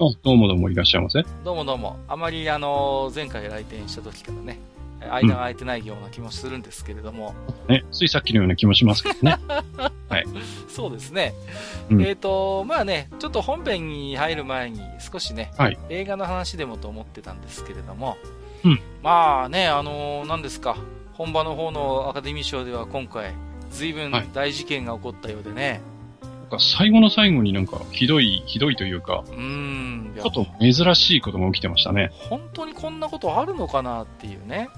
あ、どうもどうもいらっしゃいませ。どうもどうも。あまりあの前回来店した時からね間が空いてないような気もするんですけれども、ね、ついさっきのような気もしますけどね。そうですね。うん。えっ、と、まあね、ちょっと本編に入る前に少しね、はい。映画の話でもと思ってたんですけれども、うん。まあね、あのー何ですか、本場の方のアカデミー賞では今回、随分はい。大事件が起こったようでね、か最後の最後になんかひどい、ひどいというか、うーん、ちょっと珍しいことが起きてましたね。本当にこんなことあるのかなっていうね。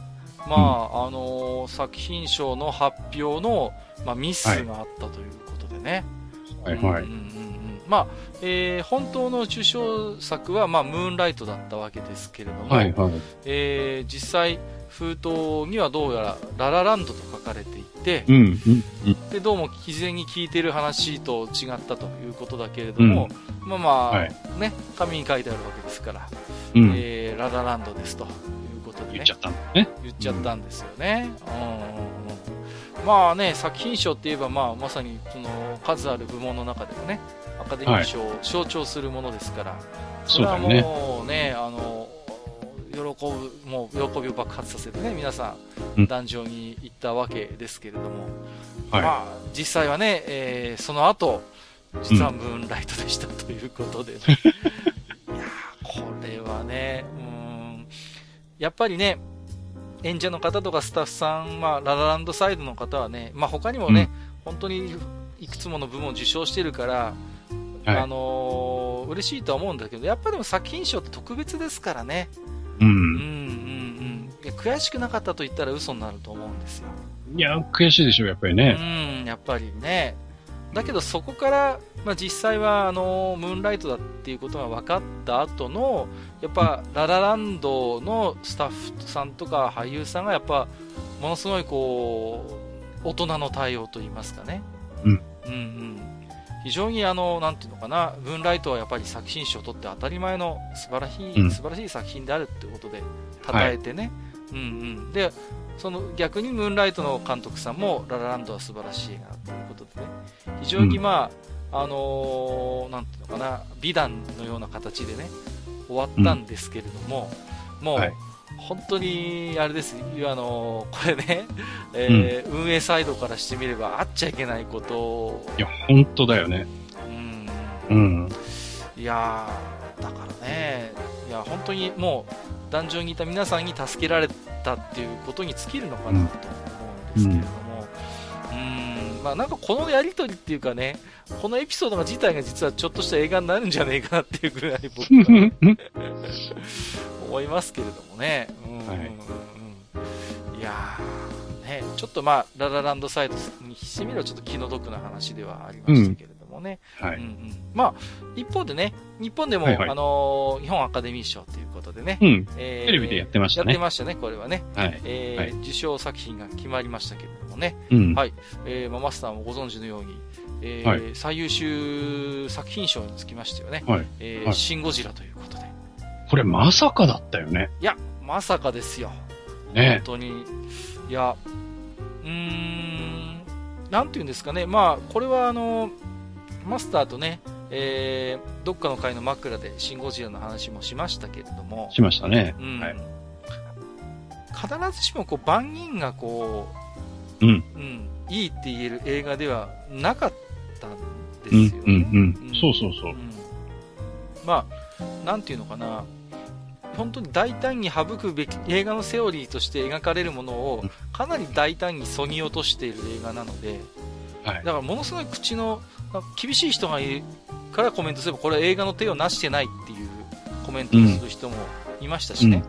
まあ、あのー作品賞の発表の、まあ、ミスがあったということでね。はいはい。うんうんうんうんまあ、えー本当の受賞作は、まあ、ムーンライトだったわけですけれども、はいはい。えー実際、封筒にはどうやらララランドと書かれていてう、ん、うん、うん。で、どうも事前に聞いてる話と違ったということだけれども、まあまあ、はいね、紙に書いてあるわけですから、うん。えーララランドですということでね言っちゃったんだね。言っちゃったんですよね。うんうんうんまあね、作品賞って言えば、まあ、まさにその数ある部門の中でもね、アカデミー賞を象徴するものですから、それはそうね。もうね、あの、喜ぶ、もう喜びを爆発させてね、皆さうん。ん、壇上に行ったわけですけれども、はい。まあ、実際はね、えーその後、実はムーンライトでしたということでね。いやーこれはね、うーん、やっぱりね、演者の方とかスタッフさん、まあ、ララランドサイドの方はね、まあ他にもね、本当にいくつもの部門を受賞してるから、はい。あのー嬉しいとは思うんだけど、やっぱでも作品賞って特別ですからね。う。うんうんうん。いや悔しくなかったと言ったら嘘になると思うんですよ。いや、悔しいでしょう、やっぱりね。うん、やっぱりね。だけどそこから、まあ、実際はあのムーンライトだっていうことが分かった後のやっぱララランドのスタッフさんとか俳優さんがやっぱものすごいこう大人の対応といいますかね、うんうんうん非常にあのなんていうのかなムーンライトはやっぱり作品賞を取って当たり前の素晴らしい、うん。素晴らしい作品であるっていうことで称えてね、うんうん、でその逆にムーンライトの監督さんもララランドは素晴らしい映画だということでね。非常にまあ、あのーなんていうのかな美談のような形でね終わったんですけれども、もう、はい本当にあれです。あのーこれね、えー運営サイドからしてみればあっちゃいけないこと。をいや、本当だよね。うん。うん。いやーだからね、いや本当にもう、壇上にいた皆さんに助けられたっていうことに尽きるのかなと思うんですけれども、うーん、まあなんかこのやりとりっていうかね、このエピソードが自体が実はちょっとした映画になるんじゃねえかなっていうぐらい僕は 思いますけれどもね。うんうんうんうんはいいやーね、ちょっとまあ、ララランドサイドにしてみればちょっと気の毒な話ではありましたけれどもね。はい。うんうんまあ、一方でね、日本でも、はいはいあのー日本アカデミー賞ということでね、うん。えーテレビでやってましたねやってましたね、これはね。はい。えーはい受賞作品が決まりましたけれどもね、うん。はいえーまあ、マスターもご存知のように、えーはい最優秀作品賞につきましてはね、はい。えーはいシン・ゴジラということで。これまさかだったよね。いや、まさかですよ。ね本当に。いや、うーん、なんていうんですかね、まあ、これはあの、マスターとね、えーどっかの回の枕でシン・ゴジラの話もしましたけれども、しましたね。うんはい。必ずしもこう万人がこうん。う、うん、いいって言える映画ではなかったんですうんよね。、うん、うんうん。そうそうそうう。んまあ、なんていうのかな、本当に大胆に省くべき映画のセオリーとして描かれるものをうんかなり大胆にそぎ落としている映画なので、はいだ。からものすごい口の厳しい人がいるからコメントすれば、これは映画の手をなしてないっていうコメントをする人もいましたしね。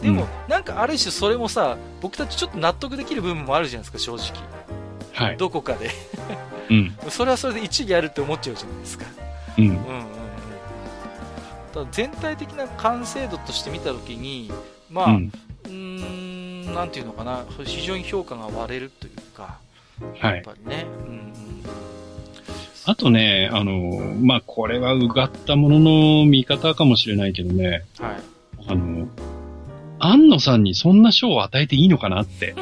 でも、なんかある種それもさ、僕たちちょっと納得できる部分もあるじゃないですか、正直。はい。どこかで。うん。それはそれで一理あるって思っちゃうじゃないですか。うん。うんだ全体的な完成度として見たときに、まあ、うん。うーん、なんていうのかな、非常に評価が割れるというか、はい。やっぱりね、うんうん、あとね、あの、まあ、これはうがったものの見方かもしれないけどね、はい。あの、安野さんにそんな賞を与えていいのかなって、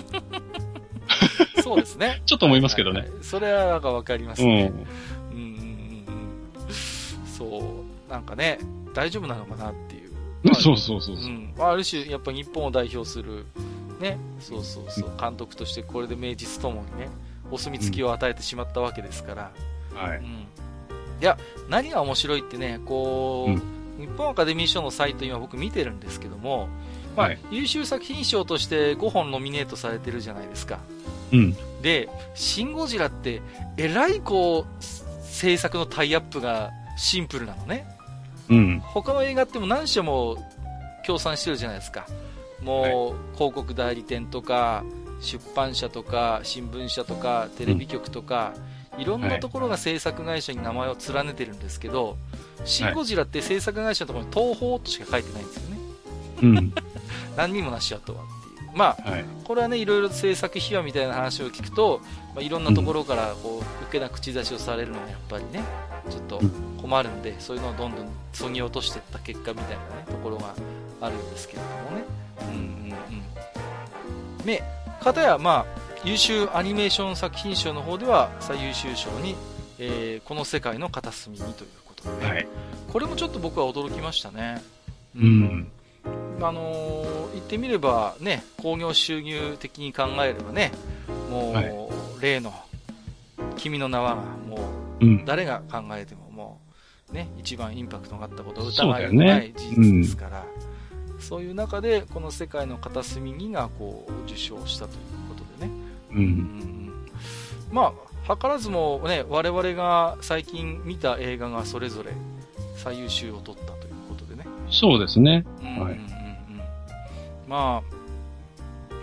そうですね。ちょっと思いますけどねはい。はいはいそれはなんかわかりますうね。ん。うんうんうんうん。そう、なんかね、大丈夫なのかなっていう。ま あそうそうそうそう。うん。まあある種、やっぱ日本を代表する、ね、そうそうそう、監督としてこれで名実ともにね、お墨付きを与えてしまったわけですから、はい。うん。いや、何が面白いってね、こう、うん日本アカデミー賞のサイト今僕見てるんですけども、まあ、はい優秀作品賞として5本ノミネートされてるじゃないですか。うん。で、シン・ゴジラって、えらいこう、制作のタイアップがシンプルなのね。うん。他の映画っても何社も協賛してるじゃないですか。もう、広告代理店とか、出版社とか、新聞社とか、テレビ局とか、いろんなところが制作会社に名前を連ねてるんですけど、シン・ゴジラって制作会社のところに東宝としか書いてないんですよね。うん。何にもなしやとは。まあ、はい。これはね、いろいろ制作秘話みたいな話を聞くと、まあ、いろんなところからこう、受けな口出しをされるのはやっぱりね、ちょっと困るんで、そういうのをどんどんそぎ落としていった結果みたいなね、ところがあるんですけれどもね。うんうんうん。で、かたや、まあ、優秀アニメーション作品賞の方では最優秀賞に、えーこの世界の片隅にということでね、はい。これもちょっと僕は驚きましたね。うん。あのー言ってみればね、興行収入的に考えればね、もう、はい例の、君の名は、もう、うん。誰が考えてももう、ね、一番インパクトがあったことを疑いそうだよねのない事実ですから、そういう中で、この世界の片隅にが、こう、受賞したということでね。う。うんんまあ、図らずもね、我々が最近見た映画がそれぞれ最優秀を取った。そうですね。うんうんうんうん。はい。ま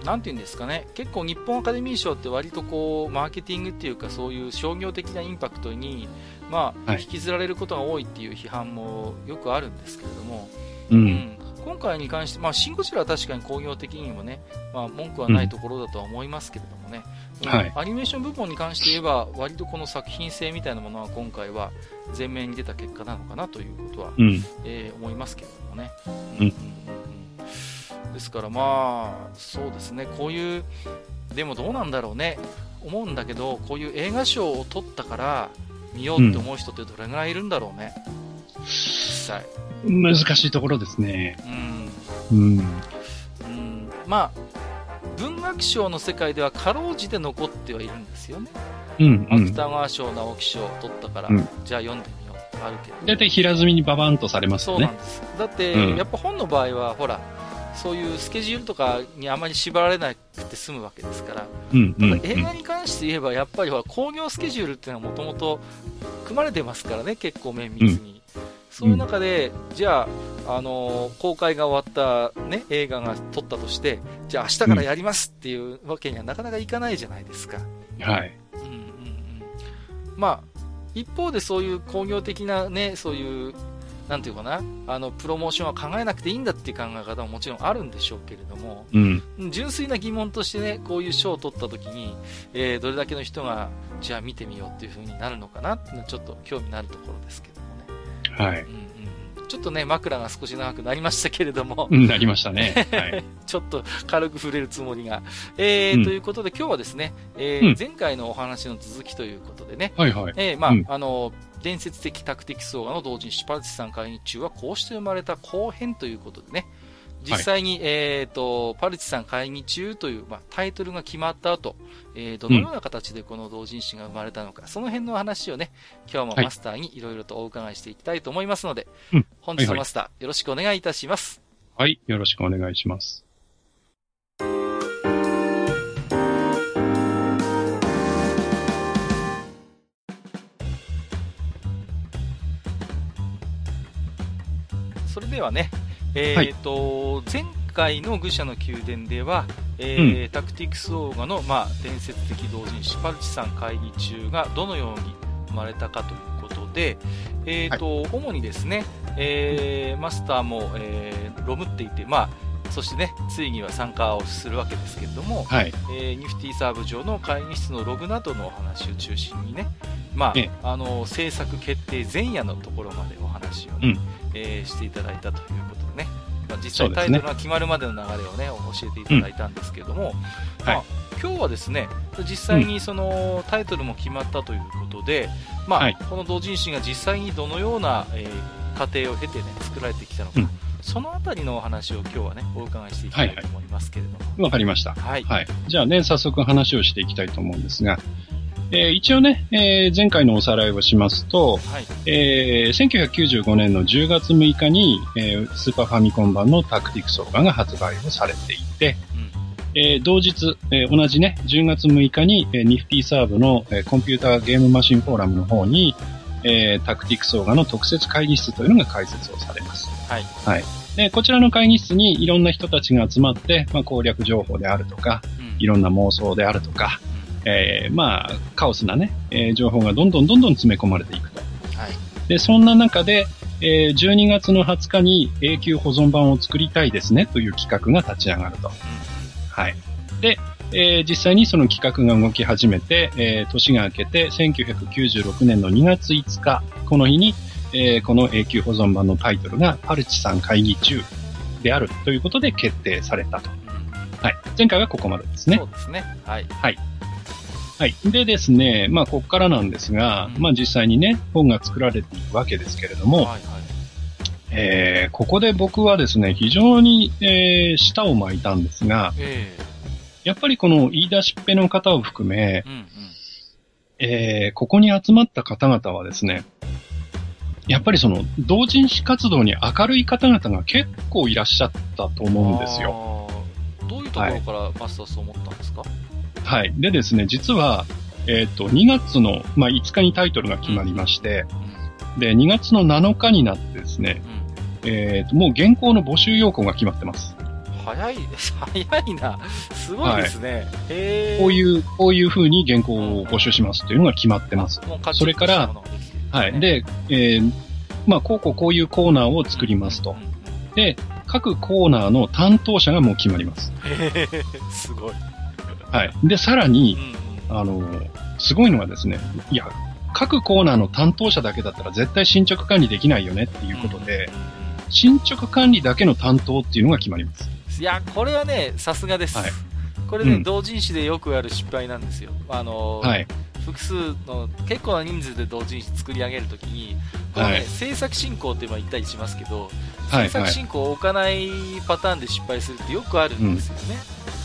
あ、なんていうんですかね、結構日本アカデミー賞って割とこう、マーケティングっていうかそういう商業的なインパクトに、まあ、はい。引きずられることが多いっていう批判もよくあるんですけれども、う。うん。ん今回に関して、まあ、シン・ゴジラは確かに工業的にもね、まあ、文句はないところだとは思いますけれどもね、うん。はい。アニメーション部門に関して言えば、割とこの作品性みたいなものは今回は前面に出た結果なのかなということは、うん。えー思いますけれどもね。うんうんうんうん。ですからまあ、そうですね、こういう、でもどうなんだろうね、思うんだけど、こういう映画賞を取ったから見ようって思う人ってどれぐらいいるんだろうね、実際。難しいところですね。うんうん。うんまあ、文学賞の世界ではかろうじて残ってはいるんですよね。うん。うん。芥川賞、直木賞取ったから、うんじゃあ読んでみようってあるけど。だいたい平積みにババンとされますよね。そうなんです。だって、うんやっぱ本の場合は、ほら、そういうスケジュールとかにあまり縛られなくて済むわけですから、うん。うん。うん映画に関して言えば、やっぱりほら興行スケジュールっていうのはもともと組まれてますからね、結構綿密に。そういう中で、じゃあ、あのー公開が終わった、ね、映画が撮ったとして、じゃあ明日からやりますっていうわけにはなかなかいかないじゃないですか。はい。うんうんうんまあ、一方でそういう工業的なね、そういう、なんていうかな、あの、プロモーションは考えなくていいんだっていう考え方ももちろんあるんでしょうけれども、うん。純粋な疑問としてね、こういう賞を取った時に、えーどれだけの人が、じゃあ見てみようっていう風になるのかなっていうのはちょっと興味のあるところですけど。はい。ちょっとね、枕が少し長くなりましたけれども、うんなりましたね。はい。ちょっと軽く触れるつもりが。えーうんということで今日はですね、えーうん前回のお話の続きということでね、はいはい。えーまあ、うんあの、伝説的タクティの同人誌パルチさん会議中はこうして生まれた後編ということでね、実際に、えっ、と、パルチさん会議中という、まあ、タイトルが決まった後、えーどのような形でこの同人誌が生まれたのか、その辺の話をね、今日もはいマスターにいろいろとお伺いしていきたいと思いますので、うん本日はいはいのマスター、よろしくお願いいたします。はい。よろしくお願いします。それではね、えっ、と、前回の愚者の宮殿では、えータクティクスオーガの、まあ、伝説的同人誌パルチさん会議中がどのように生まれたかということで、えっ、と、主にですね、えーマスターも、えーロムっていて、まあ、そしてね、ついには参加をするわけですけれども、はい。えーニフティサーブ上の会議室のログなどのお話を中心にね、まあ、ええ。あの制作決定前夜のところまでお話をね、うん。えーしていただいたというね、まあ、実際タイトルが決まるまでの流れをね、教えていただいたんですけども、まあはい今日はですね、実際にそのタイトルも決まったということで、まあ、はいこの同人誌が実際にどのような、えー過程を経てね、作られてきたのか、うんそのあたりのお話を今日はね、お伺いしていきたいと思いますけれども。わかりました。はい。はい。じゃあね、早速話をしていきたいと思うんですが、えー一応ね、えー前回のおさらいをしますと、はい。えー1995年の10月6日に、えースーパーファミコン版のタクティクスオーガが発売をされていて、うん。えー同日、えー同じね、10月6日に、えーニフティサーブの、えーコンピューターゲームマシンフォーラムの方に、えータクティクスオーガの特設会議室というのが開設をされます。はい。はい。で、こちらの会議室にいろんな人たちが集まって、まあ、攻略情報であるとか、うんいろんな妄想であるとか、うんえーまあ、カオスなね、えー情報がどんどんどんどん詰め込まれていくと。はい。で、そんな中で、えー12月の20日に永久保存版を作りたいですねという企画が立ち上がると。はい。で、えー実際にその企画が動き始めて、えー年が明けて1996年の2月5日、この日に、えーこの永久保存版のタイトルがパルチさん会議中であるということで決定されたと。はい。前回はここまでですねそ。うですね。はい。はい。でですね、まあ、ここからなんですが、うんまあ、実際にね、本が作られていくわけですけれども、はいはい。えーここで僕はですね、非常に、えー舌を巻いたんですが、えやっぱりこの言い出しっぺの方を含めえ、うんうん。えーここに集まった方々はですね、やっぱりその、同人誌活動に明るい方々が結構いらっしゃったと思うんですよ。どういうところからマスターそう思ったんですか、はい。でですね、実は、えっ、と、2月の、まあ、5日にタイトルが決まりまして、で、2月の7日になってですね。えっ、と、もう原稿の募集要項が決まってます。早い、早いな。すごいですね。へえ。う、こういう、こういう風に原稿を募集しますというのが決まってます。それからはい。、で、えーまあ、こうこうこういうコーナーを作りますとで、各コーナーの担当者がもう決まります。へえ、すごい。はい。で、さらうに、んうん。あの、すごいのがですね、いや、各コーナーの担当者だけだったら絶対進捗管理できないよねっていうことで、うん進捗管理だけの担当っていうのが決まります。いや、これはね、さすがです。はいこれね、うん同人誌でよくやる失敗なんですよ。あの、はい。複数の、結構な人数で同人誌作り上げるときに、このね、はい制作進行ってまあ言ったりしますけど、はい制作進行を置かないパターンで失敗するってよくあるんですよね。うん。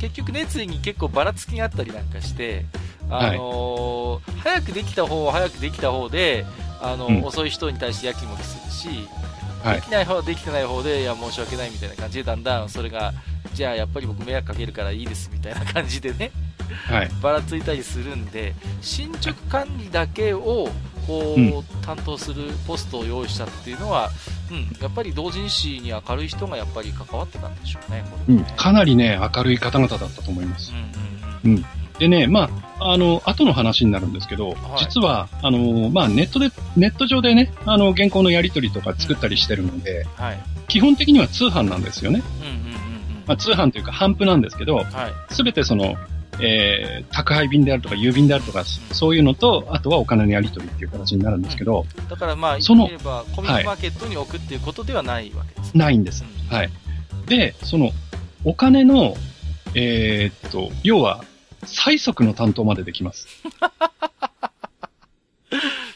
結局熱意に結構ばらつきがあったりなんかして、あのー早くできた方は早くできた方で、あのうん。遅い人に対してやきもきするし、はいできない方はできてない方で、いや、申し訳ないみたいな感じで、だんだんそれが、じゃあやっぱり僕迷惑かけるからいいですみたいな感じでね、はい。ばらついたりするんで、進捗管理だけを、こう、うん担当するポストを用意したっていうのは、うん、やっぱり同人誌に明るい人がやっぱり関わってたんでしょうね、これねうん。かなりね、明るい方々だったと思いますう。んうんうんうんでね、まあ、あの、後の話になるんですけど、実は、あの、まあ、ネットで、ネット上でね、あの、原稿のやり取りとか作ったりしてるので、はい。基本的には通販なんですよね。うんうんうんうん。まあ、通販というか、販布なんですけど、はい。すべてその、えー、宅配便であるとか、郵便であるとか、そういうのと、あとはお金のやり取りっていう形になるんですけど、だからまあ、そのコミックマーケットに置くっていうことではないわけです、ないんです。うんはい。で、その、お金の、えーっと、要は、催促の担当までできます。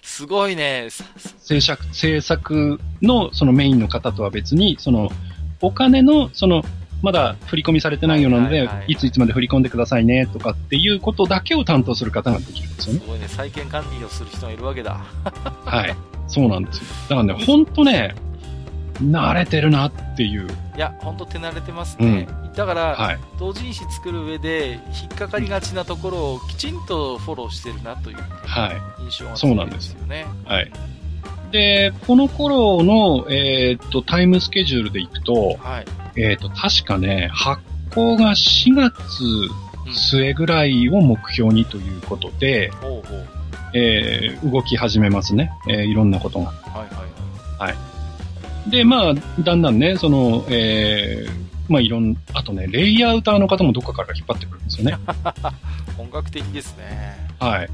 すごいね。さ制作、制作のそのメインの方とは別に、その、お金の、その、まだ振り込みされてないようなので、いはいはいはいついつまで振り込んでくださいね、とかっていうことだけを担当する方ができるんですよね。すごいね。債権管理をする人がいるわけだ。はい。そうなんですよ。だからね、ほんとね、慣れてるなっていう。いや、ほんと手慣れてますね。だから、はい。同人誌作る上で、引っかかりがちなところをきちんとフォローしてるなというはい。印象がそうなんです強いよね。はい。で、この頃の、えーっと、タイムスケジュールでいくと、はい。えーっと、確かね、発行が4月うん末ぐらいを目標にということで、ほうほう。えー動き始めますね。えーいろんなことが。はいはいはい。で、まあ、だんだんね、その、えーまあいろん、あとね、レイアウターの方もどっかから引っ張ってくるんですよね。本格的ですね。はい。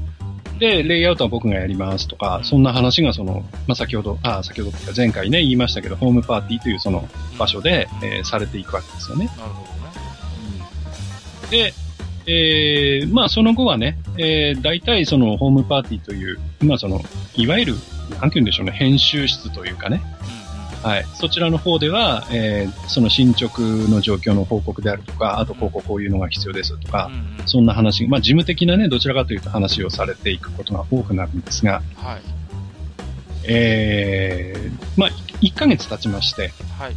で、レイアウトは僕がやりますとか、うんそんな話がその、まあ、先ほど、あ、先ほどっていうか前回ね、言いましたけど、ホームパーティーというその場所で、うんえーされていくわけですよね。なるほどね。で、えーまあその後はね、えー大体そのホームパーティーという、まあその、いわゆる、なんて言うんでしょうね、編集室というかね、うはい。そちらの方では、えーその進捗の状況の報告であるとか、あとこうこうこういうのが必要ですとかんうん。、うんうん。そんな話、まあ事務的なね、どちらかというと話をされていくことが多くなるんですが、はい。えー、まあ、1ヶ月経ちまして、はい。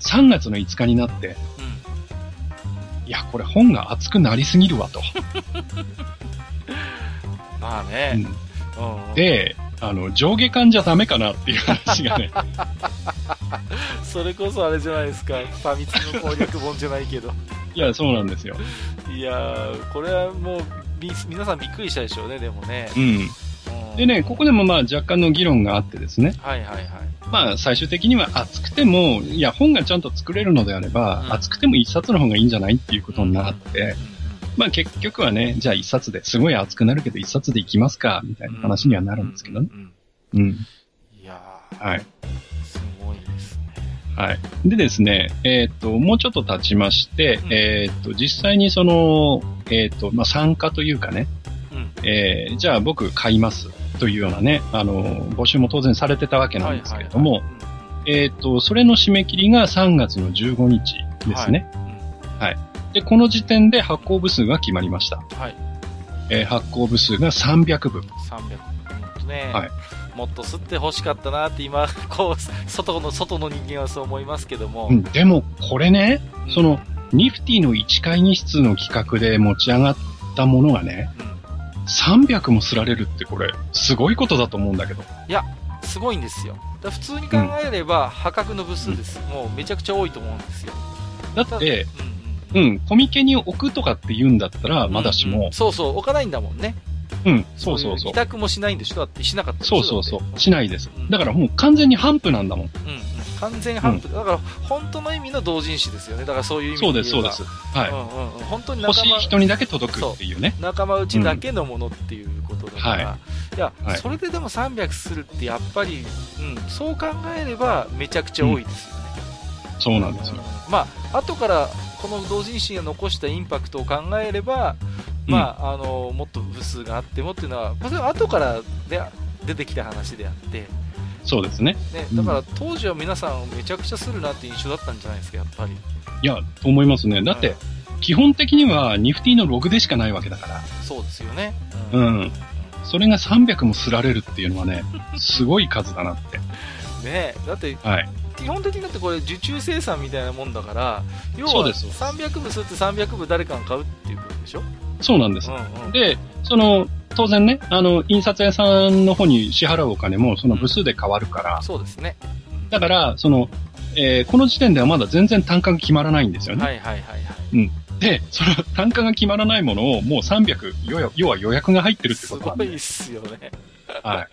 3月の5日になって、うん。いや、これ本が熱くなりすぎるわと。まあうね。うん、で、あの、上下巻じゃダメかなっていう話がね、それこそあれじゃないですか。ファミ通の攻略本じゃないけど。いや、そうなんですよ。いやー、これはもう、み皆さんびっくりしたでしょうね、でもね。うん。うんでね、ここでもまあ若干の議論があってですね、はいはいはい。まあ最終的には熱くても、いや、本がちゃんと作れるのであれば、うん熱くても一冊の方がいいんじゃないっていうことになって、うんまあ結局はね、じゃあ一冊ですごい熱くなるけど一冊でいきますか、みたいな話にはなるんですけどね。うんうん。いやー、はい。すごいですね。はい。でですね、えーっと、もうちょっと経ちまして、うんえーっと、実際にその、えーっと、まあ、参加というかね、うん。えーじゃあ僕買いますというようなね、あの、募集も当然されてたわけなんですけれども、はいはいえーっと、それの締め切りが3月の15日ですね。はいうんで、この時点で発行部数が決まりました。はい。えー発行部数が300部。300。ほんとね、はいもっと吸って欲しかったなって今、こう、外の、外の人間はそう思いますけども。うん、でも、これね、うんその、ニフティの1階2室の企画で持ち上がったものがね、うん300もすられるってこれ、すごいことだと思うんだけど。すごいんですよ。だ普通に考えれば破格の部数です。もうめちゃくちゃ多いと思うんですよ。だって、うんうんうん、コミケに置くとかって言うんだったら、まだしもうんうん、そうそう、置かないんだもんね。うん、そうそうそう委。託もしないんでしょ？だってしなかったそうそうそう。しないですうん。だからもう完全に反布なんだもん。うんうん。完全反復。だから、本当の意味の同人誌ですよね。だからそういう意味そうです、そうです。はうんうんうん。本当にい。欲しい仲間、人にだけ届くっていうね。仲間内だけのものっていうことだから、はいや、はいそれででも300するってやっぱり、うん、そう考えればめちゃくちゃ多いですよね。そうなんですよ。うんまあ、後からこの同人誌が残したインパクトを考えれば、まあ、あの、もっと部数があってもっていうのは、まあそれは後からで出てきた話であって、そうですね。ね、うんだから当時は皆さんめちゃくちゃするなって印象だったんじゃないですか、やっぱり。いや、と思いますね。だって、基本的にはニフティのログでしかないわけだから、そうですよね。うんそれが300もすられるっていうのはね、すごい数だなって。ねだってはい。基本的にだってこれ受注生産みたいなもんだから、要はそうです300部吸って300部誰かが買うっていうことでしょ？そうなんです。うんうん。で、その、当然ね、あの、印刷屋さんの方に支払うお金もその部数で変わるから、そうですね。だから、その、えーこの時点ではまだ全然単価が決まらないんですよね。はいはいはいはい。で、その単価が決まらないものをもう300、要は要は予約が入ってるってすことなんでごいっすよね。は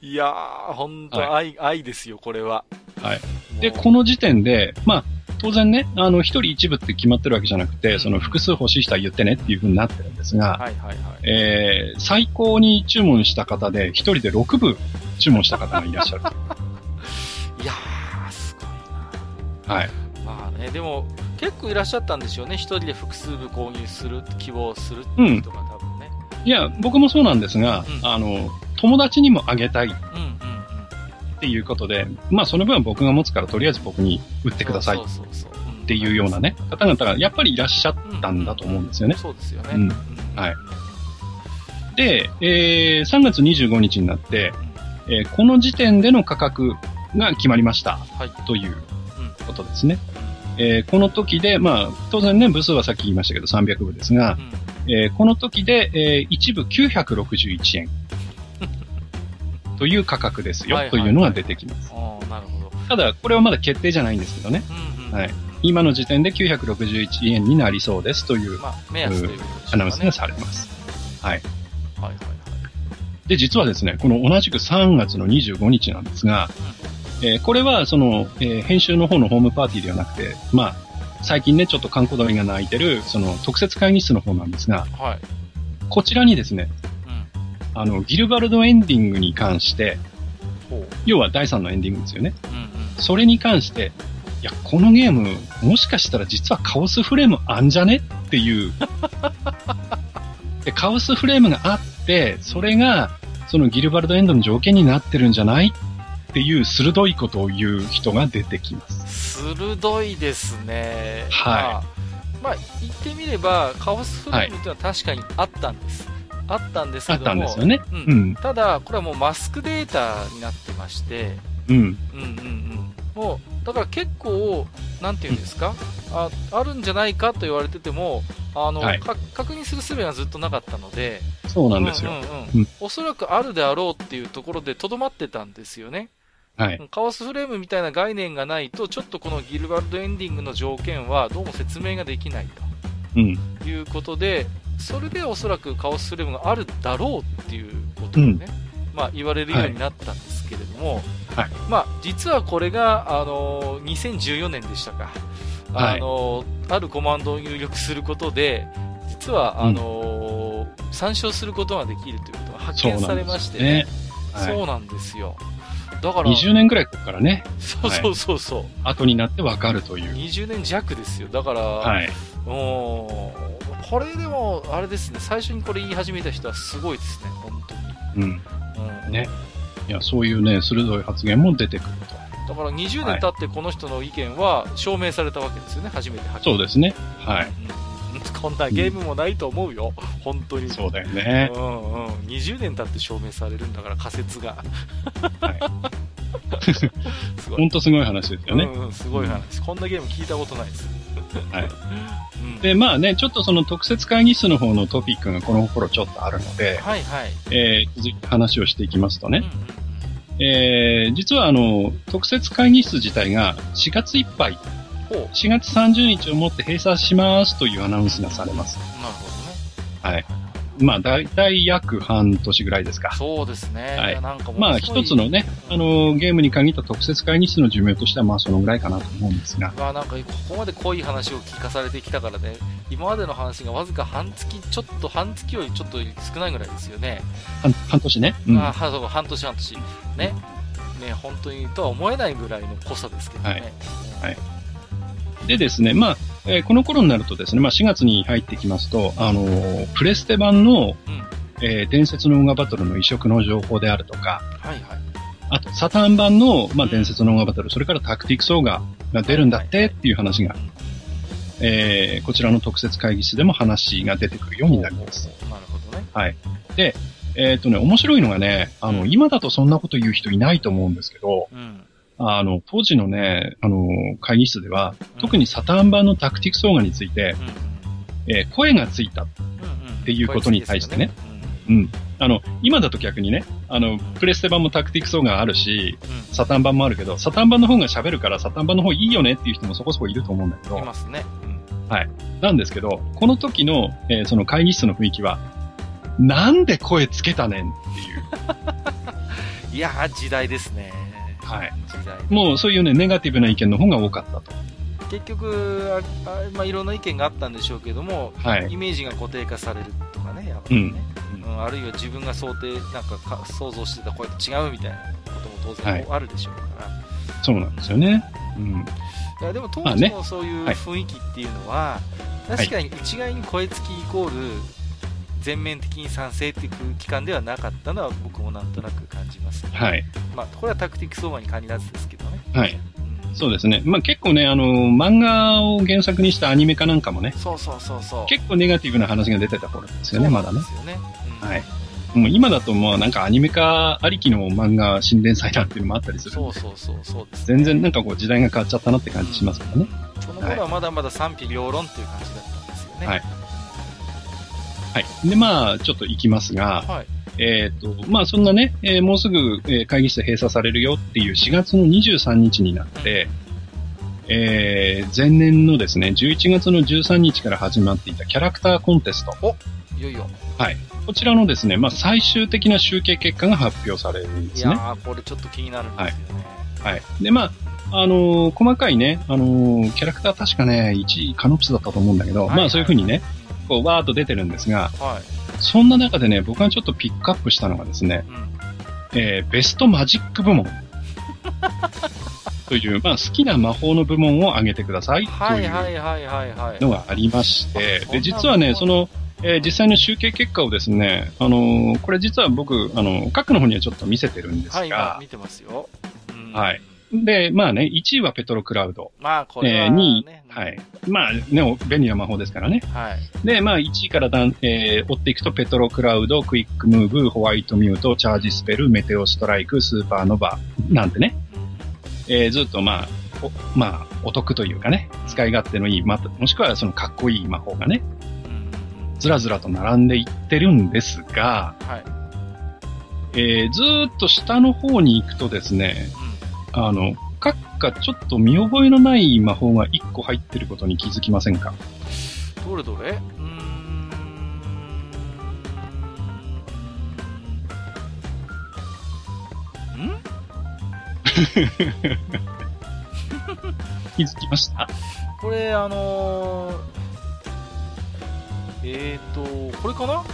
い。いやー、ほんとは愛、愛ですよ、これは。はい。で、この時点で、まあ、当然ね、あの、一人一部って決まってるわけじゃなくて、その複数欲しい人は言ってねっていう風になってるんですが、はいはいはい。えー、最高に注文した方で、一人で6部注文した方がいらっしゃる。いやー、すごいな。はい。まあね、でも、結構いらっしゃったんですよね。一人で複数部購入する、希望するっていう人が多分ね。いや、僕もそうなんですが、うんあの、友達にもあげたいっ。ていうことで、まあその分は僕が持つからとりあえず僕に売ってくださいっ。ていうようなね、方々がやっぱりいらっしゃったんだと思うんですよね。そうですよね。うんはいで、えー、3月25日になって、えーこの時点での価格が決まりましたはい。ということですね。えーこの時で、まあ、当然ね、部数はさっき言いましたけど300部ですがう、ん。えーこの時で、えー一部961円 という価格ですよはいはいというのが出てきます。なるほど。ただ、これはまだ決定じゃないんですけどね。うんうん。はい。今の時点で961円になりそうですというまあ、目安というね。アナウンスがされます。はい。はいはいはい。で、実はですね、この同じく3月の25日なんですが、えーこれはその、えー編集の方のホームパーティーではなくて、まあ、最近ね、ちょっと観光鳥が鳴いてる、その特設会議室の方なんですが、はい。こちらにですね、うん。あの、ギルバルドエンディングに関して。要は第3のエンディングですよね。うんうん。それに関して、いや、このゲーム、もしかしたら実はカオスフレームあんじゃね？っていう。で、カオスフレームがあって、それが、そのギルバルドエンドの条件になってるんじゃない？っていう鋭いことを言う人が出てきます。鋭いですね。はまあ、まあ、言ってみれば、カオスフレームっていうのは確かにあったんです。あったんですあっけども。たんですよね。う。うんん。ただ、これはもうマスクデータになってまして、うん。うんうんうん。もう、だから結構、なんていうんですか、あ、あるんじゃないかと言われてても、あの、はいか確認する術がずっとなかったので、そうなんですよ。うんうんううんん。おそらくあるであろうっていうところで留まってたんですよね。はい。カオスフレームみたいな概念がないと、ちょっとこのギルバルドエンディングの条件はどうも説明ができないうん。ということで、それでおそらくカオスフレームがあるだろうっていうことをね、まあ言われるようになったんですけれども、はいまあ実はこれが、あのー2014年でしたか。はいあのーあるコマンドを入力することで、実は、あのー参照することができるということが発見されますしてね。はいそうなんですよ。だから、20年くらいここからね、そうそうそうそう、後になってわかるという。20年弱ですよ。だから、はい。おーこれでも、あれですね、最初にこれ言い始めた人はすごいですね、本当に。うん。うん、ねいや、そういうね、鋭い発言も出てくると。だから20年経ってこの人の意見は証明されたわけですよね、初めてそうですね。はい。うん こんなゲームもないと思うよ、本当に。そうだよね。うんうん、20年経って証明されるんだから仮説が。はい すごい。ほんとすごい話ですよね。うんうん、すごい話。こんなゲーム聞いたことないです。はい。うん、で、まあね、ちょっとその特設会議室の方のトピックがこの頃ちょっとあるので、はいはい。えー、続いて話をしていきますとね、うんうんうんえー、実はあの、特設会議室自体が4月いっぱい、4月30日をもって閉鎖しますというアナウンスがされます。なるほどね。はい。まあ、だいたい約半年ぐらいですか。そうですね。はいなんかまあ、一つのね、あの、ゲームに限った特設会議室の寿命としては、まあ、そのぐらいかなと思うんですが。まあなんかここまで濃い話を聞かされてきたからね、今までの話がわずか半月、ちょっと半月よりちょっと少ないぐらいですよね。半半年ね。うん。あはそう半年半年。ね。ね、本当にとは思えないぐらいの濃さですけどね。はいはいでですね、まあ、えーこの頃になるとですね、まあ、4月に入ってきますと、あのープレステ版の、うん。えー伝説のオーガバトルの移植の情報であるとか、はいはい。あと、サターン版の、まあ、うん伝説のオーガバトル、それからタクティクスオーガが出るんだってっていう話がう、んえーこちらの特設会議室でも話が出てくるようになります。なるほどね。はい。で、えっ、とね、面白いのがね、あの、今だとそんなこと言う人いないと思うんですけど、うん。あの、当時のね、あの、会議室では、特にサターン版のタクティクスオーガについて、うん。えー声がついた。っていうことに対してねうん。うん。あの、今だと逆にね、あの、プレステ版もタクティクスオーガあるし、うん。サタン版もあるけど、サタン版の方が喋るから、サタン版の方いいよねっていう人もそこそこいると思うんだけどい、ますね。うん。なんですけど、この時の、えーその会議室の雰囲気は、なんで声つけたねんっていう。いやー、時代ですね。はい。時代。もうそういうね、ネガティブな意見の方が多かったと。結局、ああまあ、いろんな意見があったんでしょうけども、はい。イメージが固定化されるとかね、やっぱりね。うんうんあるいは自分が想定、なんかか想像してた声と違うみたいなことも当はい然あるでしょうから。そうなんですよね。うん。いやでも当まあね時のそういうはい雰囲気っていうのは、確かに一概に声付きイコール全面的に賛成っていう空気感ではなかったのは僕もなんとなく感じます、はい。まあ、これはタクティクスオーバーに限らずですけどね、はい。うん。そうですね。まあ結構ね、あの、漫画を原作にしたアニメ化なんかもね、そうそうそうそう。結構ネガティブな話が出てた頃ですよね、まだねで。すよね、うん。はい。もう今だともうなんかアニメ化ありきの漫画新連載なんていうのもあったりする。そうそうそうそうです、全然なんかこう時代が変わっちゃったなって感じしますけどね。うん。その頃はまだまだ賛否両論っていう感じだったんですよね。はいはい。で、まあ、ちょっと行きますが、はいえっ、と、まあそんなね、えーもうすぐ、えー会議室閉鎖されるよっていう4月の23日になって、えー前年のですね、11月の13日から始まっていたキャラクターコンテスト。いよいよ。はい。こちらのですね、まあ、最終的な集計結果が発表されるんですね。いやー、これちょっと気になるんですよね。はい。で、まあ、あのー細かいね、あのーキャラクター確かね、1位カノプスだったと思うんだけど、はいまあそういう風にね、こう、わーっと出てるんですが、はい。そんな中でね、僕がちょっとピックアップしたのがですね、うん。えーベストマジック部門。という、まあ好きな魔法の部門を挙げてください。はいという。のがありまして、あで、実はね、その、えー実際の集計結果をですね、あのーこれ実は僕、あの、各の方にはちょっと見せてるんですはい、見てますよ。うんはい。で、まあね、1位はペトロクラウド。まあ、これは、えー、2位ね。、はい。まあね、お便利な魔法ですからね。はい。で、まあ1位からだん、えー追っていくと、ペトロクラウド、クイックムーブ、ホワイトミュート、チャージスペル、メテオストライク、スーパーノバなんてね、えーずっとまあ、おまあ、お得というかね、使い勝手のいい、また、もしくはそのかっこいい魔法がね、ずらずらと並んでいってるんですが、はい。えーずーっと下の方に行くとですね、あの、各かちょっと見覚えのない魔法が1個入ってることに気づきませんか？うん。どれどれ？うーん。ん？気づきました？これ、あのー、えーと、これかな？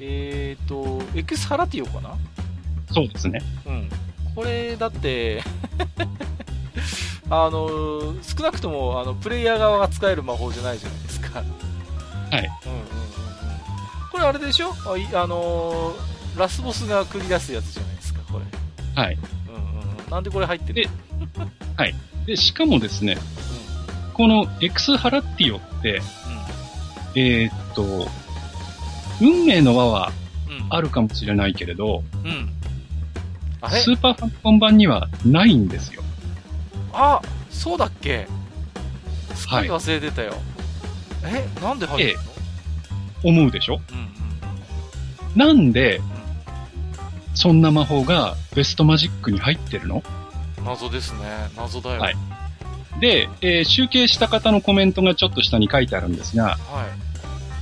えーと、エクスハラティオかな？そうですね。うん。これ、だって、あのー、少なくとも、あの、プレイヤー側が使える魔法じゃないじゃないですか。はい。うんうんうんうん。これあれでしょ？あのー、ラスボスが繰り出すやつじゃないですか、これ。はい。うんうんうん。なんでこれ入ってるでで、しかもですね、このエクスハラッティオって、えーっと、運命の輪はうん。うん。あるかもしれないけれど、うん。スーパーファミコン版にはないんですよ。あ、そうだっけ？すっかり忘れてたよ。え、なんで入ってるの、思うでしょ？うんうんなんで、そんな魔法がベストマジックに入ってるの？うん。謎ですね。謎だよ。はいで、えー集計した方のコメントがちょっと下に書いてあるんですが、はい。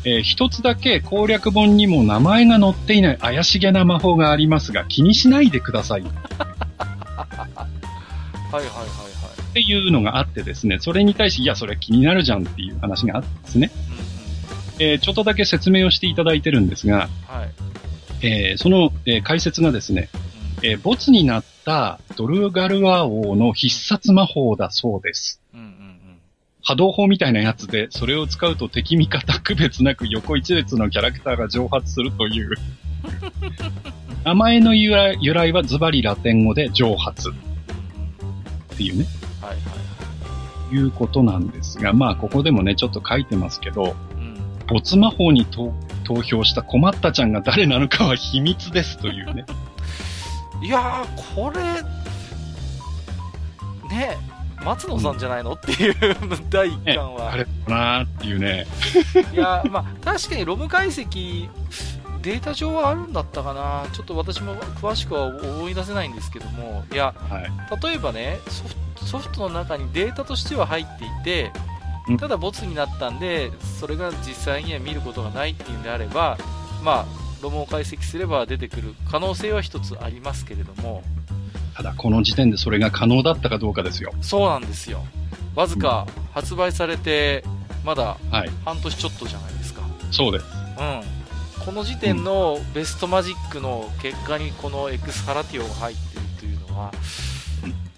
えー一つだけ攻略本にも名前が載っていない怪しげな魔法がありますが、気にしないでくださいっ はいはいはいはい。ていうのがあってですね、それに対し、いや、それ気になるじゃんっていう話があったんですね。うんえーちょっとだけ説明をしていただいてるんですが、うん。はい。えーその、えー解説がですね、えーボツになったドルガルア王の必殺魔法だそうです。うんうんうん波動砲みたいなやつで、それを使うと敵味方区別なく横一列のキャラクターが蒸発するという。名前の由来由来はズバリラテン語で蒸発っうん。うんていうね、はいはいいうことなんですが、まあここでもね、ちょっと書いてますけど、はい。ボツ魔法に投投票した困ったちゃんが誰なのかは秘密ですというね。うん。いやー、これ、ね松野さんじゃないの？っていう第一ね感は。あれだなーっていうね。いや、まあ、確かにロム解析、データ上はあるんだったかな。ちょっと私も詳しくは思い出せないんですけども、いや、はい。例えばねソフト、の中にデータとしては入っていてうん、ただボツになったんで、それが実際には見ることがないっていうんであれば、まあ、ロムを解析すれば出てくる可能性は一つありますけれども、ただこの時点でそれが可能だったかどうかですよ。そうなんですよ。わずか発売されて、まだはい。半年ちょっとじゃないですか。そうです。うん、この時点のベストマジックの結果にこのエクスハラティオが入ってるというのは、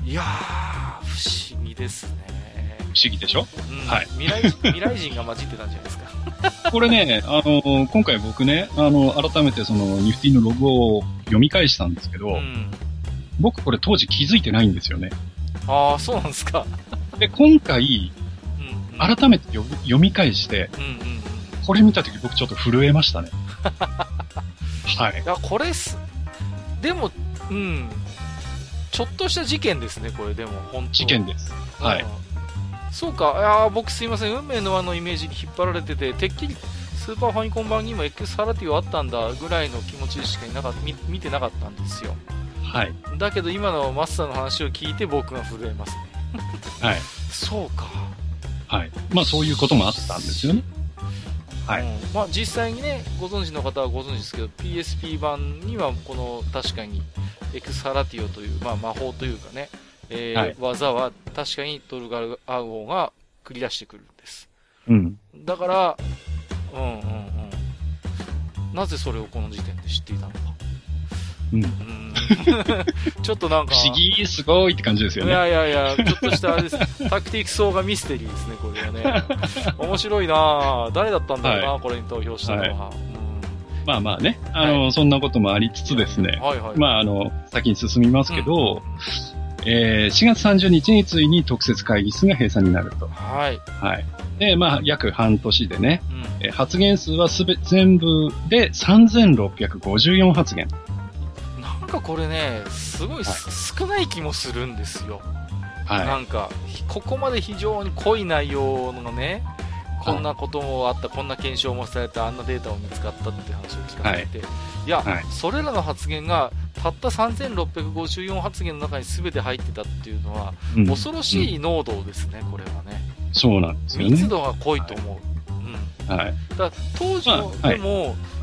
いやー、不思議ですね。不思議でしょ？うんはい未来未来人が混じってたんじゃないですか。これね、あの、今回僕ね、あの、改めてその、ニフティのログを読み返したんですけど、うん、僕これ当時気づいてないんですよね。ああ、そうなんですか。で、今回、うん、うん、改めて読み返して、うんうんうん。これ見た時僕ちょっと震えましたね。はいい。や、これす、でも、うん、ちょっとした事件ですね、これでも、本当事件です。はいうん。そうか、いやー僕すいません、運命の輪のイメージに引っ張られてて、てっきりスーパーファミコン版にもエクスハラティオあったんだぐらいの気持ちでしかいなか見てなかったんですよ。はい。だけど今のマスターの話を聞いて僕が震えますね。はい。そうか。はい。まあそういうこともあったんですよね。はい。うんまあ、実際にね、ご存知の方はご存知ですけど、PSP 版にはこの確かにエクスハラティオという、まあ、魔法というかね、えーはい技は確かにドルガルアゴが繰り出してくるんです。うん。だから、うんうんうん。なぜそれをこの時点で知っていたのか。うん。うんちょっとなんか、不思議、すごいって感じですよいね。やいやいや、ちょっとしたあれです。タクティクス層がミステリーですね、これはね。面白いなぁ誰だったんだろうな、はこれに投票したのは。まあまあね、あの、そんなこともありつつですねうん、はいはい。まああの、先に進みますけど、えー4月30日についに特設会議室が閉鎖になると。はい。はい。で、まあ、約半年でね、うん。えー発言数はすべ、全部で3654発言。なんかこれね、すごいす、少ない気もするんですよ。なはんか、ひここまで非常に濃い内容のね、こんなこともあった、こんな検証もされた、あんなデータも見つかったって話を聞かれて、い、や、はいそれらの発言が、たった3654発言の中に全て入ってたっていうのは、い。うん恐ろしい濃度ですね、これはね。そうなんですよね。密度が濃いと思う。うん。はい。だ当時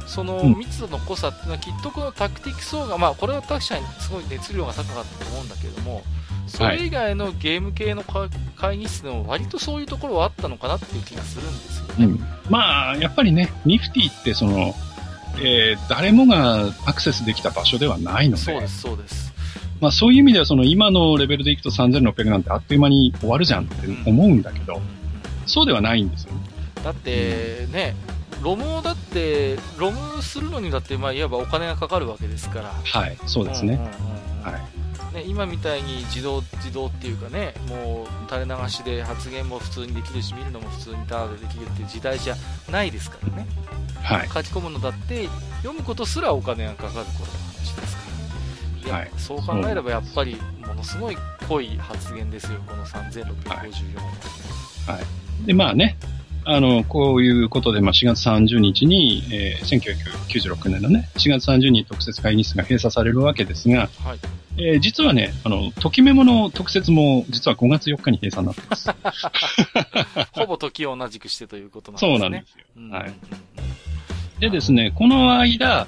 そのうん密度の濃さっていうのはきっとこのタクティクス層が、まあこれは確かにすごい熱量が高かったと思うんだけども、それ以外のゲーム系のか会議室でも割とそういうところはあったのかなっていう気がするんですよね。うん。まあ、やっぱりね、ニフティってその、えー誰もがアクセスできた場所ではないので、そうです、そうです。まあそういう意味ではその今のレベルでいくと3600なんてあっという間に終わるじゃんって思うんだけど、うんそうではないんですよね。だってね、ロムをだって、ロムするのにだって、まあいわばお金がかかるわけですから。はい、そうですね。んうんうんうんはい。ね、今みたいに自動、自動っていうかね、もう垂れ流しで発言も普通にできるし、見るのも普通にタダでできるっていう時代じゃないですからね。はい。書き込むのだって、読むことすらお金がかかる頃の話ですから。いや、はいそう考えればやっぱり、ものすごい濃い発言ですよ、この3654は。はい。で、まあね、あの、こういうことで、まあ4月30日に、えー1996年のね、4月30日に特設会議室が閉鎖されるわけですが、はい。えー実はね、あの、ときメモの特設も実は5月4日に閉鎖になってます。ほぼ時を同じくしてということなんですね。そうなんですよ。うんはいでですね、この間、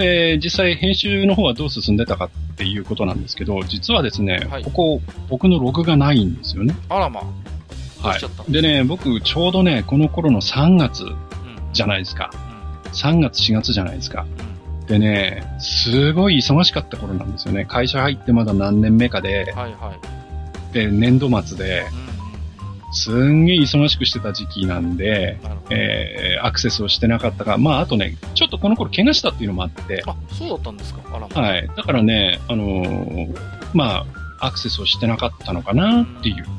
えー実際編集の方はどう進んでたかっていうことなんですけど、実はですね、はいここ、僕のログがないんですよね。あらまあ。はい。でね、僕、ちょうどね、この頃の3月うんじゃないですか。う3月、4月じゃないですか。んうんでね、すごい忙しかった頃なんですよね。会社入ってまだ何年目かで、はいはい。で、年度末で、すんげえ忙しくしてた時期なんで。えー、アクセスをしてなかったが、まあ、あとね、ちょっとこの頃怪我したっていうのもあって、あ、そうだったんですか？はい。だからね、あのーまあ、アクセスをしてなかったのかなっていうと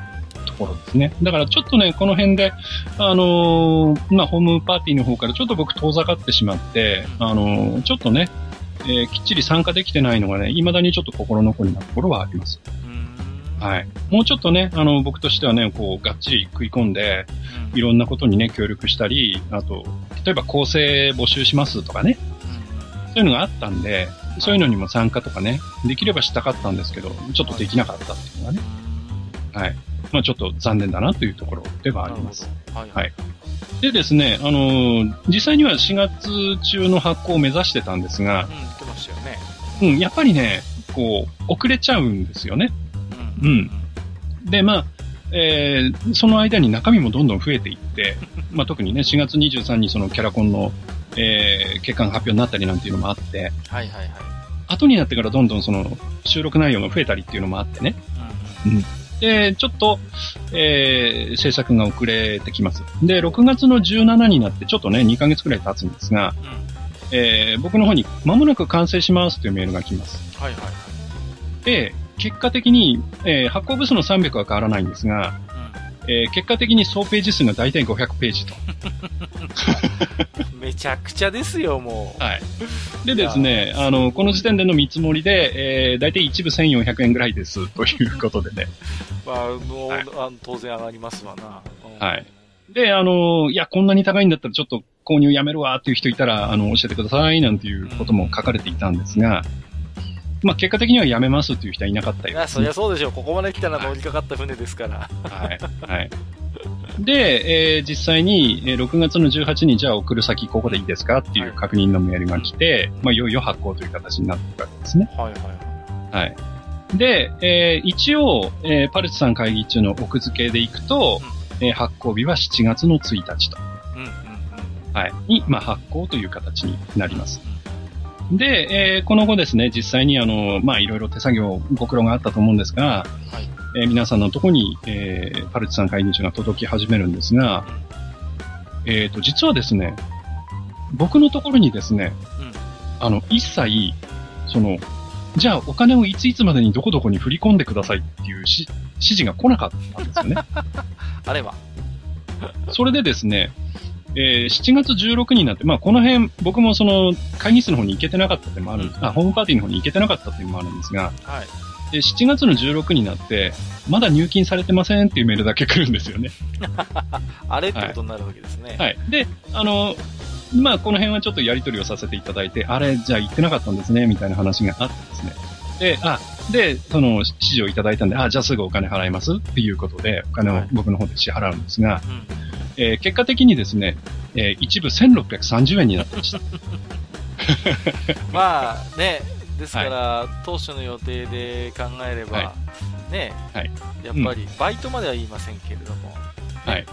ころですね。だからちょっとね、この辺で、あのーまあ、ホームパーティーの方からちょっと僕遠ざかってしまって、あのーちょっとね、えーきっちり参加できてないのがね、未だにちょっと心残りなところはあります。はい。もうちょっとね、あの、僕としてはね、こう、がっちり食い込んで、うんいろんなことにね、協力したり、あと、例えば構成募集しますとかね、うんそういうのがあったんで、そういうのにも参加とかね、できればしたかったんですけど、ちょっとできなかったっていうのがね、はい。まあちょっと残念だなというところではあります。はいはいでですね、あのー実際には4月中の発行を目指してたんですがうん、、言ってましたよね。うん、やっぱりね、こう、遅れちゃうんですよね。うんうんで、まあ、えーその間に中身もどんどん増えていって、まあ特にね、4月23日にそのキャラコンの、えー結果が発表になったりなんていうのもあって、はいはいはい。後になってからどんどんその収録内容が増えたりっていうのもあってね。で、ちょっと、えー制作が遅れてきます。で、6月の17になってちょっとね、2ヶ月くらい経つんですが、えー僕の方に間もなく完成しますというメールが来ます。はいはいはい。で、結果的に、えー発行部数の300は変わらないんですが、えー結果的に総ページ数が大体500ページと。う んめちゃくちゃですよ、もう。はい。でですね、あの、この時点での見積もりで、えー、大体一部1400円ぐらいです、ということでね。まあ、はい当然上がりますわな。うんはい。で、あの、いや、こんなに高いんだったらちょっと購入やめるわっていう人いたら、あの、教えてください、なんていうことも書かれていたんですが、まあ、結果的にはやめますっていう人はいなかったよそりゃそうでしょう。ここまで来たら乗りかかった船ですから。はい。はい。で、えー実際に、えー6月の18日にじゃあ送る先ここでいいですかっていう確認のメールが来て、まあ、いよいよ発行という形になっていくわけですね。はいはいはい。はい。で、えー一応、えーパルチさん会議中の奥付けでいくと、えー発行日は7月の1日と、うんうんうん。はい、に、まあ、発行という形になります。で、えーこの後ですね、実際にあの、まあ、いろいろ手作業、ご苦労があったと思うんですが、はい。えー皆さんのところに、えーパルチさん会議中が届き始めるんですが、えっ、と、実はですね、僕のところにですね、うん。あの、一切、その、じゃあお金をいついつまでにどこどこに振り込んでくださいっていうし指示が来なかったんですよね。あれは。それでですね、えー7月16になって、まあこの辺、僕もその会議室の方に行けてなかったっていうのもあるんです、あ、ホームパーティーの方に行けてなかったっていうのもあるんですが、はい。で7月の16になって、まだ入金されてませんっていうメールだけ来るんですよね。あれってことになるわけですね。はい。で、あの、まあこの辺はちょっとやり取りをさせていただいて、あれ、じゃあ行ってなかったんですね、みたいな話があってですね。で、あ、で、その指示をいただいたんで、あ、じゃあすぐお金払います？っていうことで、お金をはい僕の方で支払うんですが、うん。えー結果的にですね、えー一部1630円になってました。まあね、ですから、当初の予定で考えれば、はね、はいやっぱりバイトまでは言いませんけれども、はい。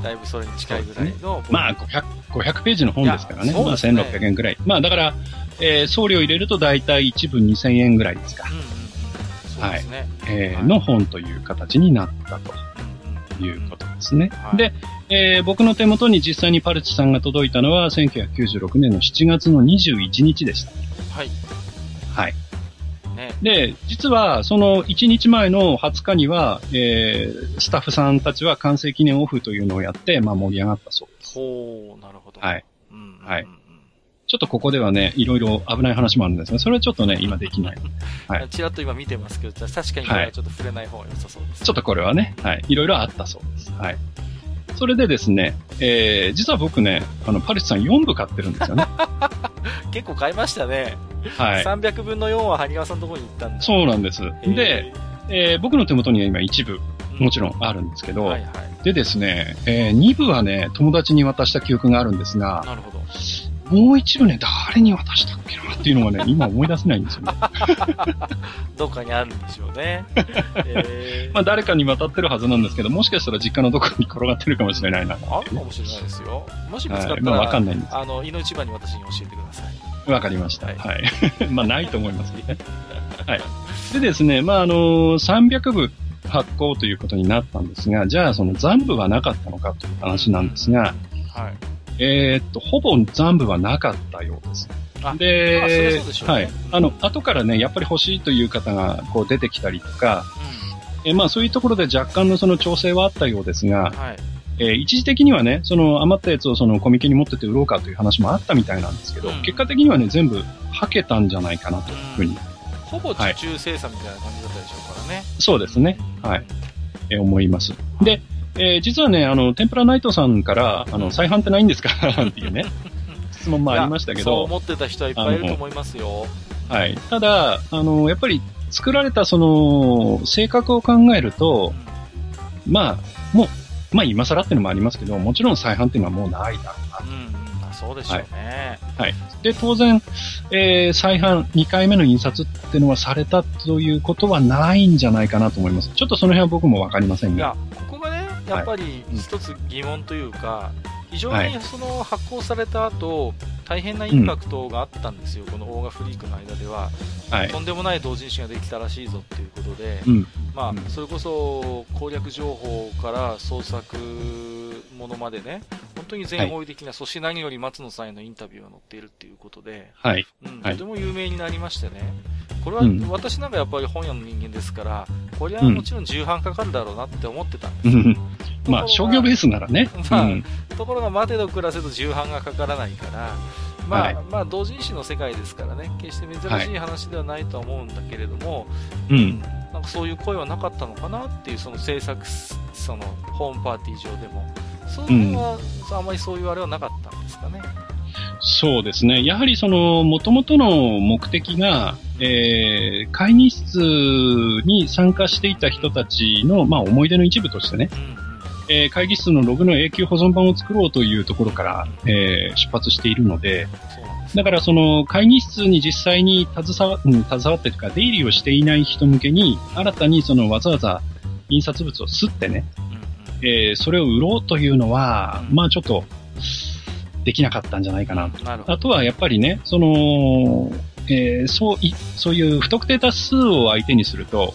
うんだいぶそれに近いぐらいの、まあ、500、500ページの本ですからね。まあ、いやそうですね1600円ぐらい。まあ、だから、えー送料入れると大体一部2000円ぐらいですかうん。うんうん、そうですね。えーはいの本という形になったということですね。はいで、えー僕の手元に実際にパルチさんが届いたのは1996年の7月の21日でした。はい。はい。ね。で、実はその1日前の20日には、えースタッフさんたちは完成記念オフというのをやって、まあ盛り上がったそうです。ほう、なるほど。はい。うん。はいちょっとここではね、いろいろ危ない話もあるんですが、それはちょっとね、今できない。はいちらっと今見てますけど、確かにこれはちょっと触れない方が良さそうです。ちょっとこれはね、はい。いろいろあったそうです。はい。それでですね、えー、実は僕ね、あの、パルチさん4部買ってるんですよね。結構買いましたね。はい。300分の4は萩川さんのところに行ったんだ。そうなんです。で、、えー僕の手元には今1部、もちろん。んあるんですけど、はいはい。でですね、えー2部はね、友達に渡した記憶があるんですが、なるほど。もう1部ね、誰に渡したっけなっていうのがね、今思い出せないんですよね。どっかにあるんでしょうね。えーまあ誰かに渡ってるはずなんですけど、もしかしたら実家のどこかに転がってるかもしれないな。あるかもしれないですよ。もし見つかったはい。ら、まあわかんないんです。あの、井の一番に私に教えてください。わかりました。ははいい。まあ、ないと思いますけどね。はい。でですね、まあ、あの300部発行ということになったんですが、じゃあ、その残部はなかったのかという話なんですが、はい。えーっと、ほぼ残部はなかったようです。でそうでしょうねはい。あの、後からね、やっぱり欲しいという方が、こう出てきたりとか、えまあ、そういうところで若干のその調整はあったようですがうん。、はい。えー一時的にはね、その余ったやつをそのコミケに持ってって売ろうかという話もあったみたいなんですけど、うん結果的にはね、全部はけたんじゃないかなというふうに、ほぼ受注生産みたいな感じだったでしょうからね。そうですね、はい。えー思います。で、えー実はね、あの、天ぷらナイトさんから、あの、再販ってないんですか？っていうね、質問もありましたけど、そう思ってた人はいっぱいいると思いますよ。はい。ただ、あの、やっぱり作られたその、性格を考えると、まあ、もう、まあ今更っていうのもありますけど、もちろん再販っていうのはもうないだろうなうん。うん。まあそうでしょうね。で、当然、えー再販、2回目の印刷っていうのはされたということはないんじゃないかなと思います。ちょっとその辺は僕もわかりませんが。いや、っぱり一つ疑問というか、非常はい。にその発行された後、大変なインパクトがあったんですよ、このオーガフリークの間では。はい。とんでもない同人誌ができたらしいぞっていうことで、うん。まあうん、それこそ攻略情報から創作ものまでね、本当に全方位的な、そして何より松野さんへのインタビューが載っているっていうことで、はい。うんはいとても有名になりましてね、これはうん私なんかやっぱり本屋の人間ですから、これはうんもちろん重版かかるだろうなって思ってたんですよ。うんまあ、商業ベースならね。まあうん。ところが待てど暮らせど重版がかからないから、まあ、はいまあ、同人誌の世界ですからね、決して珍しい話ではないとは思うんだけれども、うん。なんかそういう声はなかったのかなっていう、その制作す、その、ホームパーティー上でも。そういうのは、あまりそういうあれはなかったんですかね。そうですね。やはりその、元々の目的が、えー、会議室に参加していた人たちの、まあ、思い出の一部としてね、うんうん。えー会議室のログの永久保存版を作ろうというところから、えー出発しているので。だからその会議室に実際に携わ,、うん、携わってとか、出入りをしていない人向けに、新たにそのわざわざ印刷物を吸ってね、えーそれを売ろうというのは、うんまあちょっと、できなかったんじゃないかな。なるほど。あとはやっぱりね、その、えーそうい、そういう不特定多数を相手にすると、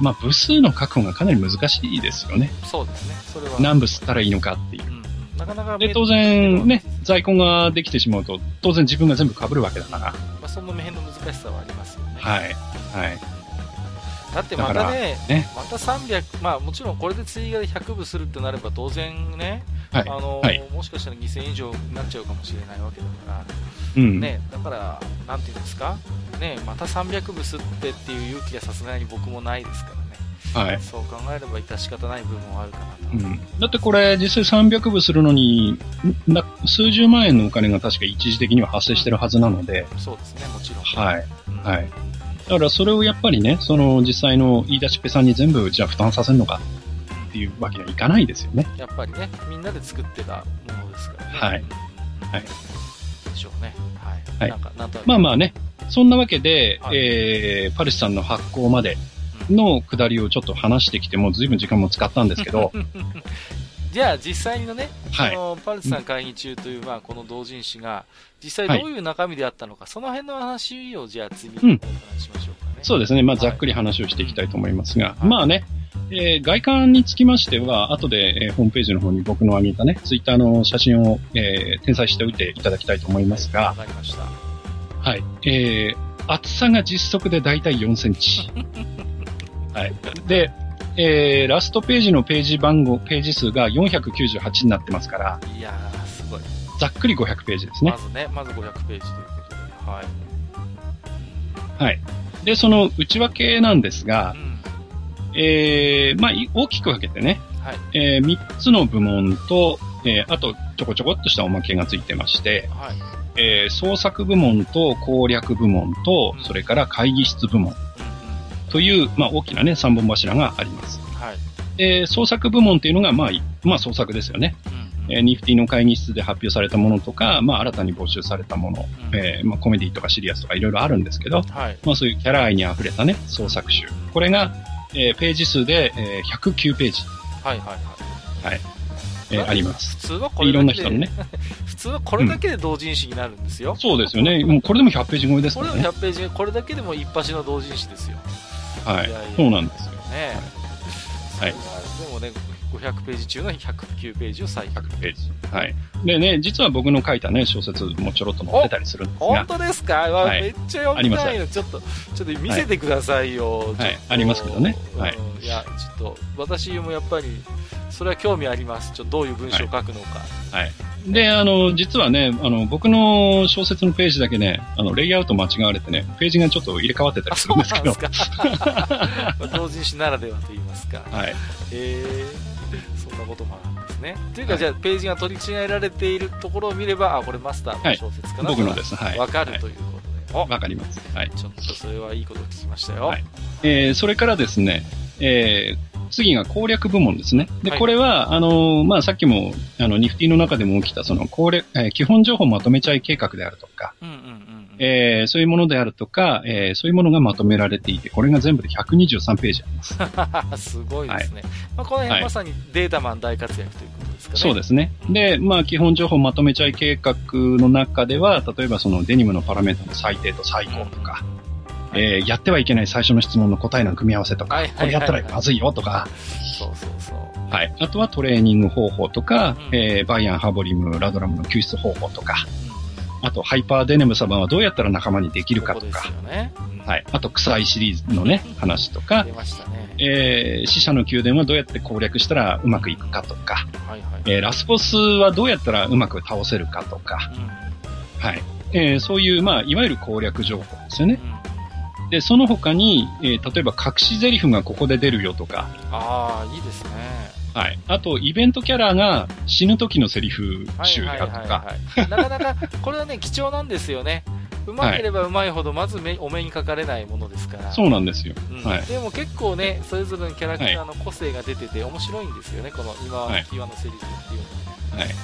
まあ部数の確保がかなり難しいですよね。うんそうですね。それは。何部吸ったらいいのかっていうう。んうんなかなかで、め当然ね、在庫ができてしまうと、当然自分が全部被るわけだから。まあ、その辺の難しさはありますよね。はい。はい。だってまたね、ねまた300、まあもちろんこれで追加で100部するってなれば当然ね、はい。あのはいもしかしたら2000以上になっちゃうかもしれないわけだから、うん。ね、だから、なんていうんですか、ね、また300部すってっていう勇気はさすがに僕もないですからね、はい。そう考えれば致し方ない部分はあるかなと。うん。だってこれ、実際300部するのに、な数十万円のお金が確か一時的には発生してるはずなので、そうですね、もちろん。はい。うんはい。だからそれをやっぱりね、その実際の言い出しっぺさんに全部じゃあ負担させるのかっていうわけにはいかないですよね。やっぱりね、みんなで作ってたものですからね。はい。うんはい。でしょうね。はい。はい。なんか、なんとまあまあね、そんなわけで、はい。えー、パルシさんの発行までの下りをちょっと話してきても、ずいぶん時間も使ったんですけど、じゃあ実際のね、はい。そのパルスさん会議中という、まあ、この同人誌が、実際どういう中身であったのか、その辺の話をじゃあ次にお話ししましょうかね。そうですね、まあざっくり話をしていきたいと思いますが、まあね、えー外観につきましては、後で、えーホームページの方に僕の上げたね、ツイッターの写真を、えー転載しておいていただきたいと思いますわが、かりました。はい。えー、厚さが実測でだいたい4センチ。はい。で、えー、ラストページのページ番号、ページ数が498になってますから、いやー、すごい。ざっくり500ページですねま。ずね、まず500ページということで。はい。はい。で、その内訳なんですがう、ん。えー、まあ、い大きく分けてね、はい。えー、3つの部門と、えー、あとちょこちょこっとしたおまけがついてまして、はい。えー、創作部門と攻略部門とう、んそれから会議室部門うんという、まあ、大きなね、3本柱があります。うん。はい。で、創作部門っていうのが、まあ、いまあ、創作ですよね。うんうんえーニフティの会議室で発表されたものとか、まあ、新たに募集されたもの、うんえーまあ、コメディとかシリアスとかいろいろあるんですけど、はい。まあ、そういうキャラ愛に溢れたね、創作集。これが、えーページ数で、えー109ページ、はいはいはい。えーあります。普通はこでいろんれだけで、な人のね。普通はこれだけで同人誌になるんですよ。そうですよね。もうこれでも100ページ超えですこれでもからね。100ページ、これだけでも一発の同人誌ですよ。はいいやいや。そうなんですよ。ねはいいやでもね、500ページ中の109ページを再100ページ。はい。でね、実は僕の書いたね、小説もちょろっと載ってたりするんです本が、当ですか、わはい。めっちゃ読みたいあの。ちょっと、ちょっと見せてくださいよ。ちょっとありますけどね。はいうん。いや、ちょっと、私もやっぱり、それは興味あります。ちょっとどういう文章を書くのか。はい。で、あの、実はね、あの、僕の小説のページだけね、あの、レイアウト間違われてね、ページがちょっと入れ替わってたあ、りすそうるんですけどなんです、か。同人誌ならではと言いますか。はい。えー、そんなこともあるんですね。というか、はいじゃあ、ページが取り違えられているところを見れば、あ、これマスターの小説かな、僕のです。はい。わかるはいということで。わかります。はい。おちょっとそれはいいことを聞きましたよ。はいえーそれからですね、えー次が攻略部門ですね。で、はいこれは、あのーまあ、さっきも、あの、ニフティの中でも起きた、その、攻略、えー基本情報まとめちゃい計画であるとか、うんうんうんうん。えーそういうものであるとか、えーそういうものがまとめられていて、これが全部で123ページあります。すごいですね。まあ、この辺、はいまさにデータマン大活躍ということですかね。そうですね。で、まあ、基本情報まとめちゃい計画の中では、例えばそのデニムのパラメータの最低と最高とか、えーやってはいけない最初の質問の答えの組み合わせとか、はいはいはいこれやったらまずいよとか、そうそうそう。はい。あとはトレーニング方法とか、うんえーバイアン、ハボリム、ラドラムの救出方法とか、うんあとハイパーデネムサバンはどうやったら仲間にできるかことか、よね。うんはい。あと臭いシリーズのね、話とか出、ましたね。えー死者の宮殿はどうやって攻略したらうまくいくかとか、はいはい。えーラスボスはどうやったらうまく倒せるかとか、うんはい。えーそういう、まあ、いわゆる攻略情報ですよね。うんで、その他に、えー例えば隠し台詞がここで出るよとか、ああ、いいですね。はい。あと、イベントキャラが死ぬ時のセリフはい集ではいはいあるとか、はい。なかなか、これはね、貴重なんですよね。うまければうまいほど、まず目お目にかかれないものですから。そうなんですよ。うんはい。でも結構ね、それぞれのキャラクターの個性が出てて面白いんですよね、この今ははいキワのセリフっていうのは。はい。う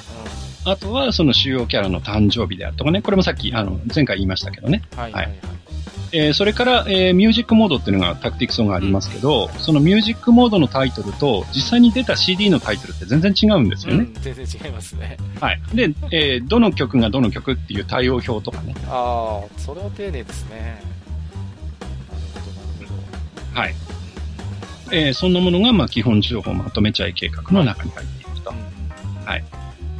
あとは、その主要キャラの誕生日であるとかね、これもさっき、あの、前回言いましたけどね。ん。はいはいはい。えーそれから、えーミュージックモードっていうのがタクティクソンがありますけど、そのミュージックモードのタイトルと、実際に出た CD のタイトルって全然違うんですよね。うん、全然違いますね。はい。で、えーどの曲がどの曲っていう対応表とかね。ああ、それは丁寧ですね。なるほど、なるほど。はい。えーそんなものが、まあ、基本情報まとめちゃい計画の中に入っていると。うん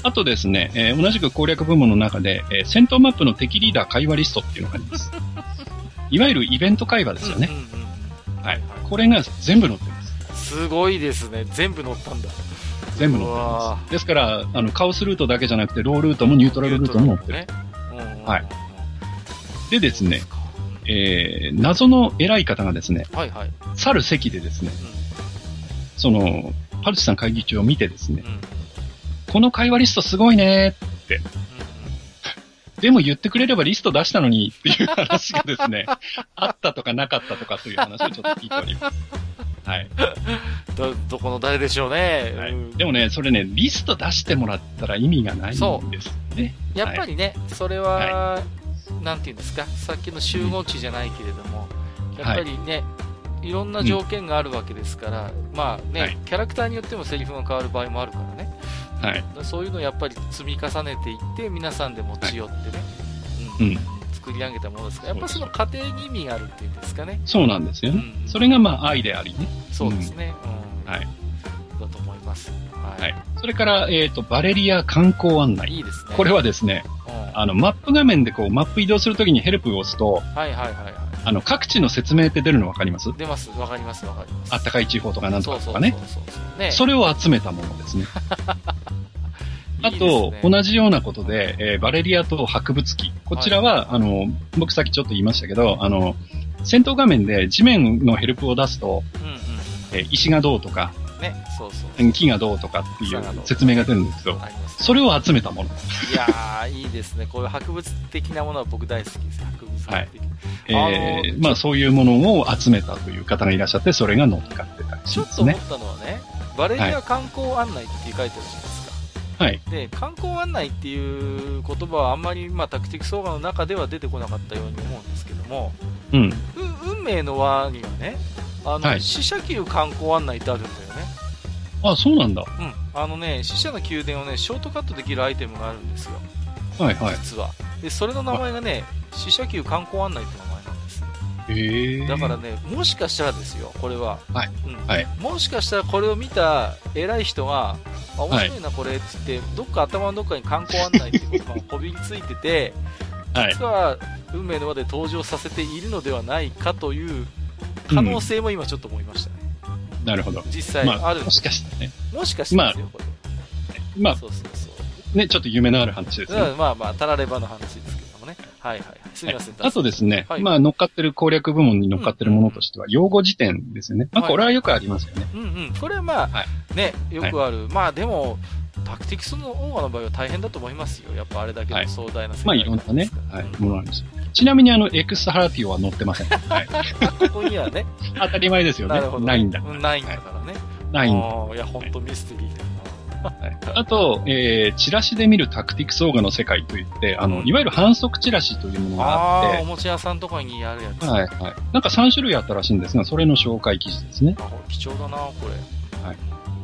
あとですね、えー同じく攻略部門の中で、えー戦闘マップの敵リーダー会話リストっていうのがあります。いわゆるイベント会話ですよね。うんうんうんはい。これが全部載ってます。すごいですね。全部乗ったんだ。全部載ってます。ですから、あの、カオスルートだけじゃなくて、ロールートもニュートラルルートも載ってる。ね。うんうんうんはい。でですね、えー謎の偉い方がですね、はいはい。去る席でですね、その、パルチさん会議中を見てですね。この会話リストすごいねって、でも言ってくれればリスト出したのにっていう話がですね、あったとかなかったとかという話をちょっと聞いております。はい。ど、どこの誰でしょうね。はい。うん。でもね、それね、リスト出してもらったら意味がないんですね。やっぱりね、それは、なんていうんですか、さっきの集合値じゃないけれども、やっぱりね、いろんな条件があるわけですから、まあね、はい。キャラクターによってもセリフが変わる場合もあるからね、はい。そういうのをやっぱり積み重ねていって、皆さんで持ち寄ってね、ううんん作り上げたものですから、やっぱその過程に意味があるっていうんですかね。そうなんですよね。うんそれがまあ愛でありね。そうですね。うんはい。だと思います。は。はいい。それから、えっ、と、バレリア観光案内。いいですね。これはですね、うん、あの、マップ画面でこう、マップ移動するときにヘルプを押すと、はいはいはいはあの、各地の説明って出るのわかります？い。出ます。わかりますわかります。あったかい地方とかなんとそうそうかとかね。そうそうそう。ね。それを集めたものですね。あいいと、同じようなことで、えーバレリアと博物機。こちらは、あの、僕さっきちょっと言いましたけど、あの、戦闘画面で地面のヘルプを出すと、うんうん。えー石がどうとか、ね、そうそう。木がどうとかっていうう説明が出るんですけど、ねそれを集めたもの。いやー、いいですね。こういう博物的なものは僕大好きです。博物的。はいえあーのまあそういうものを集めたという方がいらっしゃって、それが乗っかってたりしちょますねっと思っ。たのはね、バレリア観光案内って書いてあるじゃないですか。はい。で、観光案内っていう言葉はあんまり、まあ、タクティクスオーガの中では出てこなかったように思うんですけども、うん。う運命の輪にはね、あの、はい死者級観光案内ってあるんだよね。あ、そうなんだ。うん。あのね、死者の宮殿をね、ショートカットできるアイテムがあるんですよ。はいはい。実は。で、それの名前がね、死者級観光案内って。だからね、もしかしたらですよ、これは。はいうんはいもしかしたらこれを見た偉い人が、あ、面白いな、これって言って、どっか頭のどっかに観光案内っていう言葉がこびりついてて、はい。実は運命の輪で登場させているのではないかという可能性も今ちょっと思いましたね。なるほど。実際まあ、ある、もしかしたらね。もしかしてですよ、これ。まあ、そうそうそう。ね、ちょっと夢のある話ですね。うんまあまあ、たらればの話。はいはいはい。すみません。あとですね、はいまあ乗っかってる攻略部門に乗っかってるものとしては、用語辞典ですよね。まあはいこれはよくありますよね。うんうん。これはまあ、はね、よくある。まあでも、タクティクスのオーガの場合は大変だと思いますよ。やっぱあれだけの壮大な世まあ界いろんなねはい、うんものなんですよ。ちなみにあの、エクスハラティオは載ってません。はい。ここにはね、当たり前ですよねなるほ。ど。ないんだ。うないんだからね。ないんだ。いや、ほんとミステリーだあと、えー、チラシで見るタクティクスオーガの世界といって、あの、うんいわゆる反則チラシというものな。があああー、おっもちゃ屋さんとかにあるやつ。て、はい、はい。なんか3種類あったらしいんですが、それの紹介記事ですね。あ貴重だな、これ。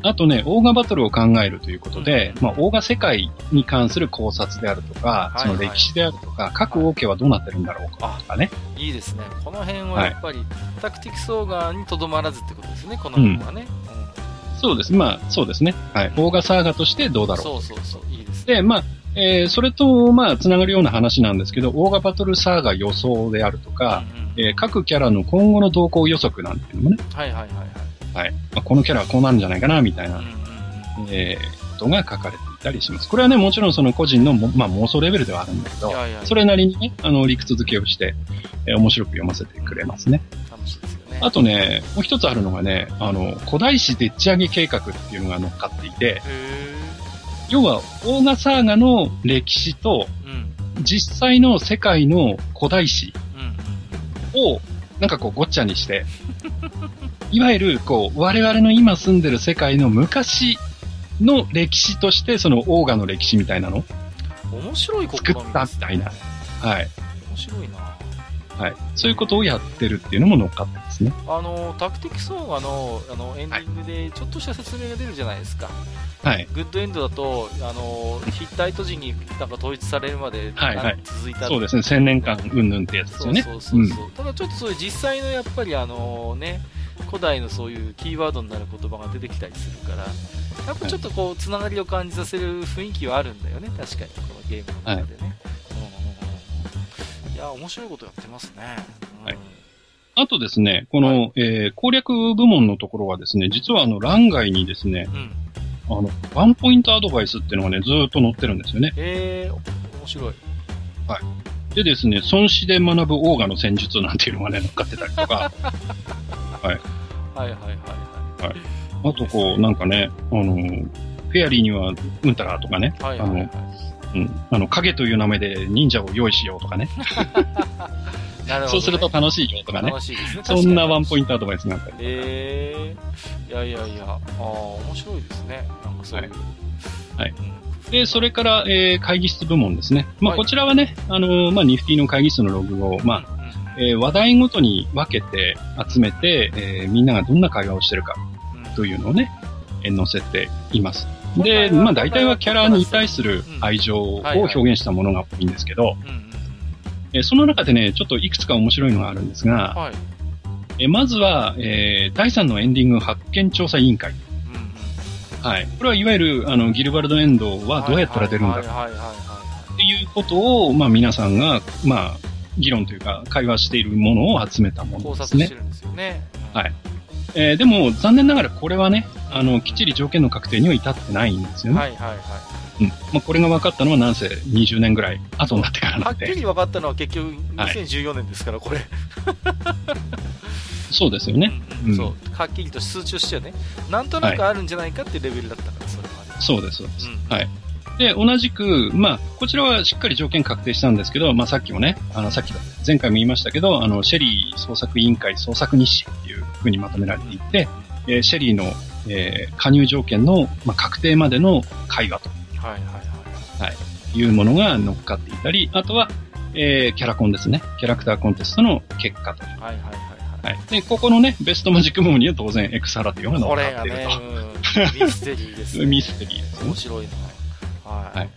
あとね、オーガバトルを考えるということで、うんまあ、オーガ世界に関する考察であるとか、はいその歴史であるとか、各王家はどうなってるんだろうかとかね。いいですね。この辺はやっぱり、タクティクスオーガにとどまらずってことですね、この辺はね。そうです。まあ、そうですね。はい。オーガサーガとしてどうだうんろう。そうそうそう、いいですね。で、まあ、えーそれと、まあ、つながるような話なんですけど、オーガバトルサーガ予想であるとか、うんうんえー各キャラの今後の動向予測なんていうのもね、はいはいはいはい。はい。まあ、このキャラはこうなるんじゃないかな、みたいなうん、うんうんえーことが書かれていたりします。これはね、もちろんその個人のも、まあ、妄想レベルではあるんだけどい、やいやそれなりにね、あの、理屈付けをして、えー面白く読ませてくれますね。楽しいですよね。あとね、もう一つあるのがね、あの、古代史でっち上げ計画っていうのが乗っかっていて、へ要は、オーガサーガの歴史と、ーうん。実際の世界の古代史。を、なんかこうごっちゃにして、いわゆる、こう、我々の今住んでる世界の昔の歴史として、そのオーガの歴史みたいなの面白い試みです、ね。作ったみたいなはい。面白いなはい。そういうことをやってるっていうのも乗っかってますね。あの、タクティクスオーガの、あの、エンディングで、ちょっとした説明が出るじゃないですか。はい。グッドエンドだと、あの、ヒッタイト人になんか統一されるまで、はいはい続いたそうですね。千年間、うんぬんってやつですよね。そうそうそうただちょっとそういう実際のやっぱりあのね、古代のそういうキーワードになる言葉が出てきたりするから、やっぱちょっとこう、つながりを感じさせる雰囲気はあるんだよね、確かに、このゲームの中でね。うんうんうんうんいや、面白いことやってますね。うんはいあとですね、この、えー攻略部門のところはですね、実はあの、欄外にですね、うん。あの、ワンポイントアドバイスっていうのがね、ずーっと載ってるんですよね。えー、面白い。でですね、孫子で学ぶオーガの戦術なんていうのがね、乗っかってたりとか、はいはいはいはい。あとこう、なんかね、あの、フェアリーにはうんたらとかね、はいはいはい。あうん、あの、影という名前で忍者を用意しようとかね、なるほどね。そうすると楽しいよとかね、楽しいですね。そんなワンポイントアドバイスがあったり。えー、いやいやいや、ああ、面白いですね。なんかそういう。はい。うん。で、それから、えー会議室部門ですね。まあ、はい。こちらはね、あのーまあ、ニフティの会議室のログを、まあ、うんえー話題ごとに分けて集めて、えーみんながどんな会話をしてるかうん。というのをね、えー載せています。で、まあ大体はキャラに対する愛情をはいはい。表現したものが多いんですけど、うんえーその中でね、ちょっといくつか面白いのがあるんですが、はい。えーまずは、えー第3のエンディング発見調査委員会。うんうんはい。これはいわゆる、あの、ギルバルドエンドはどうやったら出るんだっていうことを、まあ皆さんが、まあ、議論というか、会話しているものを集めたものですね。察してるんですよね。うんはい。えーでも、残念ながらこれはね、あの、きっちり条件の確定には至ってないんですよね。はいはいはい。うん。まあ、これが分かったのはなんせ20年ぐらい後になってからはっきなんで。り分かったのは結局はい2014年ですから、これ。そうですよね。うんうんうんそう。はっきりと数値としてはね、なんとなくあるんじゃないかっていうレベルだったから、それはね。そうです、そうです。うんはい。で、同じく、まあ、こちらはしっかり条件確定したんですけど、まあ、さっきもね、あの、さっきだ、前回も言いましたけど、あの、シェリー創作委員会創作日誌っていう風にまとめられていて、えーシェリーの、えー加入条件の、まあ、確定までの会話とはい。はい。はい。はい。い。うものが乗っかってい。たり、あとは、えーキャラコンですね。キャラクターコンテストの結果と。はい。はい。はい。はい。はい。で、ここのね、ベストマジック部門には当然エクサラティオが乗っかってい。るれがね、ミステリーです。ね。ミステリーですね面。白い。な。はい。はい。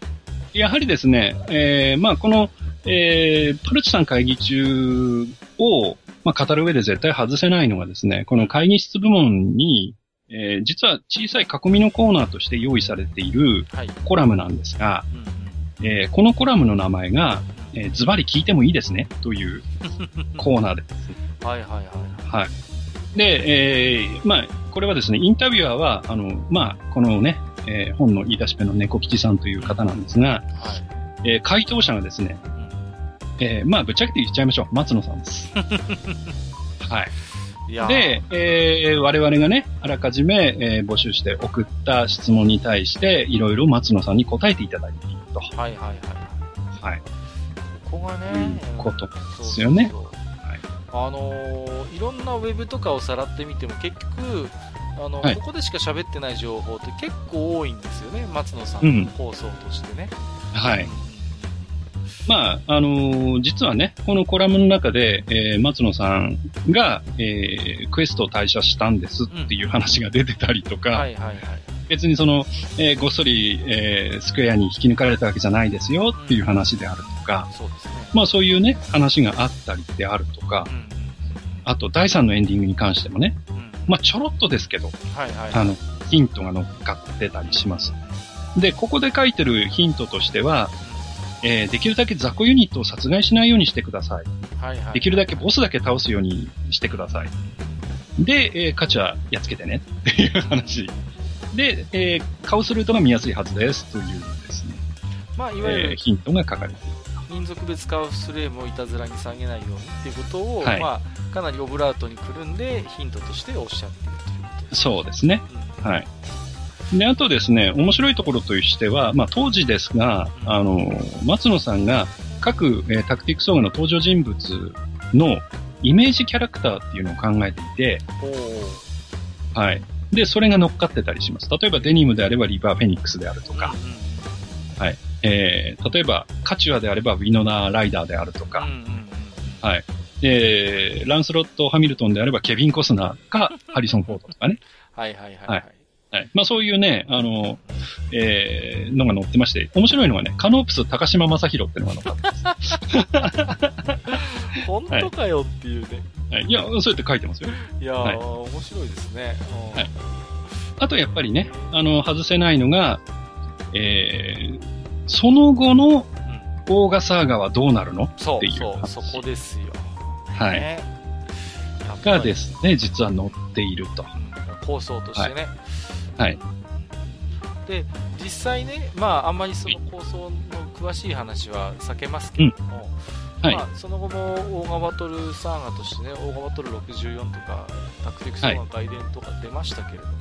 やはりですね、えーまあこの、えーパルチさん会議中を、まあ語る上で絶対外せない。のがですね、この会議室部門に、えー実は小さい囲みのコーナーとして用意されているはい。コラムなんですが、うんうんえーこのコラムの名前が、えーズバリ聞いてもいいですね、という コーナーでですね。はいはいはいはい。はい。で、えーまあ、これはですね、インタビュアーは、あの、まあ、このね、えー本の言い出しっぺの猫吉さんという方なんですが、はい。えー回答者がですね、うんえーまあ、ぶっちゃけて言っちゃいましょう。松野さんです。はい。で、えー我々がね、あらかじめ、えー募集して送った質問に対して、いろいろ松野さんに答えていただいていると。はいはいはい。はい。ここがいうね、ことですよねそうそうあのーいろんなウェブとかをさらってみても結局、あの、はいここでしか喋ってない情報って結構多いんですよね、松野さうんんの放送としてね。はい。まあ、あのー実はね、このコラムの中で、えー松野さんが、えークエストを退社したんですっていう話が出てたりとか。別にその、えーごっそり、えースクエアに引き抜かれたわけじゃないですよっていう話であるとか。まあそういうね、話があったりであるとかう、んあと第3のエンディングに関してもね、うんうん。まあちょろっとですけど。あの、ヒントが乗っかってたりします。で、ここで書いてるヒントとしては、えーできるだけ雑魚ユニットを殺害しないようにしてください。はいはい。できるだけボスだけ倒すようにしてください。で、えー価値はやっつけてねっていう話。で、えーカオスルートが見やすいはずですというですね、まあ、いわゆるえーヒントが書かれている。民族別カウスレームをいたずらに下げないようにっていうことを、はいまあ、かなりオブラートにくるんでヒントとしておっしゃっているということです。そうですね。うんはい。で、あとですね、面白いところとしては、まあ当時ですが、あの、松野さんが、各、えータクティクスオーガの登場人物のイメージキャラクターっていうのを考えていて、はい。で、それが乗っかってたりします。例えばデニムであればリバーフェニックスであるとか、うんうんえー、例えばカチュアであればウィノナーライダーであるとか、はい。で、ランスロット・ハミルトンであればケビン・コスナーか ハリソン・フォードとかね。はいはいはいははいい。はい。まあそういうね、あの、えー、のが載ってまして、面白いのがね、カノープス高島正宏っていうのが載ってます。本当かよっていうね。はい。いや、そうやって書いてますよ。いやー、はい面白いですね。うんはいあとやっぱりね、あの、外せないのが、えー、その後のうんオーガサーガはどうなるの？っていうそうそう、話そこですよ。はい。ねがですね、実は載っていると。うん構想としてね。はい。で、実際ね、まあ、あんまりその構想の詳しい話は避けますけれども、はいまあ、その後もオーガバトルサーガとしてね、オーガバトル64とか、タクティクスオーガ外伝とか出ましたけれども、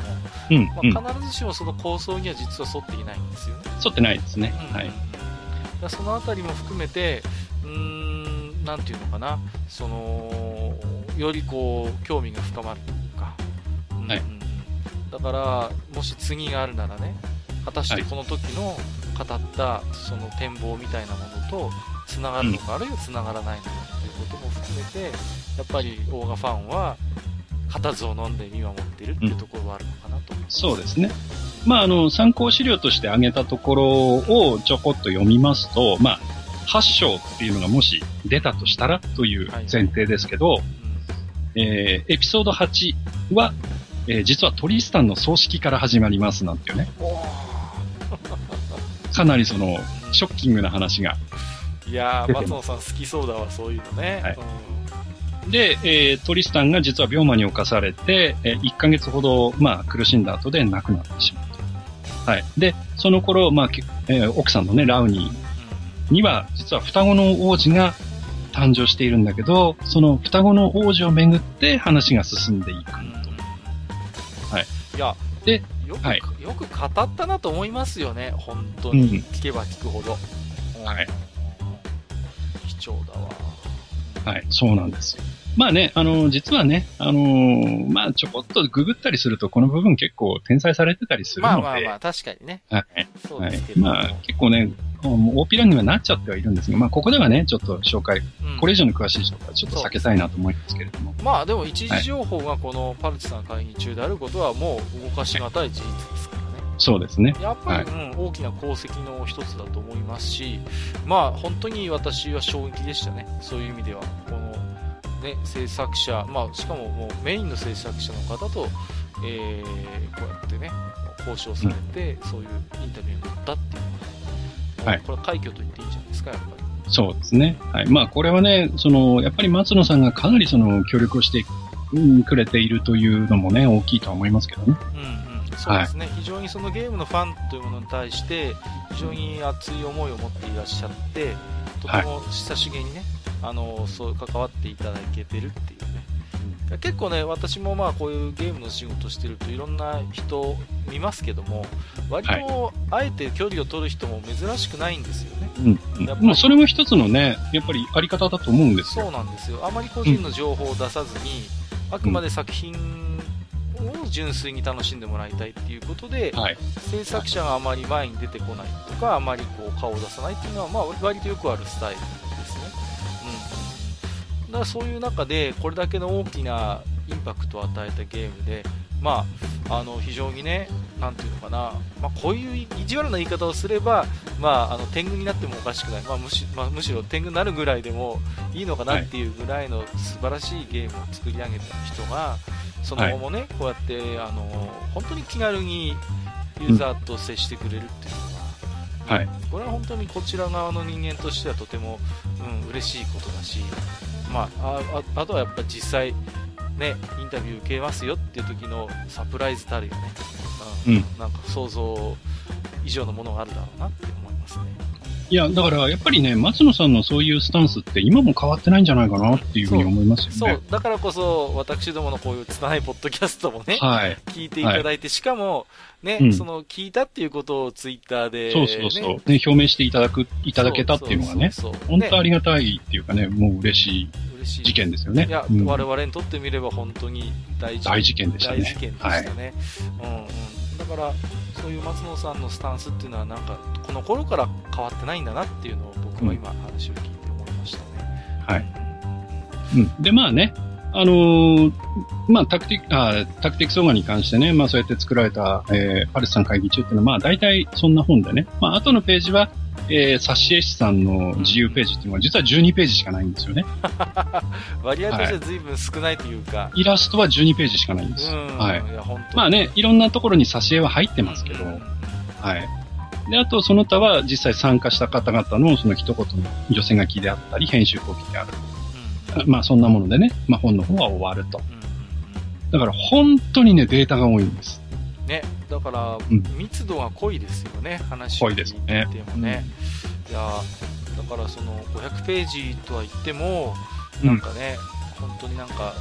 うん、うん。まあ、必ずしもその構想には実は沿っていないんですよね。沿ってないですね。はい。うんだからそのあたりも含めて、うーん、なんていうのかな、その、よりこう、興味が深まるというか、うんうんはいだから、もし次があるならね、果たしてこの時の語ったその展望みたいなものとつながるのか、あるいはつながらないのかっていうことも含めて、やっぱりオーガファンは、固唾を飲んで見守っているっていうところはあるのかなと思います。そうですね。まあ、あの、参考資料として挙げたところをちょこっと読みますと、まあ、8章っていうのがもし出たとしたらという前提ですけど、えーエピソード8は、えー実はトリスタンの葬式から始まりますなんていうね、かなりその、ショッキングな話が。ーいやー、松野さん好きそうだわ、そういうのね。はいうんで、えートリスタンが実は病魔に侵されて、え1ヶ月ほど、まあ、苦しんだ後で亡くなってしまうと。はい。で、その頃、まあ、けえー奥さんのね、ラウニーには、実は双子の王子が誕生しているんだけど、その双子の王子をめぐって話が進んでいくい。いや、でよく、はいよく語ったなと思いますよね、本当うんに。聞けば聞くほど。はい。貴重だわ。はい、そうなんですよ。まあね、あの、実はね、あのーまあちょこっとググったりすると、この部分結構転載されてたりするので、まあまあまあ、確かにね。はい。そうはいですけれども。まあ結構ね、大っぴらにはなっちゃってはいるんですが、まあここではね、ちょっと紹介、うんこれ以上の詳しい人はちょっと避けたいなと思いますけれども。まあでも一時情報がこのパルチさん会議中であることはもう動かしがたい事実ですからね。そうですね。やっぱり、うん、大きな功績の一つだと思いますし、まあ本当に私は衝撃でしたね。そういう意味では。この、ね、制作者、まあしかももうメインの制作者の方と、えー、こうやってね、交渉されて、そういうインタビューに乗ったっていうのは、はいこれは快挙と言っていいんじゃないですか、やっぱり。そうですね。はい。まあこれはね、その、やっぱり松野さんがかなりその協力をしてうんくれているというのもね、大きいとは思いますけどね。うんうん、そうですね、非常にそのゲームのファンというものに対して、非常に熱い思いを持っていらっしゃって、とても親しげにね、あのそう関わっていただけてるっていうね。結構ね、私もまあこういうゲームの仕事してるといろんな人見ますけども、割とあえて距離を取る人も珍しくないんですよね。うん。やっぱりまあそれも一つのね、やっぱりあり方だと思うんですそうよ。なんですよ。あまり個人の情報を出さずに、あくまで作品を純粋に楽しんでもらいたいっていうことで、はい。制作者があまり前に出てこないとか、あまりこう顔を出さないっていうのは、まあ、割とよくあるスタイル。だからそういう中で、これだけの大きなインパクトを与えたゲームで、まあ、あの非常にね、なんていうのかな、まあ、こういう意地悪な言い方をすれば、まあ、あの天狗になってもおかしくない、まあむしまあ、むしろ天狗になるぐらいでもいいのかなっていうぐらいの素晴らしいゲームを作り上げた人が、その後もね、こうやってあの本当に気軽にユーザーと接してくれるっていうのは、はい。これは本当にこちら側の人間としてはとても、うん、嬉しいことだし、まあ、あああとはやっぱ実際、ね、インタビュー受けますよっていう時のサプライズたるよね、うん。うん。なんか想像以上のものがあるだろうなって思いますね。いや、だからやっぱりね、松野さんのそういうスタンスって今も変わってないんじゃないかなっていうふうに思いますよね。そう、だからこそ私どものこういう拙いポッドキャストもね、はい。聞いていただいて、しかも、ね、うんその聞いたっていうことをツイッターで、そうそうそう。ねね、表明していただく、いただけたっていうのがね、そうそうそう本当あねりがたいっていうかね、もう嬉しい嬉しい事件ですよね。いや、うん我々にとってみれば本当に大事大事件でしたね大事件でしたね。うんうん。だから、そういう松野さんのスタンスっていうのは、なんか、この頃から変わってないんだなっていうのを僕は今、話を聞いて思いましたね。はい。うんうん。で、まあね、あのーまあ、タクティク、あタクティクスオーガに関してね、まあ、そうやって作られた、えーパレスさん会議中っていうのは、まあ、大体そんな本でね、まあ、後のページは、えー、サシエシさんの自由ページっていうのは、実は12ページしかないんですよね。割合としては随分少ないというか、イラストは12ページしかないんです。うん。はい。いまあね、いろんなところに挿絵は入ってますけど、うんはい。で、あと、その他は実際参加した方々のその一言の寄せ書きであったり、編集後期である。うんまあ、そんなものでね、まあ、本の方は終わると。だから、本当にね、データが多いんです。ね、だから、うん。密度が濃いですよね、話を聞いていですね。てもね。いやだからその500ページとは言っても、うん。なんかね、本当になんか、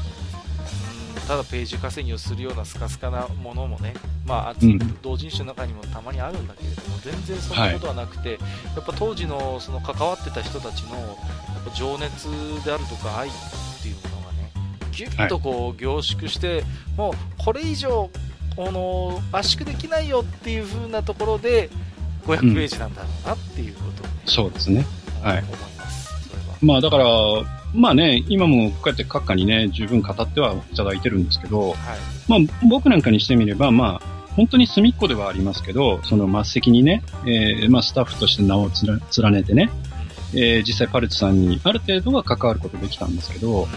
うん、ただページ稼ぎをするようなスカスカなものもね、まあ、同人誌の中にもたまにあるんだけれども、全然そんなことはなくて、やっぱ当時のその関わってた人たちのやっぱ情熱であるとか愛っていうものがね、ぎゅっとこう凝縮して、もうこれ以上、この圧縮できないよっていう風なところで、500ページなんだろうなっていうことをね、そうですね。はい思います。まあ、だから、まあね、今もこうやって閣下にね、十分語ってはいただいてるんですけど、はい。まあ、僕なんかにしてみれば、まあ、本当に隅っこではありますけど、その末席にね、えーまあ、スタッフとして名を連ねてね、えー実際パルチさんにある程度は関わることできたんですけど、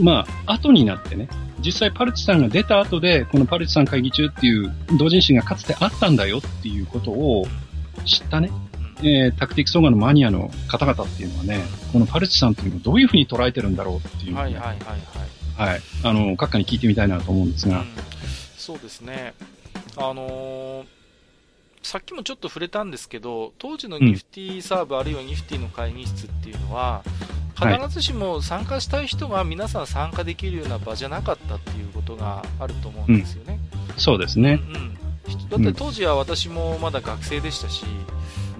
まあ、後になってね、実際パルチさんが出た後で、このパルチさん会議中っていう同人誌がかつてあったんだよっていうことを知ったね、うんえータクティクスオーガのマニアの方々っていうのはね、このパルチさんっていうのをどういうふうに捉えてるんだろうっていうね、はいはいはいはい。はい。あの、閣下に聞いてみたいなと思うんですが、うんそうですね。あのーさっきもちょっと触れたんですけど、当時のニフティサーブ、あるいはニフティの会議室っていうのは、はい必ずしも参加したい人が皆さん参加できるような場じゃなかったっていうことがあると思うんですよね。そうですね。うん。うんだって当時は私もまだ学生でしたし、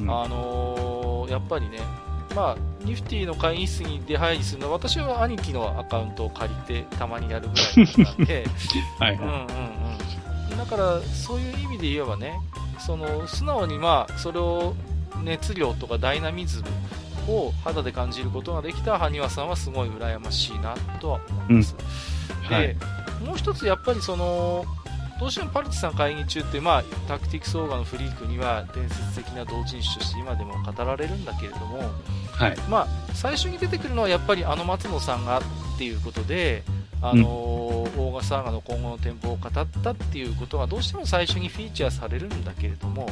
うん。あのーやっぱりね、まあ、ニフティの会議室に出入りするのは、私は兄貴のアカウントを借りてたまにやるぐらいだったんで、はい。うんうんうん、だからそういう意味で言えばねその素直にまあそれを熱量とかダイナミズムを肌で感じることができた埴輪さんはすごい羨ましいなとは思います、で、はい。もう一つやっぱりそのどうしてもパルチさん会議中って、まあ、タクティクスオーガのフリークには伝説的な同人誌として今でも語られるんだけれども、はい。まあ、最初に出てくるのはやっぱりあの松野さんがっていうことで、あのーオーガサーガの今後の展望を語ったっていうことがどうしても最初にフィーチャーされるんだけれども、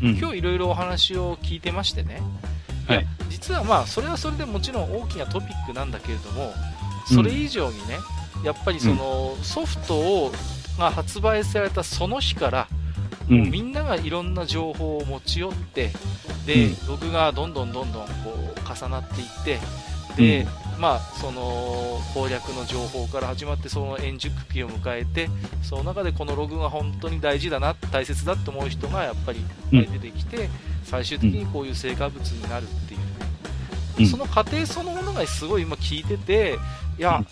うん。今日いろいろお話を聞いてましてね、はい。や実はまあそれはそれでもちろん大きなトピックなんだけれども、それ以上にね、やっぱりそのソフトをが発売されたその日から、うん。みんながいろんな情報を持ち寄って、で、うん。僕がどんどんどんどんこう重なっていって、で、まあ、その攻略の情報から始まって、その円熟期を迎えて、その中でこのログが本当に大事だな、大切だと思う人がやっぱり出てきて、最終的にこういう成果物になるっていう。ね、うん。その過程そのものがすごい今聞いてて、いや、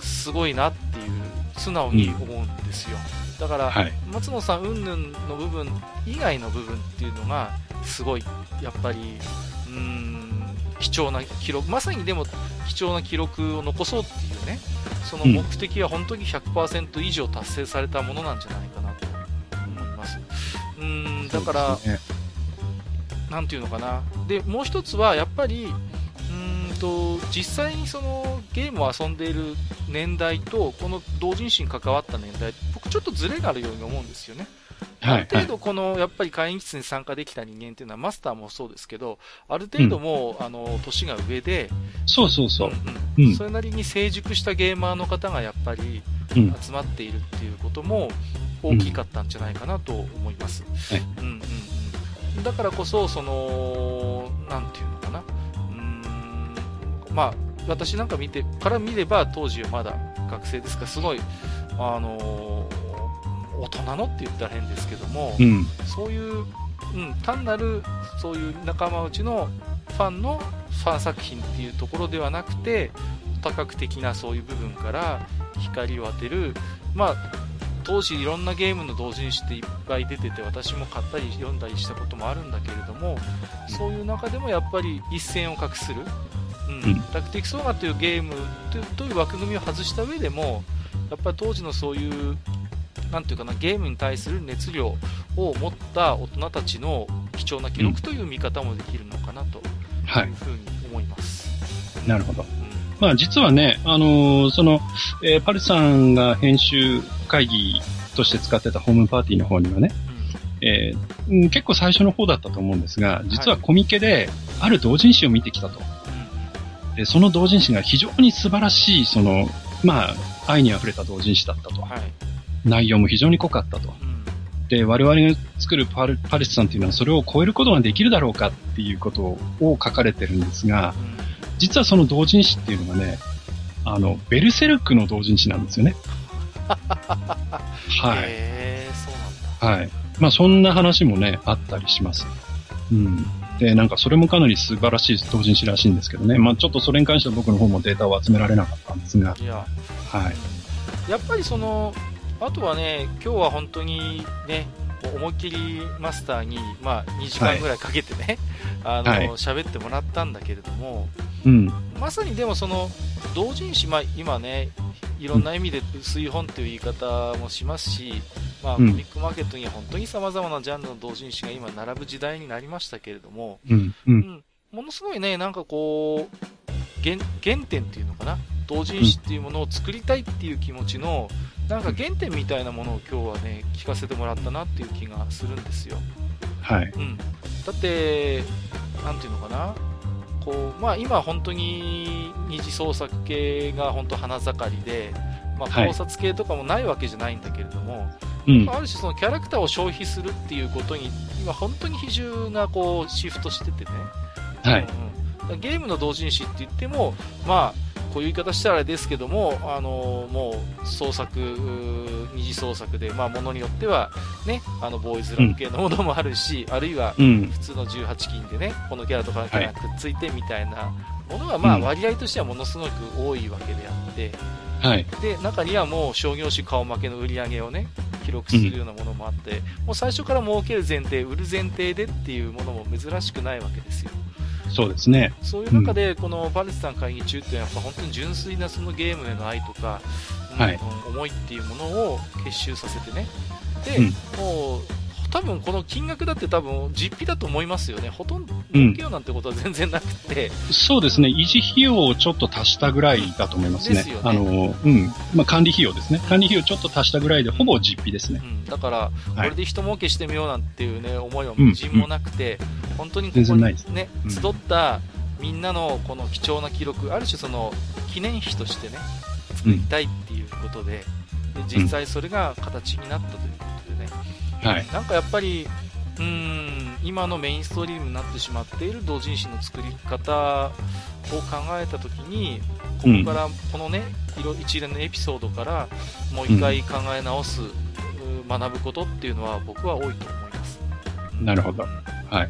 すごいなっていう、素直に思うんですよ。だから、はい。松野さん云々の部分以外の部分っていうのがすごいやっぱりうーん貴重な記録まさにでも貴重な記録を残そうっていうねその目的は本当に100%以上達成されたものなんじゃないかなと思います。うーんだから、ねなんていうのかなでもう一つはやっぱりうーんと実際にそのゲームを遊んでいる年代とこの同人誌に関わった年代僕ちょっとズレがあるように思うんですよねあはいる。程度このやっぱり会議室に参加できた人間っていうのはマスターもそうですけどある程度もう、あの年が上でそうそうそう。んうんそれなりに成熟したゲーマーの方がやっぱりうん。集まっているっていうことも大きかったんじゃないかなと思います。はいうんうんうん、だからこそそのなんていうのかな。うーん、まあ、私なんか見て、から見れば当時はまだ学生ですから、すごい、あのー大人のって言ったら変ですけども、うん。そういう、うん、単なるそういう仲間内のファンのファン作品っていうところではなくて多角的なそういう部分から光を当てる、まあ、当時いろんなゲームの同人誌っていっぱい出てて私も買ったり読んだりしたこともあるんだけれどもそういう中でもやっぱり一線を画する、うんうんタクティクスオーガというゲームという枠組みを外した上でもやっぱり当時のそういうなんていうかなゲームに対する熱量を持った大人たちの貴重な記録という見方もできるのかなとはいいう。ふうに思います。なるほど。うんまあ実はね、あのーその、えーパルさんが編集会議として使ってたホームパーティーの方にはね、えーうん結構最初の方だったと思うんですが、実はコミケである同人誌を見てきたと。でその同人誌が非常に素晴らしい、その、まあ、愛に溢れた同人誌だったとうん。はい。内容も非常に濃かったと。うんで、我々が作るパルパレスさんっていうのはそれを超えることができるだろうかっていうことを書かれてるんですが、実はその同人誌っていうのがね、あの、ベルセルクの同人誌なんですよね。はい。そうなんだ。はい。まあそんな話もね、あったりします。うん。で、なんかそれもかなり素晴らしい同人誌らしいんですけどね。まあちょっとそれに関しては僕の方もデータを集められなかったんですが、いや、はい。やっぱりその、あとはね、今日は本当にね、思いっきりマスターに、まあ、2時間ぐらいかけてね、あの、はい喋ってもらったんだけれども、うん。まさにでもその、同人誌、まあ、今ね、いろんな意味で薄い本という言い方もしますし、まあ、コうんミックマーケットには本当に様々なジャンルの同人誌が今並ぶ時代になりましたけれども、うん。う。うんん、ものすごいね、なんかこう、原原点っていうのかな、同人誌っていうものを作りたいっていう気持ちの、なんか原点みたいなものを今日はね、聞かせてもらったなっていう気がするんですよ。はい。うん、だって、なんていうのかな、こうまあ、今、本当に二次創作系が本当花盛りで、まあ、はい考察系とかもないわけじゃないんだけれども、うんま。あある種、そのキャラクターを消費するっていうことに、今、本当に比重がこうシフトしててね、はい。うんうんゲームの同人誌って言っても、まあ、こういう言い方したらあれですけども、あのもう創作、二次創作で、まあ、ものによっては、ね、あのボーイズラブ系のものもあるし、あるいはうん。普通の18金でね、このキャラとかのキャラがくっついてみたいなものが、まあ、うん割合としてはものすごく多いわけであって、はい。で、中にはもう商業誌顔負けの売り上げをね、記録するようなものもあって、もう最初から儲ける前提、売る前提でっていうものも珍しくないわけですよ。そうですね。そういう中で、このパレスさん会議中っていうのは、やっぱ本当に純粋なそのゲームへの愛とか、うんはいうん思いっていうものを結集させてね。で、うんもう、多分この金額だって多分実費だと思いますよね。ほとんどうん儲けようなんてことは全然なくて、そうですね。維持費用をちょっと足したぐらいだと思いますね。ですよねあの、うん。まあ、管理費用ですね。管理費用ちょっと足したぐらいで、ほぼ実費ですねう。ん、だから、これで人儲けしてみようなんていうね、思いはうんみじんもなくて、本当にこ全こにね、うん集ったみんなのこの貴重な記録、ある種その記念碑としてね、作りたいっていうことで、で実際それが形になったということでね、はい。なんかやっぱり、うーん、今のメインストリームになってしまっている同人誌の作り方を考えたときに、ここから、このね、色一連のエピソードから、もう一回考え直す、うー学ぶことっていうのは僕は多いと思います。なるほどうん。はい。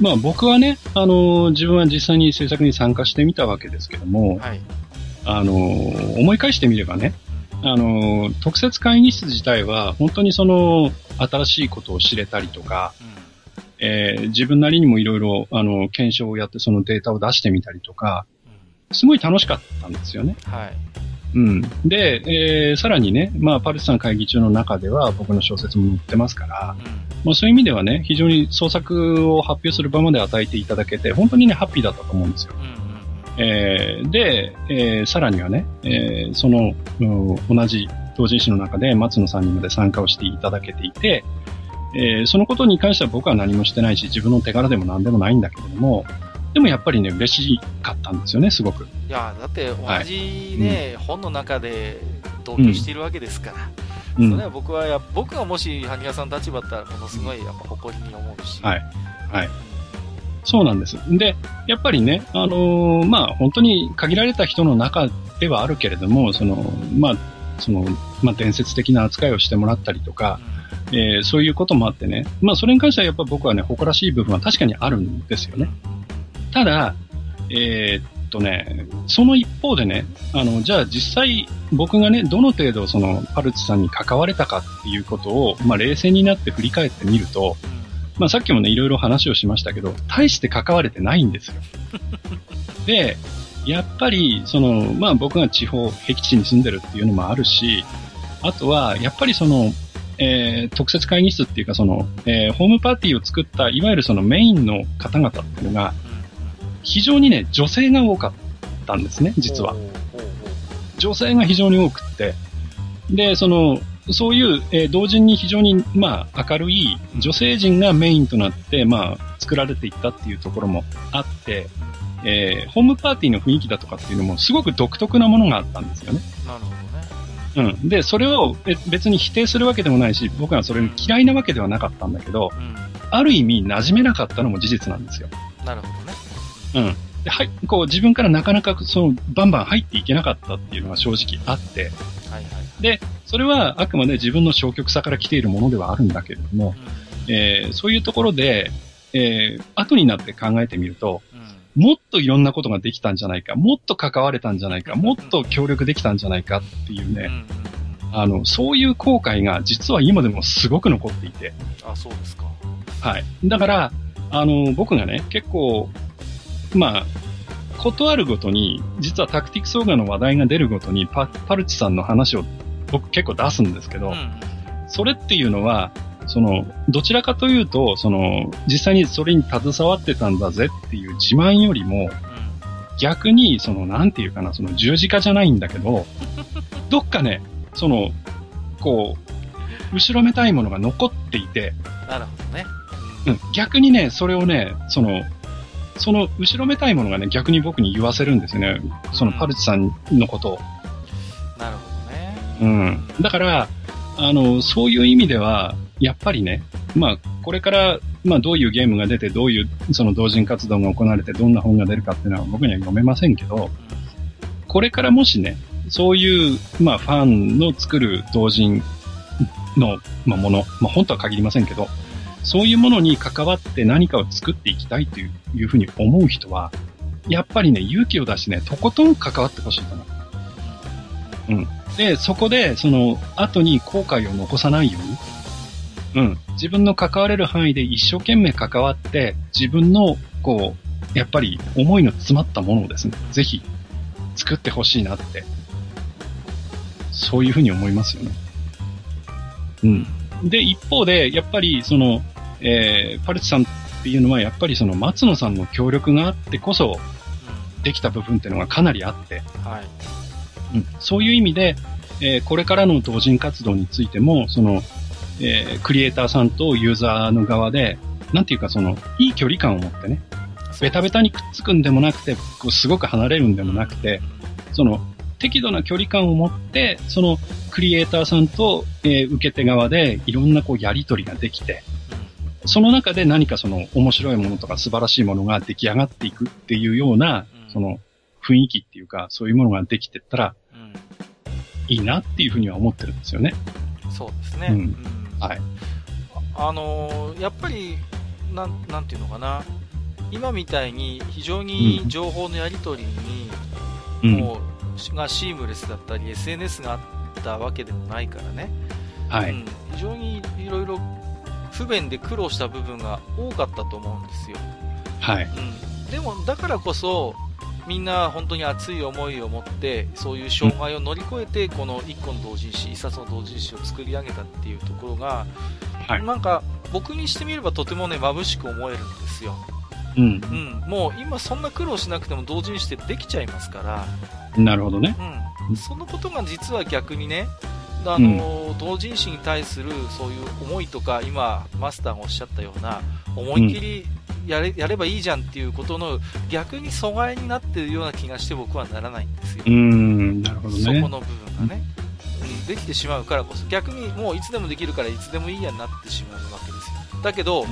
まあ僕はね、あの自分は実際に制作に参加してみたわけですけども、はい。あの思い返してみればね、あの特設会議室自体は本当にその新しいことを知れたりとか、うんえー自分なりにもいろいろあの検証をやってそのデータを出してみたりとか、うんすごい楽しかったんですよね。はい。うん。で、えーさらにね、まあパルスさん会議中の中では僕の小説も載ってますから、うんまあ、そういう意味ではね、非常に創作を発表する場まで与えていただけて、本当にね、ハッピーだったと思うんですよ。うんうんえーで、えーさらにはね、えーその、うん同じ同人誌の中で松野さんにまで参加をしていただけていて、えーそのことに関しては僕は何もしてないし、自分の手柄でも何でもないんだけれども、でもやっぱりね、嬉しかったんですよね、すごく。いやだって同はい。じね、本の中で同居しているわけですから、うん。それは僕はや僕がもし羽賀さんの立場だったらものすごいやっぱ誇りに思うし、はい。はいそうなんです。で、やっぱりね、あのーまあ、本当に限られた人の中ではあるけれども、その、まあ、その、まあ、伝説的な扱いをしてもらったりとか、えーそういうこともあってね、まあ、それに関してはやっぱ僕はね、誇らしい部分は確かにあるんですよね。ただ、えーっとね、その一方でね、あの、じゃあ実際僕がね、どの程度そのパルチさんに関われたかっていうことを、まあ冷静になって振り返ってみると、まあさっきもね、いろいろ話をしましたけど、大して関われてないんですよ。で、やっぱり、その、まあ僕が地方、僻地に住んでるっていうのもあるし、あとは、やっぱりその、えー特設会議室っていうかその、えーホームパーティーを作った、いわゆるそのメインの方々っていうのが、非常にね、女性が多かったんですね、実は。女性が非常に多くって。で、その、そういう、えー同人に非常に、まあ、明るい女性陣がメインとなって、まあ、作られていったっていうところもあって、えーホームパーティーの雰囲気だとかっていうのもすごく独特なものがあったんですよね。なるほどね。うん。で、それをべ別に否定するわけでもないし、僕はそれに嫌いなわけではなかったんだけど、うん。ある意味馴染めなかったのも事実なんですよ。なるほどね。うん。で、はい、こう自分からなかなかそのバンバン入っていけなかったっていうのが正直あって、はいはい。で、それはあくまで自分の消極さから来ているものではあるんだけれども、えーそういうところで、えー後になって考えてみると、うん。うん。もっといろんなことができたんじゃないか、もっと関われたんじゃないか、もっと協力できたんじゃないかっていうね、うんうんうん。あの、そういう後悔が実は今でもすごく残っていて、あ、そうですか。はい。だから、あの、僕がね、結構、まあ、ことあるごとに、実はタクティクスオーガの話題が出るごとにパ、パルチさんの話を僕結構出すんですけど。それっていうのは、その、どちらかというと、その、実際にそれに携わってたんだぜっていう自慢よりも、逆に、その、なんていうかな、その十字架じゃないんだけど、どっかね、その、こう、後ろめたいものが残っていて、うん。なるほどね。うん、逆にね、それをね、その、その後ろめたいものがね、逆に僕に言わせるんですよね。そのパルチさんのことを。なるほどね。うん。だから、あの、そういう意味では、やっぱりね、まあ、これから、まあ、どういうゲームが出て、どういう、その同人活動が行われて、どんな本が出るかっていうのは僕には読めませんけど、これからもしね、そういう、まあ、ファンの作る同人の、まあ、もの、まあ、本とは限りませんけど、そういうものに関わって何かを作っていきたいといういうふうに思う人は、やっぱりね、勇気を出してね、とことん関わってほしいと思う。うん。で、そこで、その、後に後悔を残さないように、うん。自分の関われる範囲で一生懸命関わって、自分の、こう、やっぱり思いの詰まったものをですね、ぜひ、作ってほしいなって、そういうふうに思いますよね。うん。で、一方で、やっぱり、その、えー、パルチさんっていうのは、やっぱりその、松野さんの協力があってこそ、できた部分っていうのがかなりあって、うんはい。うん、そういう意味で、えーこれからの同人活動についても、その、えークリエイターさんとユーザーの側で、なんていうかその、いい距離感を持ってね、ベタベタにくっつくんでもなくて、こうすごく離れるんでもなくて、その、適度な距離感を持って、その、クリエイターさんと、えー受け手側で、いろんなこう、やりとりができて、その中で何かその、面白いものとか素晴らしいものが出来上がっていくっていうようなうん、その、雰囲気っていうか、そういうものができてったら、うんうんいいなっていうふうには思ってるんですよね。そうですね。うんうんはい。あのーやっぱり、なん、なんていうのかな。今みたいに非常に情報のやり取りに、うん。もう、がシームレスだったり、SNS があったわけでもないからね。はい。うん、非常にいろいろ不便で苦労した部分が多かったと思うんですよ。はい。うん、でも、だからこそ、みんな本当に熱い思いを持って、そういう障害を乗り越えて、この1個の同人誌、1冊の同人誌を作り上げたっていうところが、はいなんか僕にしてみればとてもね、眩しく思えるんですよ。うんう。ん、もう今そんな苦労しなくても同人誌ってできちゃいますから、なるほどね。うん、そのことが実は逆にね、あの同人誌に対するそういう思いとか、今、マスターがおっしゃったような、思いっきりやれ,、やればいいじゃんっていうことの逆に阻害になっているような気がして僕はならないんですよ、うーん。なるほどね。そこの部分がね、うん、できてしまうからこそ、逆にもういつでもできるからいつでもいいやになってしまうわけですよ。だけど、ん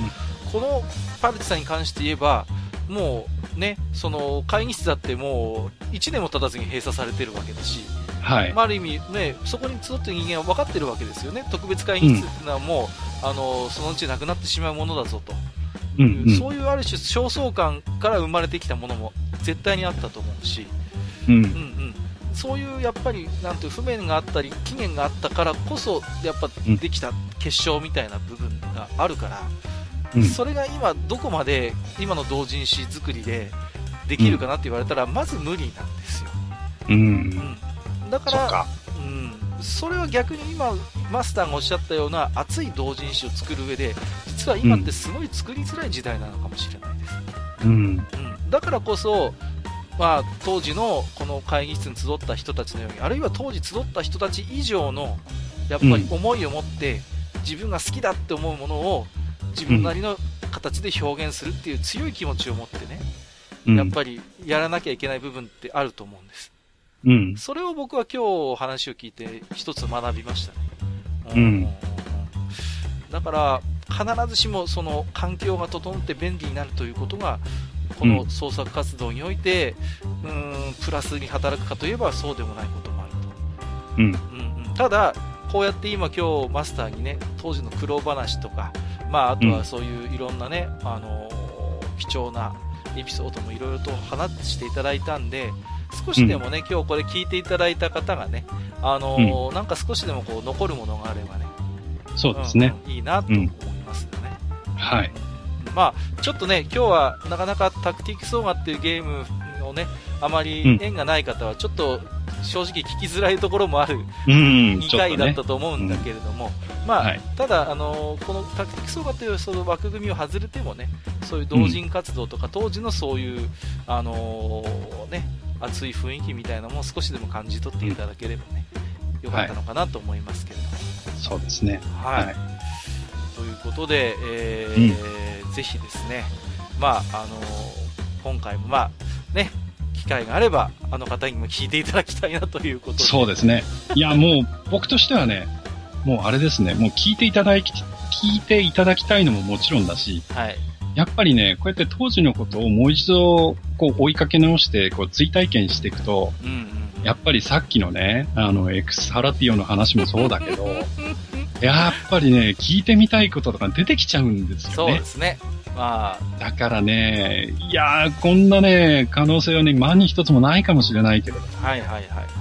このパルチさんに関して言えば、もうね、その会議室だってもう1年も経たずに閉鎖されてるわけだし、はい。まあ、ある意味ね、そこに集ってる人間は分かってるわけですよね。特別会議室っていうのはもう、あの、そのうちなくなってしまうものだぞと。うんうん。そういうある種焦燥感から生まれてきたものも絶対にあったと思うし、うん。うんうん、そういうやっぱりなんていう不便があったり期限があったからこそやっぱうん。できた結晶みたいな部分があるから、うん。それが今どこまで今の同人誌作りでできるかなって言われたら、まず無理なんですよ、う。うん。ん、だから。うん、それは逆に今マスターがおっしゃったような熱い同人誌を作る上で実は今ってすごい作りづらい時代なのかもしれないです、うん。うん、だからこそ、まあ、当時のこの会議室に集った人たちのようにあるいは当時集った人たち以上のやっぱり思いを持って、自分が好きだって思うものを自分なりの形で表現するっていう強い気持ちを持ってね、うんやっぱりやらなきゃいけない部分ってあると思うんですうん。それを僕は今日話を聞いて一つ学びましたね。うんだから、必ずしもその環境が整って便利になるということが、この創作活動において、うーん、プラスに働くかといえばそうでもないこともあると。うん。うんうん、ただ、こうやって今今日マスターにね、当時の苦労話とか、まああとはそういういろんなね、あのー貴重なエピソードもいろいろと話していただいたんで、少しでもね、今日これ聞いていただいた方がね、あのーなんか少しでもこう残るものがあればね、そうですね。うんうんいいなと思いますよね。はい。まあ、ちょっとね、今日はなかなかタクティックソーガっていうゲームをね、あまり縁がない方は、ちょっと正直聞きづらいところもあるうん。2ちょっとね回だった。と思うんだけれども、まあ、はいただ、あのこのタクティックソーガというその枠組みを外れてもね、そういう同人活動とか、当時のそういう、あのね、熱い雰囲気みたいなのも少しでも感じ取っていただければね、よかったのかなと思いますけれども。そうですね。はい。はいということで、えーぜひですね、まあ、あの今回もまあ、ね、機会があれば、あの方にも聞いていただきたいなということで。そうですね。いや、もう、僕としてはね、もうあれですね、もう聞いていただき、聞いていただきたいのももちろんだし、はい。やっぱりね、こうやって当時のことをもう一度、こう追いかけ直して、こう追体験していくと、うんうん。やっぱりさっきのね、あの、エクスハラティオの話もそうだけど、やっぱりね、聞いてみたいこととか出てきちゃうんですよねそうで。すね。まあ、だからね、いやー、こんなね、可能性はね、万に一つもないかもしれないけど、はいはいはいはい。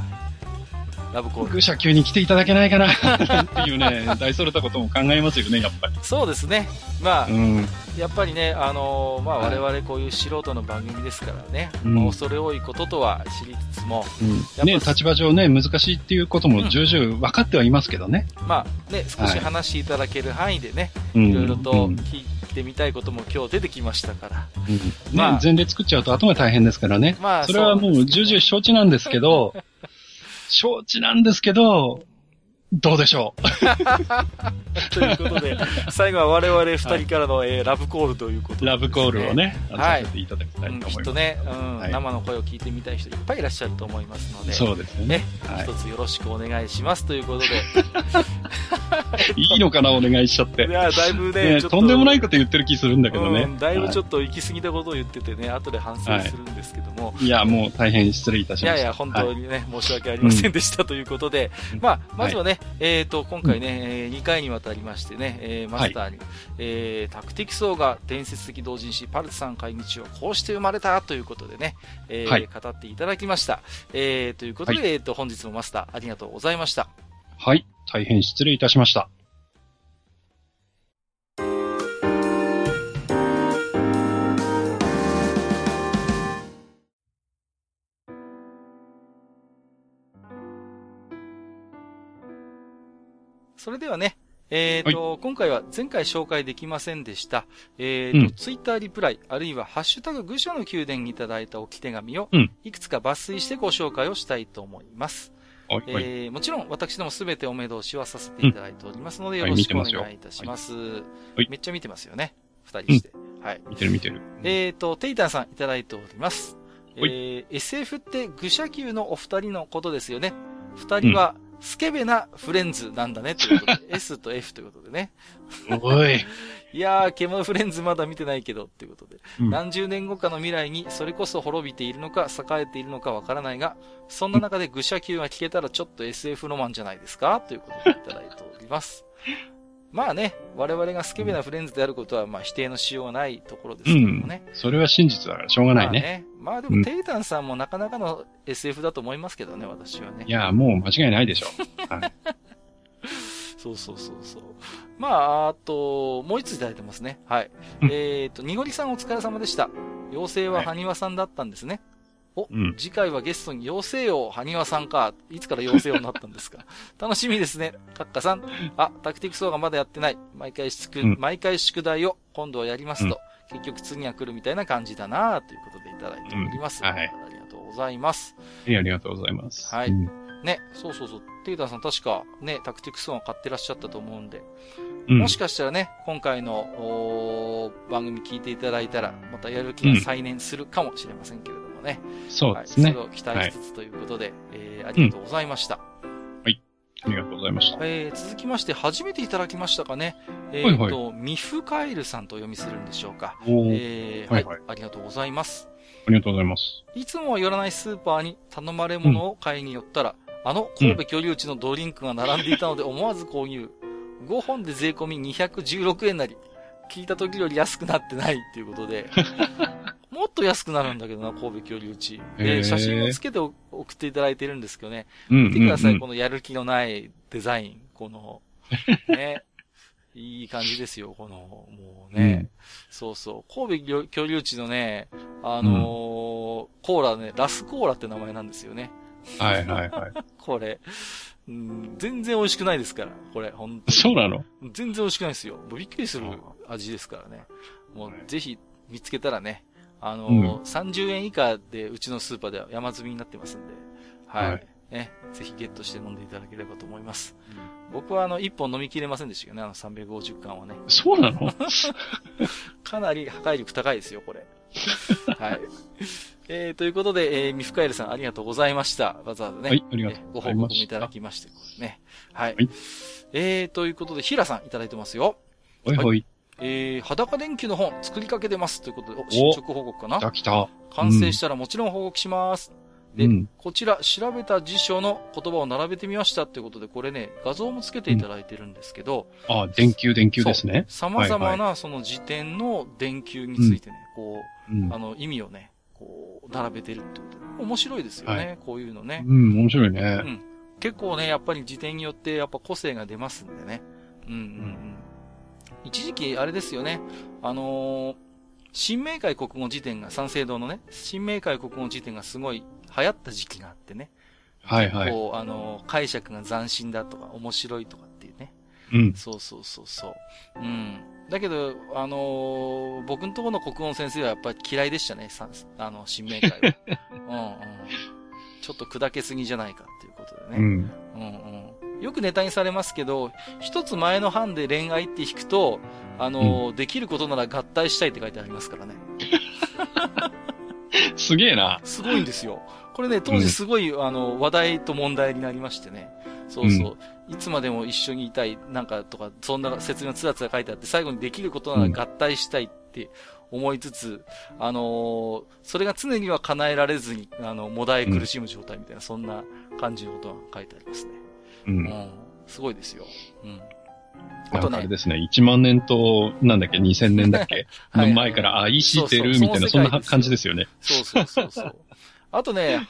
ラブコール。愚者級に来ていただけないかな、っていうね、大それたことも考えますよね、やっぱり。そうですね。まあ、うん。やっぱりね、あのーまあ、はい我々こういう素人の番組ですからね、うんまあ、恐れ多いこととは知りつつも、うん、ね、立場上ね、難しいっていうことも重々分かってはいますけどね。まあね、少し話していただける範囲でね、うん。いろいろとうん聞いてみたいことも今日出てきましたから、うんね、まあ前例作っちゃうと後が大変ですからね。まあそれはもう重々承知なんですけど、承知なんですけど、どうでしょう？ということで、最後は我々二人からの、えーラブコールということで、ラブコールを。ね、はいさせていただきたいうん、と思います。きっとね、うんはい生の声を聞いてみたい人いっぱいいらっしゃると思いますので、そうですよねね。はい一つよろしくお願いしますということで、いいのかな、お願いしちゃって。いや、だいぶね、ねちょっとんでもないこと言ってる気するんだけどね。うんだいぶちょっっと行き過ぎたことを言っててね、後で反省するんですけども、と。いや、もう大変失礼いたしました。いやいや、本当はいにね、申し訳ありませんでしたということで、うんまあ、まずはね、えっ、と、今回ね、え2回にわたりましてね、えーマスターに、えータクティクソーが伝説的同人誌パルツさん会議中はこうして生まれたということでね、えーはい語っていただきました。えーということで、はえっ、と、本日もマスターありがとうございました。はい。大変失礼いたしました。それではね、えっ、と、今回は前回紹介できませんでした、えっ、と、うんツイッターリプライ、あるいはハッシュタグ愚者の宮殿にいただいた置き手紙をうん、いくつか抜粋してご紹介をしたいと思います。はい、はい。えーもちろん私どもすべてお目通しはさせていただいておりますので、はいよろしくお願いいたします。いめっちゃ見てますよね。二人して。はい。見てる見てる。えっ、と、テイタンさんいただいております。えはいー SF って愚者級のお二人のことですよね。二人はスケベなフレンズなんだねということで、S と F ということでね。おい。いやー、ケモフレンズまだ見てないけどっていうことで、うん何十年後かの未来にそれこそ滅びているのか栄えているのかわからないが、そんな中で愚者級が聞けたらちょっと SF ロマンじゃないですかということでいただいております。まあね、我々がスケベなフレンズであることは、まあ否定のしようがないところですうんけどもね。。それは真実だからしょうがないね。まあね。まあでも、うんテイタンさんもなかなかの SF だと思いますけどね、私はねい。や、もう間違いないでしょ。はい。そうそうそうそう。まあ、あと、もう一ついただいてますね。はい。うんえっ、と、にごりさんお疲れ様でした。妖精は埴輪さんだったんですね。お、うん次回はゲストに妖精王埴輪さんか。いつから妖精王になったんですか？楽しみですね。カッカさん。あ、タクティクス王がまだやってない。毎回宿、うん毎回宿題を今度はやりますと、結局次が来るみたいな感じだなということでいただいております。うんはいありがとうございます。えありがとうございます。はいうんね、そうそうそう。テイタンさん確かね、タクティクス王が買ってらっしゃったと思うんで、うんもしかしたらね、今回の番組聞いていただいたら、またやる気が再燃するかもしれませんけれどもね。そうですねはい、期待しつつということで、えーありがとうございました。ありがとうございました。えー続きまして、初めていただきましたかね。えっ、はいと、ミフカエルさんとお読みするんでしょうか。えーはいい、ははいありがとうございます。ありがとうございます。いつもは寄らないスーパーに頼まれ物を買いに寄ったら、あの神戸居留地のドリンクが並んでいたので 思わず購入。5本で税込み216円なり、聞いた時より安くなってないっていうことで、もっと安くなるんだけどな、神戸居留地。で、写真をつけて送っていただいてるんですけどね、うん。見てください、うんこのやる気のないデザイン。この、ね。いい感じですよ、この、もうね。うんそうそう。神戸居留地のね、あのーコーラね、ラスコーラって名前なんですよね。はいはいはい。これ。うん、全然美味しくないですから、これ、本当にそうなの？全然美味しくないですよ。もうびっくりする味ですからね。もうぜひ見つけたらね、あのー30円以下でうちのスーパーでは山積みになってますんで、はい。はいね、ぜひゲットして飲んでいただければと思います。僕はあの、1本飲みきれませんでしたけどね、あの350巻はね。そうなの？かなり破壊力高いですよ、これ。はい。えー、ということで、えー、ミフカエルさんありがとうございました。わざわざね。はいありがとうえーごございました報告もいただきまして、これね。はい。はいえー、ということで、ヒラさんいただいてますよ。ほいほい。えー、裸電球の本作りかけてます。ということで、お進捗報告か来なた来た。完成したらもちろん報告します。で、うん。こちら、調べた辞書の言葉を並べてみましたっていうことで、これね、画像もつけていただいてるんですけど、あ、電球電球ですね。様々なその辞典の電球についてね、こうんう、あ。の、意味をね、こう、並べてるってことで、面白いですよね、はこういうのね。うん、面白いうね。ん。結構ね、やっぱり辞典によって、やっぱ個性が出ますんでね。うんうんうん。一時期、あれですよね、あのー新明解国語辞典が、三省堂のね、新明解国語辞典がすごい流行った時期があってね。はいはい。こう、あのー解釈が斬新だとか、面白いとかっていうね。うん。そうそうそうそう。うん。だけど、あのー僕のところの国語の先生はやっぱり嫌いでしたね、さあの、新明解は。うんうん。ちょっと砕けすぎじゃないかっていうことでね。うん。うんうん。よくネタにされますけど、一つ前の版で恋愛って引くと、あのーできることなら合体したいって書いてありますからね。すげえな。すごいんですよ。これね、当時すごい、あの、話題と問題になりましてね。そうそう。いつまでも一緒にいたい、なんかとか、そんな説明のつらつら書いてあって、最後にできることなら合体したいって思いつつ、あのーそれが常には叶えられずに、あの、もだえ苦しむ状態みたいな、そんな感じのことが書いてありますね。う。うんん。すごいですよ。うん。あとね、かあれですね、1万年と、なんだっけ、2000年だっけ、はいの前から、あ、石出るそうそうみたいな、そんな感じですよね。そうそうそうそう。あとね、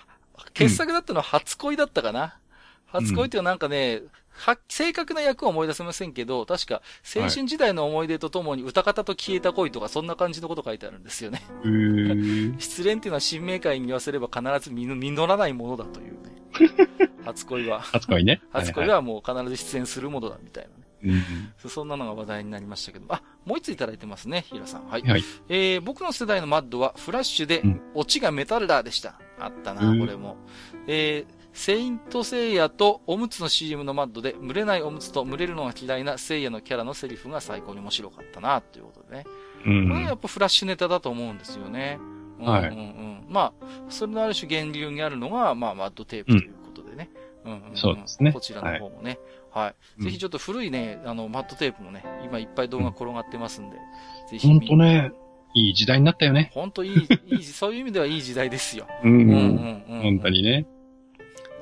傑作だったのは初恋だったかな？初恋っていうのはなんかね、は、正確な役は思い出せませんけど、確か、青春時代の思い出とともに歌方と消えた恋とか、そんな感じのこと書いてあるんですよね。へー 失恋っていうのは新明会に言わせれば必ず実実らないものだというね。初恋は。初恋ね。初恋はもう必ず出演するものだみたいなね。うんそそんなのが話題になりましたけど。あ、もう一ついただいてますね、平さん。はい。はい。えー、僕の世代のマッドはフラッシュでうん、オチがメタルダーでした。あったな、うんこれも。えー、セイントセイヤとおむつの CM のマッドで、群れないおむつと群れるのが嫌いなセイヤのキャラのセリフが最高に面白かったな、ということでね。うこれはやん。っぱフラッシュネタだと思うんですよね。うんはいうんうん。まあ、それのある種源流にあるのが、まあ、マッドテープということでね。うんうんうんそうですねこちらの方もね。はい。うんぜひちょっと古いね、あの、マットテープもね、今いっぱい動画転がってますんで、ぜひほ見んとね、いい時代になったよね。ほんといい、いい、そういう意味ではいい時代ですよ。うんうん。うんうんうん。本当。にね。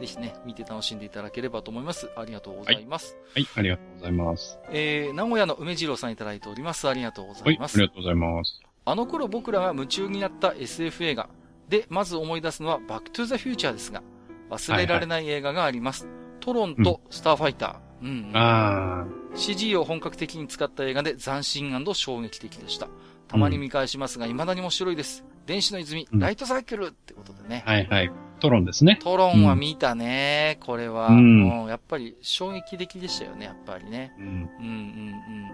ぜひね、見て楽しんでいただければと思います。ありがとうございます。はい、ありがとうございます。えー、名古屋の梅次郎さんいただいております。ありがとうござはいい、あます。りがとうございます。あの頃僕らが夢中になった SF 映画で、まず思い出すのはバックトゥザフューチャーですが、忘れられない映画があります。トロンとスターファイター。うんうんあ CG を本格的に使った映画で斬新衝撃的でした。たまに見返しますが、未だに面白いです。電子の泉、うんライトサイクルってことでね。あ、はいはい。トロンですね。トロンは見たね、これは。うんもうやっぱり衝撃的でしたよね、やっぱりね。うん。うんうんうん。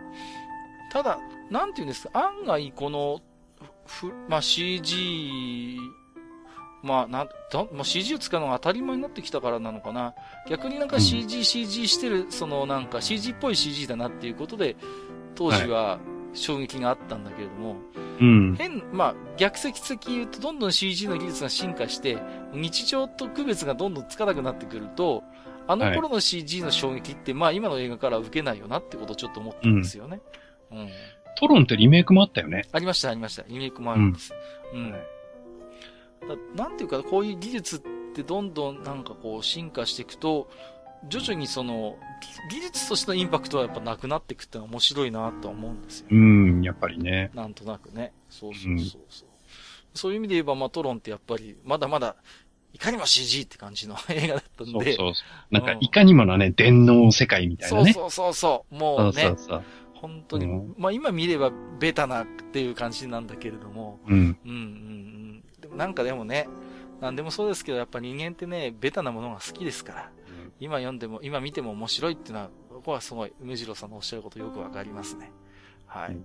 ただ、なんて言うんですか、案外この、ふ、まあ、CG、まあ、なん、どまあ、CG を使うのが当たり前になってきたからなのかな。逆になんかうん CG、CG してる、そのなんか CG っぽい CG だなっていうことで、当時は衝撃があったんだけれども、うん。変、まあ、逆説的言うと、どんどん CG の技術が進化して、日常と区別がどんどんつかなくなってくると、あの頃の CG の衝撃って、まあ今の映画からは受けないよなってことをちょっと思ったんですよね。うん。トロンってリメイクもあったよね。ありました、ありました。リメイクもあるんです。うん。だなんていうか、こういう技術ってどんどんなんかこう進化していくと、徐々にその、技技術としてのインパクトはやっぱなくなっていくってのは面白いなとは思うんですよ。うん、やっぱりね。なんとなくね。そうそうそうそう。そういう意味で言えば、まあ、トロンってやっぱり、まだまだ、いかにも CG って感じの映画だったんで。そうそうそう。なんか、いかにもなね、電脳世界みたいなね。そうそうそうそう。もそううね、そうそう。本当に、うんまあ今見ればベタなっていう感じなんだけれども、うん。うんうんうん。でもなんかでもね、なんでもそうですけど、やっぱ人間ってね、ベタなものが好きですから、今読んでも、今見ても面白いっていうのは、僕はすごい、梅次郎さんのおっしゃることよくわかりますね。はい。うん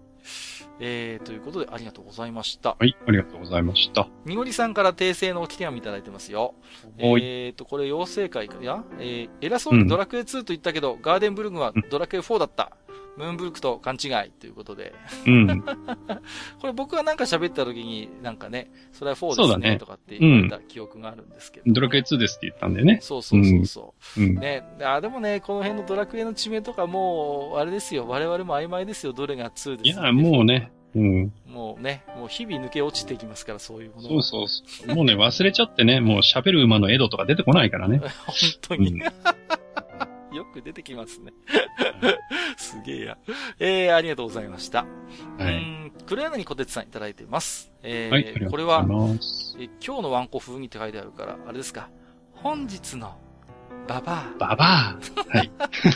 えー、ということでありがとうございました。はい、ありがとうございました。にごりさんから訂正のおき手紙いただいてますよ。おい。えーと、これ、妖精会か、いや、えー、偉そうにドラクエ2と言ったけど、ガーデンブルグはドラクエ4だった。ムーンブルクと勘違いということで。うん。これ僕がなんか喋った時に、なんかね、それは4そうだねですね、とかって言った記憶があるんですけど、ドラクエ2ですって言ったんだよね。そうそうそうそう。うん。ね、あ、でもね、この辺のドラクエの地名とかもう、あれですよ、我々も曖昧ですよ、どれが2ですいや、もうね、うん。もうね、もう日々抜け落ちていきますから、そういうものそうそうそう。もうね、忘れちゃってね、もう喋る馬のエドとか出てこないからね。本当に、うん。よく出てきますね。すげえや。えー、ありがとうございました。はうい。ん黒柳小鉄さんいただいてます。えーはい、これは。えー今日のワンコ風にって書いてあるから、あれですか？本日のババア。ババアはい。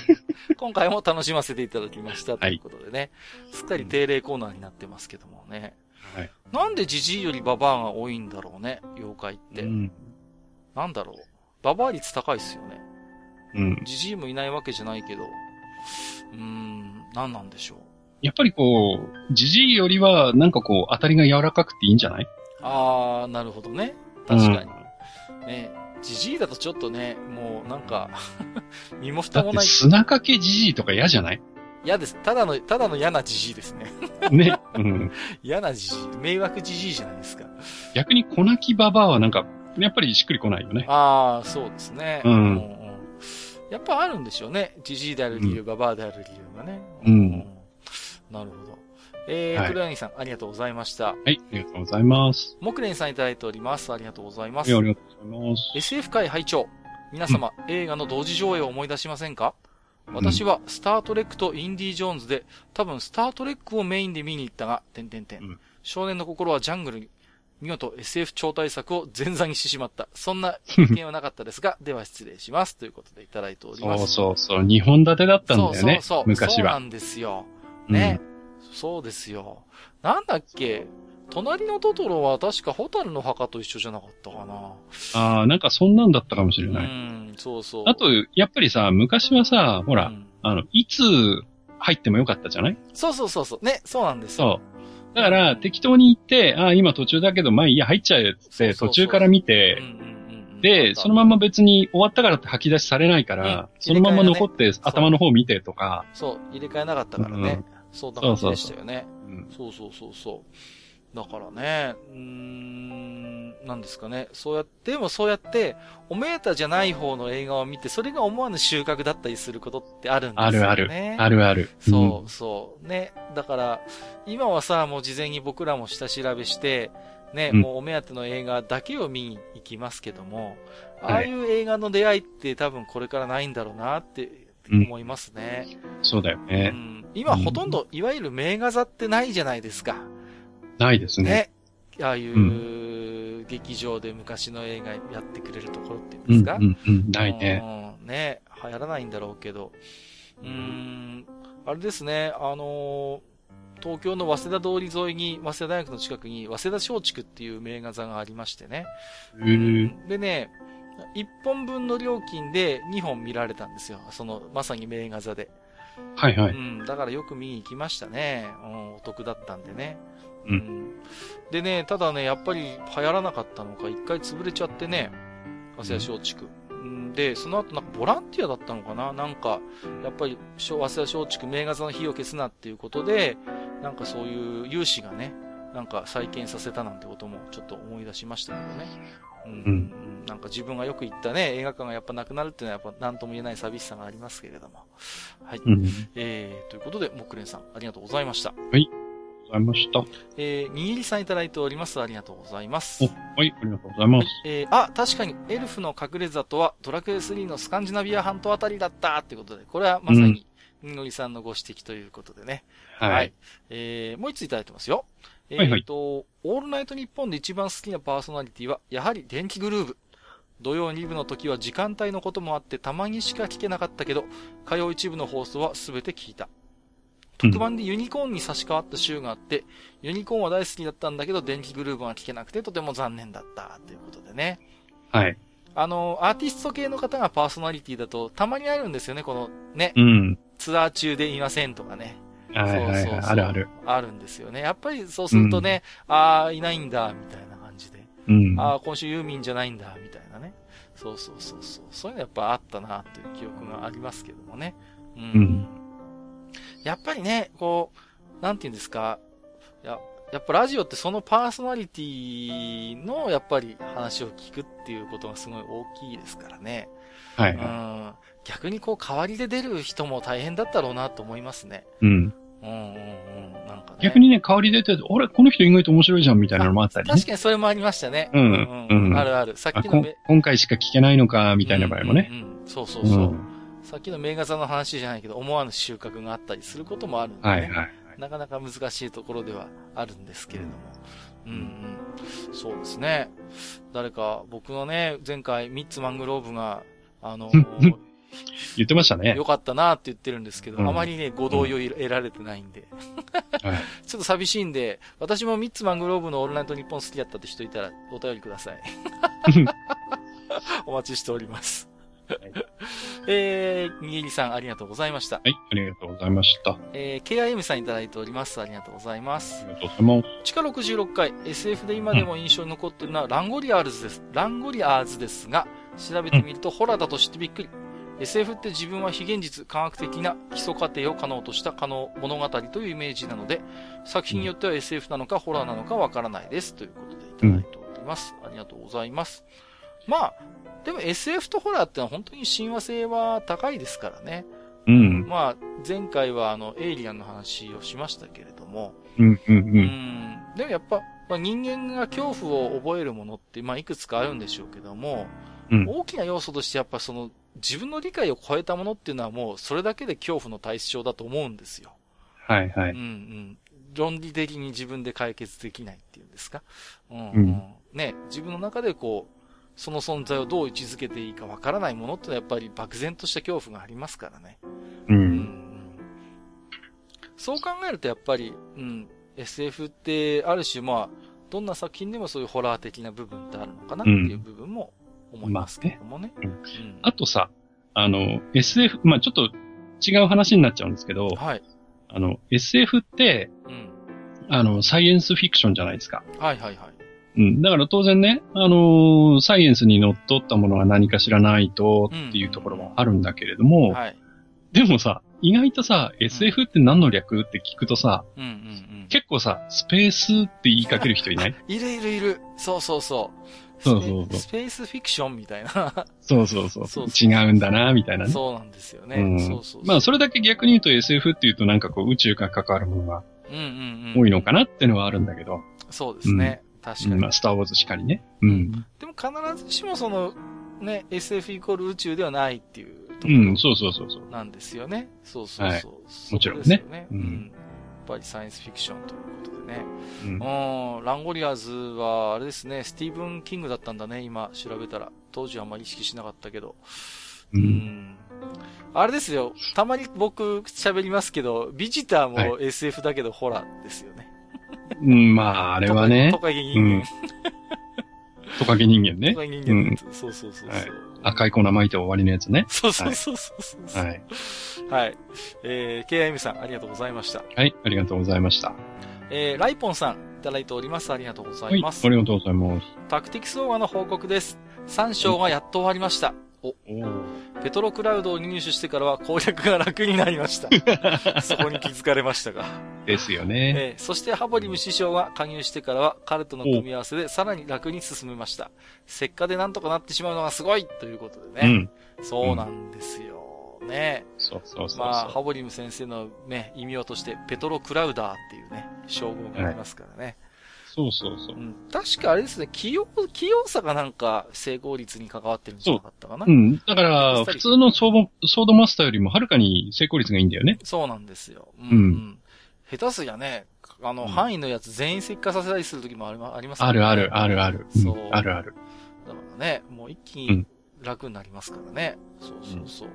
今回も楽しませていただきました。とはいいうことでね。すっかり定例コーナーになってますけどもね。はい。なんでジジイよりババアが多いんだろうね、妖怪って。うん。なんだろう。ババア率高いっすよね。うん。ジジイもいないわけじゃないけど。うーん、なんなんでしょう。やっぱりこう、ジジイよりは、なんかこう、当たりが柔らかくていいんじゃない？あー、なるほどね。確かに。ね、ジジイだとちょっとね、もうなんか、身も蓋もない。砂かけジジイとか嫌じゃない？嫌です。ただの、ただの嫌なジジイですね。ね。うん。嫌なジジイ。迷惑ジジイじゃないですか。逆に小泣きババアはなんか、やっぱりしっくりこないよね。ああ、そうですね。うんうんやっぱあるんでしょうね。ジジイである理由、ババアである理由がね。うんなるほど。えー、はい黒柳さん、ありがとうございました。はい、ありがとうございます。木蓮さんいただいております。ありがとうございますはい、あ。りがとうございます。SF 界拝聴皆様、映画の同時上映を思い出しませんか？私は、スタートレックとインディ・ジョーンズで、多分スタートレックをメインで見に行ったが、点々点うん少年の心はジャングルに、見事 SF 超大作を前座にしてしまった。そんな 経験はなかったですが、では失礼します。ということでいただいておりまそうす。そうそう、二本立てだったんだよね。そうそうそう。昔は。そうなんですよ。ね。そうですよ。なんだっけ？隣のトトロは確かホタルの墓と一緒じゃなかったかな。うん。ああ、なんかそんなんだったかもしれうない。ん、そうそう。あと、やっぱりさ、昔はさ、ほら、うんあの、いつ入ってもよかったじゃない？そうそうそうそう。ね、そうなんですよ。そう。だから、適当に行って、ああ、今途中だけど、まあいいや、入っちゃえって、途中から見うんて、で、そのまま別に終わったからって吐き出しされないかうん。ら、そのまま残って頭の方見てとか、そう、入れ替えなかったからね。そんな感じでしたよね。うんそうそうそうそう。だからね、うーん、なんですかね。そうやって、でもそうやって、おめーたじゃない方の映画を見て、それが思わぬ収穫だったりすることってあるんですよね。あるある。あるある。そう、そう。ね。だから、今はさ、もう事前に僕らも下調べして、ね、うんもうお目当ての映画だけを見に行きますけども、あはいあいう映画の出会いって多分これからないんだろうなってうん思いますね。そうだようね。ん、今ほとんど、いわゆる名画座ってないじゃないですか。ないですね。ね。ああいう、う劇場で昔の映画やってくれるところっていうんうん、ですか、うん、うん。ないね。うん。ね。流行らないんだろうけど。うーん。あれですね、あのー東京の早稲田通り沿いに、早稲田大学の近くに、早稲田松竹っていう名画座がありましてね。へーでね、1本分の料金で2本見られたんですよ。その、まさに名画座で。はいはい。うん。だからよく見に行きましたね。うん、お得だったんでね。うんでね、ただね、やっぱり流行らなかったのか、一回潰れちゃってね、早稲田松竹。うんで、その後なんかボランティアだったのかな？なんか、やっぱり、早稲田松竹名画座の火を消すなっていうことで、なんかそういう有志がね、なんか再建させたなんてこともちょっと思い出しましたけどね。うん。うんなんか自分がよく行ったね、映画館がやっぱなくなるっていうのはやっぱ何とも言えない寂しさがありますけれども。はい。うん。えー、ということで、モックレンさん、ありがとうございました。ございました。えー、にぎりさんいただいております。ありがとうございます。お、はい、ありがとうございます。えー、あ、確かに、エルフの隠れ里は、ドラクエ3のスカンジナビア半島あたりだったってことで、これはまさに、にのりさんのご指摘ということでね。はい。えー、もう一ついただいてますよ。えー、はいはいと、オールナイトニッポンで一番好きなパーソナリティは、やはり電気グルーヴ。土曜2部の時は時間帯のこともあってたまにしか聞けなかったけど、火曜一部の放送はすべて聞いた。特番でユニコーンに差し替わった週があって、ユニコーンは大好きだったんだけど、電気グルーヴは聞けなくてとても残念だった。ということでね。はい。あの、アーティスト系の方がパーソナリティだと、たまにあるんですよね、この、ね、うん。ツアー中でいませんとかね。はいはいはい。そうそうそうあるある。あるんですよね。やっぱりそうするとね、ああ、いないんだ、みたいな。うん。ああ、今週ユーミンじゃないんだ、みたいなね。そうそうそうそう。そういうのやっぱあったな、という記憶がありますけどもね。うん。うんやっぱりね、こう、なんて言うんですか。や、やっぱラジオってそのパーソナリティの、やっぱり話を聞くっていうことがすごい大きいですからね。はいうはん。逆にこう、代わりで出る人も大変だったろうなと思いますね。い。うん。うんうん。逆にね、香り出てて、俺、この人意外と面白いじゃんみたいなのもあったりね確。かにそれもありましたね。うんうんうんあるある。さっきのめ、今回しか聞けないのか、みたいな場合もね。うんうんうんそうそうそう。んさっきの名画座の話じゃないけど、思わぬ収穫があったりすることもあるんで、ね。はいはい。なかなか難しいところではあるんですけれども。うんうん。そうですね。誰か、僕のね、前回、ミッツマングローブが、あのー 言ってましたね良。かったなって言ってるんですけど、うんあまりね、ご同意を得られてないんで、はい。ちょっと寂しいんで、私もミッツマングローブのオールナイトニッポン好きだったって人いたら、お便りください。お待ちしております。えー、にぎりさん、ありがとうございました。はい、ありがとうございました。あえー、KIM さんいただいております。ありがとうございます。りがとうございます。地下66回、SF で今でも印象に残っているのは、ランゴリアーズです。ランゴリアーズですが、調べてみると、ホラーだと知ってびっくり。SF って自分は非現実、科学的な基礎過程を可能とした可能物語というイメージなので、作品によっては SF なのかホラーなのかわからないです。ということでいただいております。ありがとうございます。まあ、でも SF とホラーってのは本当に親和性は高いですからね。うん。まあ、前回はあの、エイリアンの話をしましたけれども、うん、うん、う。うんん。でもやっぱ、まあ、人間が恐怖を覚えるものって、まあ、いくつかあるんでしょうけども、うん大きな要素としてやっぱその、自分の理解を超えたものっていうのはもう、それだけで恐怖の対象だと思うんですよ。はい、はうんうい。ん。論理的に自分で解決できないっていうんですか？うん、うんね、自分の中でこう、その存在をどう位置づけていいかわからないものってのはやっぱり漠然とした恐怖がありますからね。う。うんんそう考えるとやっぱり、うん、SF ってある種まあ、どんな作品でもそういうホラー的な部分ってあるのかなっていう部分も思いますけれどもね。まうんあとさ、あの、SF、まあちょっと違う話になっちゃうんですけど、はい。あの、SF って、うん。あの、サイエンスフィクションじゃないですか。はいはいはい。うん。だから当然ね、あのーサイエンスにのっとったものは何か知らないとっていうところもあるんだけれども、はい。でもさ、意外とさ、SF って何の略って聞くとさ、うんうんうん。結構さ、スペースって言いかける人いない？いるいるいる。そうそうそう。そうそうそうスペースフィクションみたいな。そうそうそう。違うんだな、みたいなね。そうなんですよね。うんそうそうそう。まあ、それだけ逆に言うと SF っていうとなんかこう宇宙が関わるものが。多いのかなっていうのはあるんだけど、そうですね。確かに。うんまあ、スターウォーズしかりね。うん。でも必ずしもその、ね、SF イコール宇宙ではないっていううん、そうそうそうそう。ろなんですよね。そうそうそう。はいそもちろんね。ううんぱりサイエンスフィクションということでね。うんうん、ランゴリアーズは、あれですね、スティーブン・キングだったんだね、今調べたら。当時はあんまり意識しなかったけど。う。うんん。あれですよ、たまに僕喋りますけど、ビジターも SF だけどホラーですよね。うん、まあ、あれはねト、カゲ人間。トカゲ人間ねト。カゲ人間のやつそうそうそうそう。はい赤い粉巻いて終わりのやつね。そうそうそうそうそう。はい。はい。えー、KIM さん、ありがとうございました。はい、ありがとうございました。えー、ライポンさん、いただいております。ありがとうござはいい、あます。りがとうございます。タクティクスオーガの報告です。3章がやっと終わりました。ペトロクラウドを入手してからは攻略が楽になりました。そこに気づかれましたが。ですよね。えーそしてハボリム師匠が加入してからは彼との組み合わせでさらに楽に進めました。石化でなんとかなってしまうのがすごいということでね。うん。そうなんですよ。ね。そうそうそうそう。まあ、ハボリム先生のね、異名として、ペトロクラウダーっていうね、称号がありますからね。そうそうそうう。ん。確かあれですね、器用、器用さがなんか成功率に関わってるんじゃなかったかな。うん。だから、普通のソードソードマスターよりもはるかに成功率がいいんだよね。そうなんですよ。うん、うんうん。下手すりゃね、あの、うん範囲のやつ全員石化させたりするときもありまありますからあるある、あるある。うんそうあるある。だからね、もう一気にうん楽になりますからね。そうそうそう。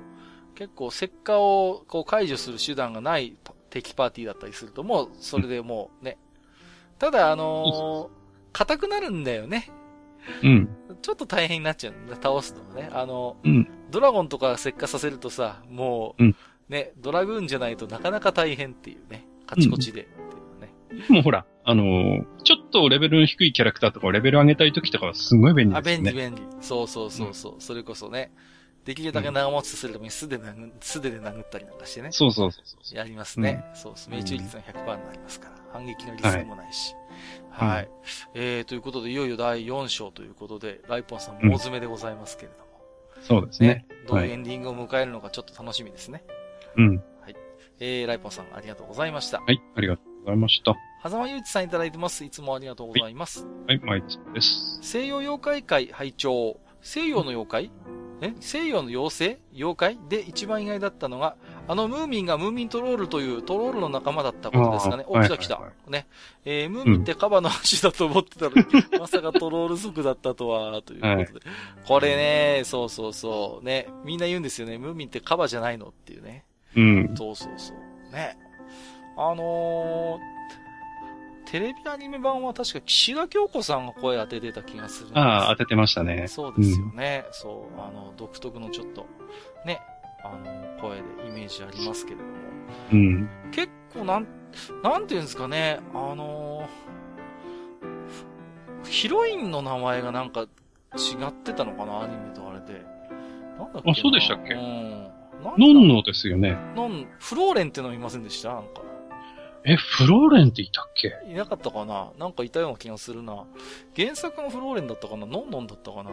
結構石化をこう解除する手段がないパ敵パーティーだったりすると、もうそれでもうね。ただ、あのー硬くなるんだよね。うん。ちょっと大変になっちゃうんだ、倒すのがね。あの、うん。ドラゴンとか石化させるとさ、もう、うんね、ドラグーンじゃないとなかなか大変っていうね。カチコチでうね。でもほら、あのーちょっとレベルの低いキャラクターとかをレベル上げたい時とかはすごい便利あ、ですね。便利便利。そうそうそうそう。それこそね。できるだけ長持ちするために素で殴素手で殴ったりなんかしてね。そうそうそうそう。やりますね。そうです。命中率が100%になりますから。反撃のリスクもないし。はい。うんえー、ということで、いよいよ第4章ということで、ライポンさんも大詰めでございますけれども。そうですね。どういうはいエンディングを迎えるのかちょっと楽しみですね。うん。えー、ライポンさんありがとうございました。はい、ありがとうございました。狭間祐一さんいただいてます。いつもありがとうございます。はい、マイツです。西洋妖怪界拝聴西洋の妖怪？え？西洋の妖精？妖怪？で一番意外だったのが、あのムーミンがムーミントロールというトロールの仲間だったことですかね。お、来た来たはいはい。ね。えームーミンってカバの足だと思ってたのに、まさかトロール族だったとは、ということで。これね、そうそうそう。ね。みんな言うんですよね。ムーミンってカバじゃないのっていうね。うん。そうそうそう。ね。あのー、テレビアニメ版は確か岸田京子さんが声当ててた気がするああ、当ててましたね。そうですよね。そう。あの、独特のちょっと、ね、あの、声でイメージありますけれども。うん。結構なん、なんていうんですかね、あのーヒロインの名前がなんか違ってたのかな、アニメとあれで。なんだっけなあそうでしたっけ？うん。なんだノンノですよね。ノン、フローレンってのいませんでした？なんか。え、フローレンっていたっけ？いなかったかな？なんかいたような気がするな。原作のフローレンだったかな？ノンノンだったかな？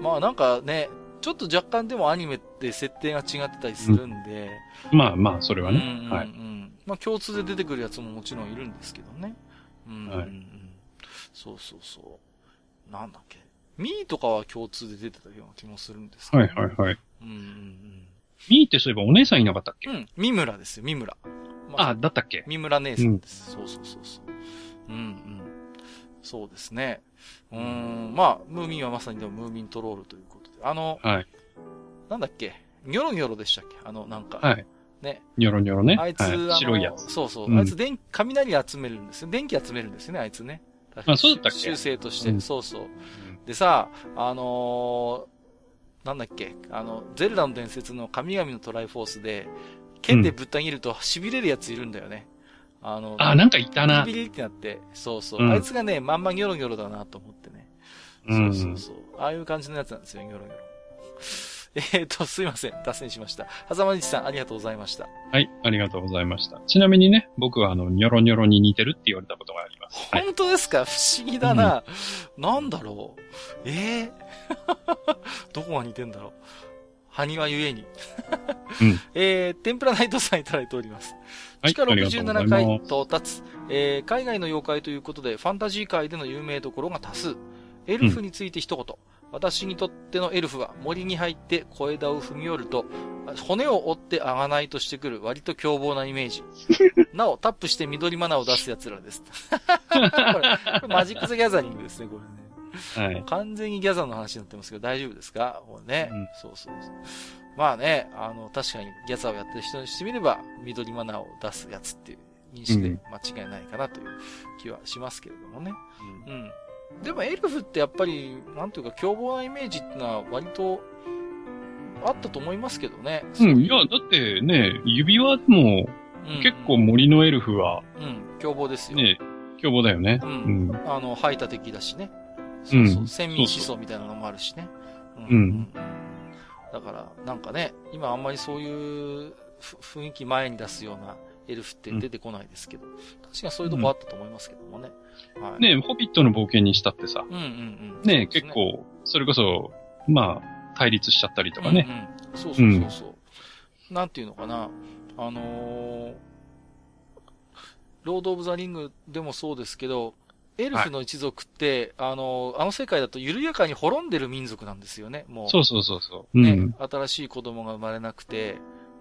まあなんかね、ちょっと若干でもアニメって設定が違ってたりするんで、まあまあ、それはうんね。うんうんはい。まあ共通で出てくるやつももちろんいるんですけどね。うんうんうんはいそうそうそう。なんだっけ？ミーとかは共通で出てたような気もするんですけど、はいはいはい。うんうんミーってそういえばお姉さんいなかったっけ？うん。うん、三村ですよ、三村。まあ、だったっけ？三村姉さんです。そうそうそうそう。うんうん。そうですね。うーん。まあ、ムーミンはまさにでもムーミントロールということで。あの、はい。なんだっけ？ニョロニョロでしたっけ？あの、なんか。はい。ね。ニョロニョロね。あいつ、はいあの白いやつ。そうそう。うんあいつ電、雷集めるんですよ。電気集めるんですよね、あいつね。あそうだったっけ？修正として、うんそうそう。でさ、あのーなんだっけ、あの、ゼルダの伝説の神々のトライフォースで、剣でぶった切ると痺れるやついるんだよね。あの、あ、なんかいたなビ。リビリってなって、そうそう。うんあいつがね、まんまニョロニョロだなと思ってね。うんそうそうそう。ああいう感じのやつなんですよ、ニョロニョロ。えっ、と、すいません。脱線しました。はざまにちさん、ありがとうございました。はい、ありがとうございました。ちなみにね、僕はあの、ニョロニョロに似てるって言われたことがあります。はい。本当ですか？不思議だな。なんだろう？ええ どこが似てんだろう？埴輪ゆえに。うん えー、天ぷらナイトさんいただいております。はい、地下ありがとうござい67回。到達、えー海外の妖怪ということで、ファンタジー界での有名どころが多数。エルフについて一言。私にとってのエルフは森に入って小枝を踏み寄ると、骨を折ってあがないとしてくる割と凶暴なイメージ。なお、タップして緑マナを出す奴らです。これこれマジック・ザ・ギャザリングですね、これね。はい。完全にギャザーの話になってますけど、大丈夫ですか？これね、うんそうそうそう。まあね、あの、確かにギャザーをやってる人にしてみれば、緑マナーを出すやつっていう認識でうん間違いないかなという気はしますけれどもね。うん。でもエルフってやっぱり、なんていうか凶暴なイメージってのは割とあったと思いますけどね。うん、いや、だってね、指輪もうん結構森のエルフはうん、凶暴ですよ。ね、凶暴だよね。ううんん。あの、排他的だしね。そうそう、うん先民思想みたいなのもあるしね。ううんだから、なんかね、今あんまりそういうふ雰囲気前に出すようなエルフって出てこないですけど、確かにそういうとこあったと思いますけどもね。はい。ね、ホビットの冒険にしたってさ、うんうんうん。ね、そうです結構、それこそ、まあ、対立しちゃったりとかね。うんうん。そうそうそうそう。なんていうのかな。あのーロード・オブ・ザ・リングでもそうですけど、エルフの一族って、あのーあの世界だと緩やかに滅んでる民族なんですよね、もう。そうそうそうそう。うね、ん。新しい子供が生まれなくて、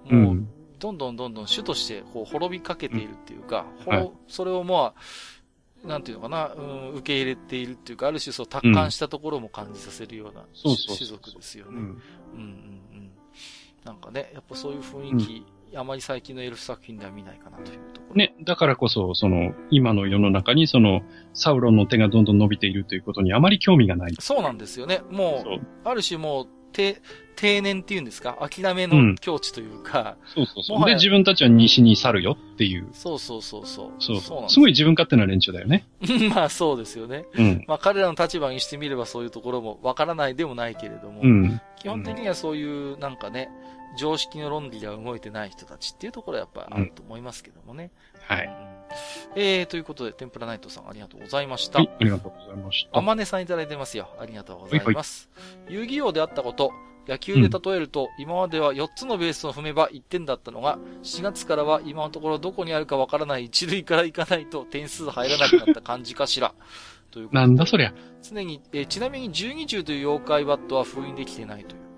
う。もうんどんどんどんどん主としてこう滅びかけているっていうか、ほろはいそれをまあ、なんていうのかな、うん、受け入れているっていうか、ある種そう達観したところも感じさせるような、種族ですよね。うん。うんうんうん。なんかね、やっぱそういう雰囲気、あまり最近のエルフ作品では見ないかなというところ。ね、だからこそ、その、今の世の中に、その、サウロンの手がどんどん伸びているということにあまり興味がない。そうなんですよね。もそうう、ある種もう、定、定年っていうんですか？諦めのうん境地というか、そうそうそう。もはやで、自分たちは西に去るよっていう。そうそうそうそう。そうそうすすごい自分勝手な連中だよね。まあそうですよね。うん。まあ彼らの立場にしてみればそういうところもわからないでもないけれども、うん。基本的にはそういうなんかね、常識の論理では動いてない人たちっていうところはやっぱあると思いますけどもね。うんはい。えー、ということで、天ぷらナイトさんありがとうございました。はい、ありがとうございました。あまねさんいただいてますよ。ありがとうございます。遊戯王であったこと、野球で例えると、今までは4つのベースを踏めば1点だったのが、4月からは今のところどこにあるかわからない一塁から行かないと点数入らなくなった感じかしら。というなんだそりゃ。常に、えーちなみに12中という妖怪バットは封印できてないという。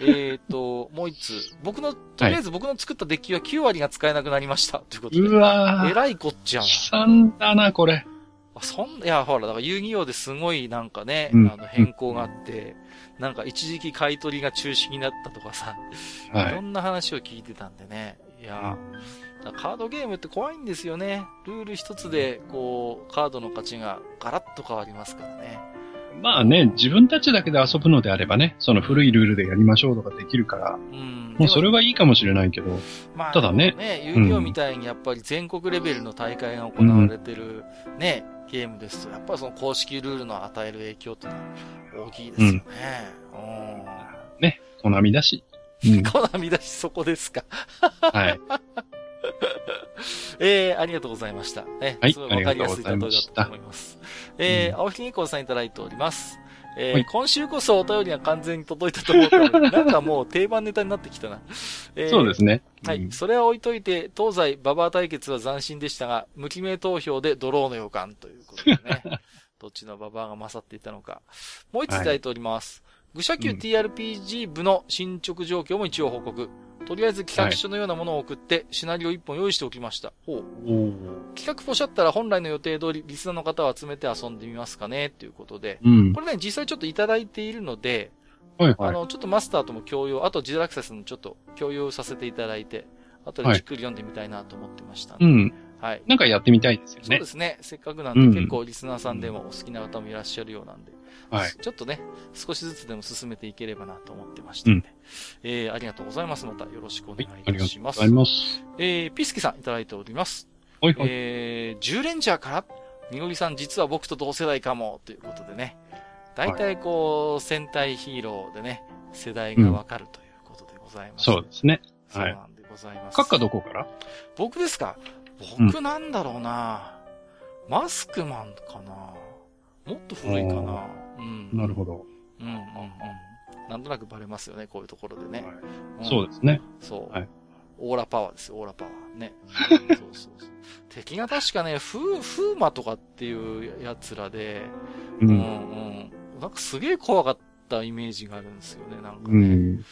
えっと、もう一つ。僕の、とりあえず僕の作ったデッキは9割が使えなくなりました。ということで。うわー。えらいこっちゃな。悲惨だな、これ。あそんいや、ほら、だから遊戯王ですごいなんかね、うんあの変更があって、なんか一時期買い取りが中止になったとかさ、い、はいろ。んな話を聞いてたんでね。いや、カードゲームって怖いんですよね。ルール一つで、こう、カードの価値がガラッと変わりますからね。まあね、自分たちだけで遊ぶのであればね、その古いルールでやりましょうとかできるから、うん。もうそれは、はいいかもしれないけど、まあ、ただね遊戯王みたいにやっぱり全国レベルの大会が行われてる、ね、ゲームですと、やっぱりその公式ルールの与える影響ってのは大きいですよね。うんね、コナミだし。うん。コナミだし、そこですか。はい。えー、ありがとうございました。えはいすごいわかりやすい例えだったと思います。えー、青ひげこうさんいただいております。えーはい今週こそお便りが完全に届いたと思うから、なんかもう定番ネタになってきたな。えーそうですね。はい。うんそれは置いといて、東西ババア対決は斬新でしたが、無記名投票でドローの予感ということでね。どっちのババアが勝っていたのか。もう一ついただいております。愚者級うん TRPG 部の進捗状況も一応報告。とりあえず企画書のようなものを送って、シナリオ一本用意しておきました。ほう。企画ポシャったら本来の予定通りリスナーの方を集めて遊んでみますかねということで。うんこ。れね、実際ちょっといただいているので、はいはい。あの、ちょっとマスターとも共有、あとジェラクセスもちょっと共有させていただいて、あとでじっくり読んでみたいなと思ってましたんで、うん。はい。なんかやってみたいですよねそうで。すね。せっかくなんうんで結構リスナーさんでもお好きな方もいらっしゃるようなんで、はい。ちょっとね、少しずつでも進めていければなと思ってましたんで、えー、ありがとうございます。またよろしくお願はいい。ありがとうごいたします。ざいます。えー、ピスケさんいただいております。はいはい。えー、10レンジャーからみのりさん実は僕と同世代かも、ということでね。大体こう、戦隊ヒーローでね、世代がわかるということでございます、そうですね。そうなんでございます。カッカどこから？僕ですか？僕なんだろうな、マスクマンかなもっと古いかなうん。なるほど。うんうんうん。なんとなくバレますよね、こういうところでね。はいうんそうですね。そう。はいオーラパワーですよ、オーラパワー。ね。そうそうそう。敵が確かね、フー、フーマとかっていうやつらで、う。うんんうん。なんかすげえ怖かったイメージがあるんですよね、なんかうね。ん。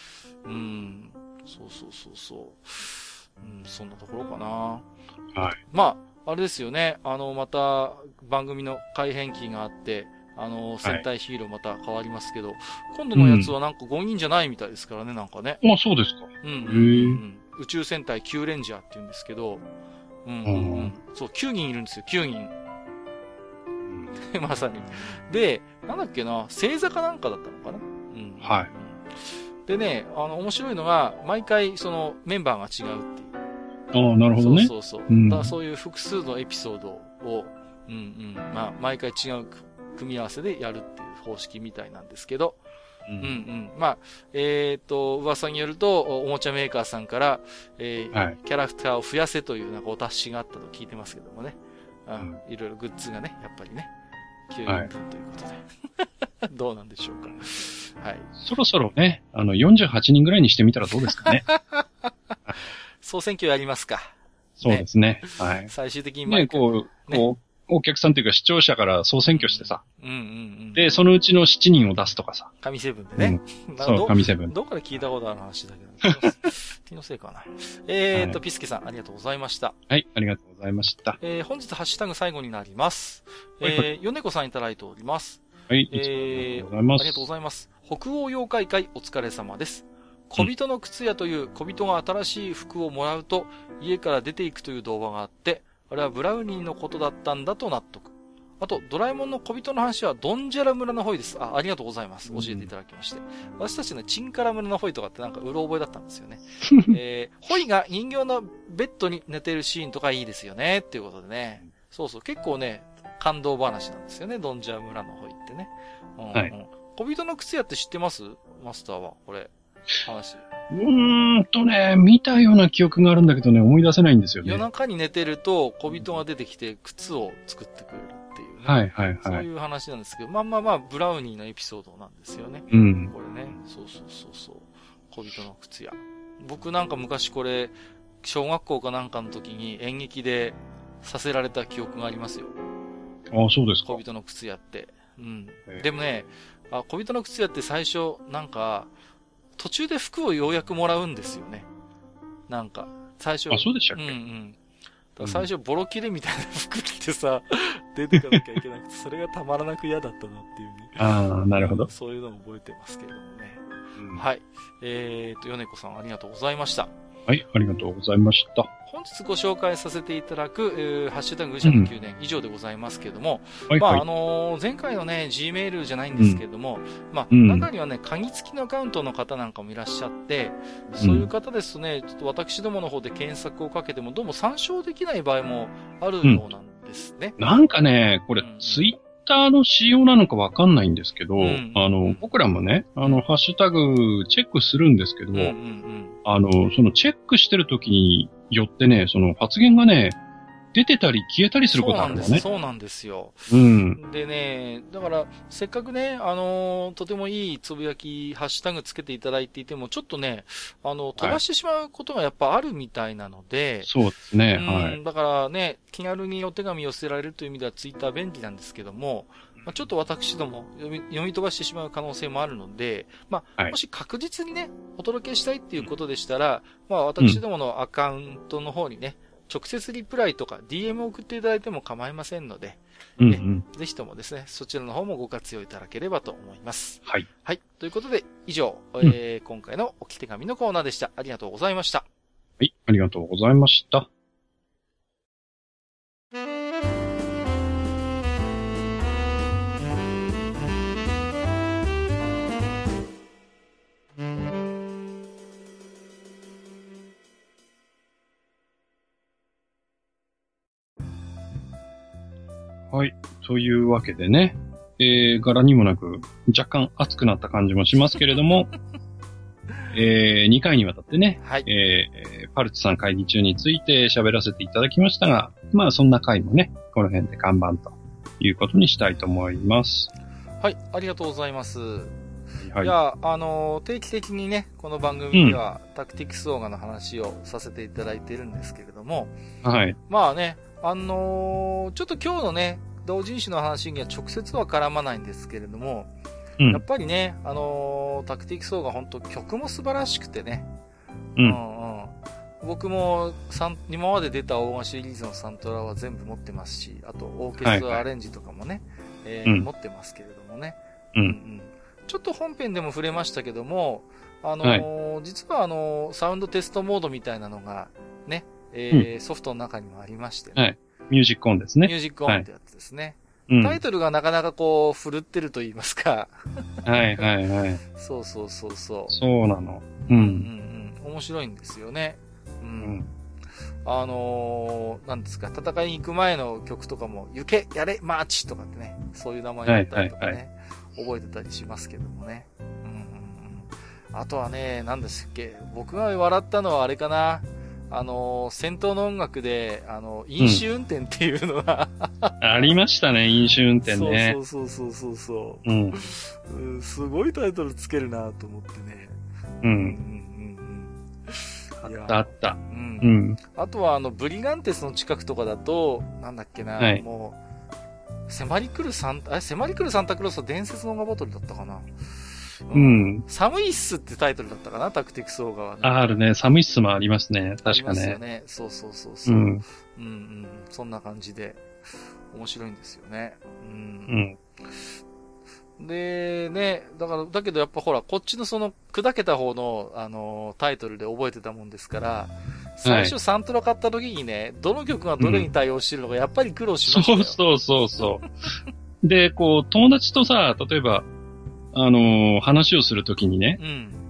うん。そうそうそうそう。うん、そんなところかな。はい。まあ、あれですよね。あの、また、番組の改変期があって、あの、戦隊ヒーローまた変わりますけど、今度のやつはなんか5人じゃないみたいですからね、なんかね。あ、そうですか。うん。宇宙戦隊キューレンジャーって言うんですけど、うんうんううんん。そう、9人いるんですよ、9人。まさに。で、なんだっけな、星座かなんかだったのかなうん。はいい。でね、あの、面白いのが、毎回、その、メンバーが違うっていう。ああ、なるほどね。そうそうそう。うんだそういう複数のエピソードを、うんうん、まあ、毎回違う組み合わせでやるっていう方式みたいなんですけど、ううんうん。まあ、えっ、と、噂によると、おおもちゃメーカーさんから、えーはい。キャラクターを増やせというなんかお達しがあったと聞いてますけどもね。うん。いろいろグッズがね、やっぱりね、9はい人分ということで。どうなんでしょうか。はい。そろそろね、あの、48人ぐらいにしてみたらどうですかね。総選挙やりますか。そうですね。はい。最終的にね、毎回こう、こう、お客さんというか視聴者から総選挙してさ、うんうんうん。で、そのうちの7人を出すとかさ。神セブンでね。そう、神セブン。どっかで聞いたことある話だけど、気のせいかな。えーと、はいピスケさん、ありがとうございました。はい、ありがとうございました。えー、本日ハッシュタグ最後になります。えー、ヨネコさんいただいております。はい、えありーがとうございます。ありがとうございます。北欧妖怪会お疲れ様です。小人の靴屋という小人が新しい服をもらうと家から出ていくという動画があって、あれはブラウニーのことだったんだと納得。あと、ドラえもんの小人の話はドンジャラ村のホイです。あ、ありがとうございます。教えていただきまして。私たちね、チンカラ村のホイとかってなんかうろ覚えだったんですよね。えー、ホイが人形のベッドに寝てるシーンとかいいですよね。っていうことでね。そうそう、結構ね、感動話なんですよね。ドンジャラ村のホイってね。うんうんはい小人の靴屋って知ってます？マスターは、これ。話。うーんとね、見たような記憶があるんだけどね、思い出せないんですよね。夜中に寝てると、小人が出てきて、靴を作ってくれるっていうね。はい、はい、はい。そういう話なんですけど、まあまあまあ、ブラウニーのエピソードなんですよね。うん。これね。そうそうそうそう。小人の靴屋。僕なんか昔これ、小学校かなんかの時に演劇でさせられた記憶がありますよ。ああ、そうですか小。人の靴屋って。うんえ。えでもね、あ、小人の靴屋って最初、なんか、途中で服をようやくもらうんですよね。なんか、最初。あ、そうでしたっけ？うんうん。だ最初、ボロ切れみたいな服着てさ、出てかなきゃいけなくて、それがたまらなく嫌だったなっていうね。ああ、なるほど。そういうのも覚えてますけれどもね。うんはい。えーと、米子さんありがとうございました。はい、ありがとうございました。本日ご紹介させていただく、えーハッシュタグ愚者の宮殿以上でございますけれども、はい、まあ、あはい。のー前回のね、Gmail じゃないんですけれども、まあ、うん。中にはね、鍵付きのアカウントの方なんかもいらっしゃって、そういう方ですとね、ちょっと私どもの方で検索をかけても、どうも参照できない場合もあるようなんですね。なんかね、これうん、ツイッターの仕様なのかわかんないんですけど、うんあの、僕らもね、あの、ハッシュタグチェックするんですけど、うんうんうん。あの、そのチェックしてる時によってね、その発言がね、出てたり消えたりするそうなんです。ことあるのね。そうなんですよ。うん。でね、だから、せっかくね、あのーとてもいいつぶやき、ハッシュタグつけていただいていても、ちょっとね、あの、飛ばしてしまうことがやっぱあるみたいなので、そうですね、うんはい。だからね、気軽にお手紙寄せられるという意味ではツイッター便利なんですけども、まあ、ちょっと私ども読み読み飛ばしてしまう可能性もあるので、まあ、はいもし確実にね、お届けしたいっていうことでしたら、まあ、私どものアカウントの方にね、直接リプライとか DM を送っていただいても構いませんので、うんうん。ぜひともですね、そちらの方もご活用いただければと思います。はい。はい。ということで、以上、えー今回の置き手紙のコーナーでした。ありがとうございました。はい、ありがとうございました。はい。というわけでね、えー、柄にもなく、若干熱くなった感じもしますけれども、えー、2回にわたってね、はい。えー、パルチさん会議中について喋らせていただきましたが、まあそんな回もね、この辺で看板ということにしたいと思います。はい、ありがとうございます。はいい、。や、あのー定期的にね、この番組では、タクティクスオーガの話をさせていただいているんですけれども、はい。まあね、あのーちょっと今日のね、同人誌の話には直接は絡まないんですけれども、うん。やっぱりね、あのータクティクスオーガ本当曲も素晴らしくてね、うん。うん僕もサン今まで出たオーガンシリーズのサントラは全部持ってますし、あとオーケストラアレンジとかもね、えーうん。持ってますけれどもね、う。うんん。ちょっと本編でも触れましたけども、あのー実はあのーサウンドテストモードみたいなのがね、えーソフトの中にもありまして、はいミュージックオンですね。ミュージックオンってやつですね。うん。タイトルがなかなかこう、振るってると言いますか。はいはいはい。そうそうそうそう。そうなの。う。うんんうん。面白いんですよね。う。うんん。あのー、なんですか、戦いに行く前の曲とかも、行け、やれ、マーチとかってね、そういう名前だったりとかね、はい覚えてたりしますけどもね。うん。あとはね、何ですっけ、僕が笑ったのはあれかな、あのー、戦闘の音楽で、あの、飲酒運転っていうのが、ありましたね、飲酒運転ね。そうそうそうそうそううん。うん、すごいタイトルつけるなと思ってね。う。うんんあっうんうん。たあった。う。うんん。あとは、あの、ブリガンテスの近くとかだと、なんだっけな、はいもう、迫り来るサンタ、あれ、迫り来るサンタクロースは伝説のオーガバトルだったかな。う。ん。寒いっすってタイトルだったかな、タクティクスオーガは、ね。あるね。寒いっすもありますね。あり確かますよね。ね。そうそうそううそう。うん、ん。うん、そんな感じで、面白いんですよね。う。うんん。で、ね、だから、だけどやっぱほら、こっちのその、砕けた方の、あの、タイトルで覚えてたもんですから、最初サントラ買った時にね、どの曲がどれに対応してるのか、やっぱり苦労しましたよ。そうそうそうそう。で、こう、友達とさ、例えば、あのー話をするときにね、うん。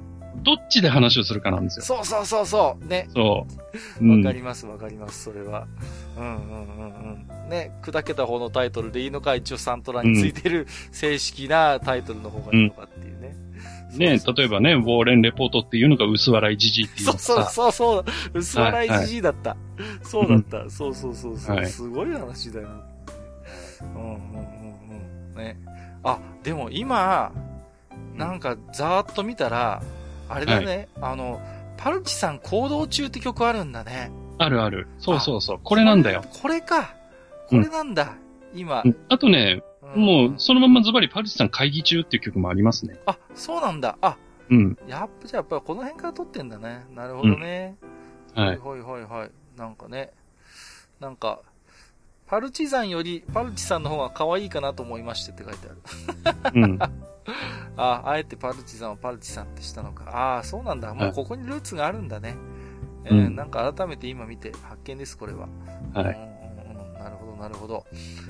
どっちで話をするかなんですよ。そうそうそうそう。ね。そう。うんわかりますわかります、それは。うんうんうんうん。ね、砕けた方のタイトルでいいのか、一応サントラについてる正式なタイトルの方がいいのかっていうね。ね、そう例えばね、ウォーレンレポートっていうのが薄笑いじじいっていうそうそうそうそう。薄笑いじじいだった。そうだった。そうそうそうそう、はいすごい話だよな。うんうんうんうん。ね。あ、でも今、なんかざーっと見たら、あれだね、あの、パルチさん行動中って曲あるんだね。あるある。そうそうそう。これなんだよ。これか。これなんだ。今う。んあとね、んもう、そのままズバリパルチさん会議中っていう曲もありますね。あ、そうなんだ。あ、うん。やっぱ、じゃあやっぱこの辺から撮ってんだね。なるほどね。はい。はいはいはい。なんかね。なんか、パルチザンより、パルチさんの方が可愛いかなと思いましてって書いてある。うん。あ、あえてパルチザンをパルチさんってしたのか。ああ、そうなんだ。もうここにルーツがあるんだね。えーうんなんか改めて今見て発見です、これは。はい。うんなるほど、なるほど。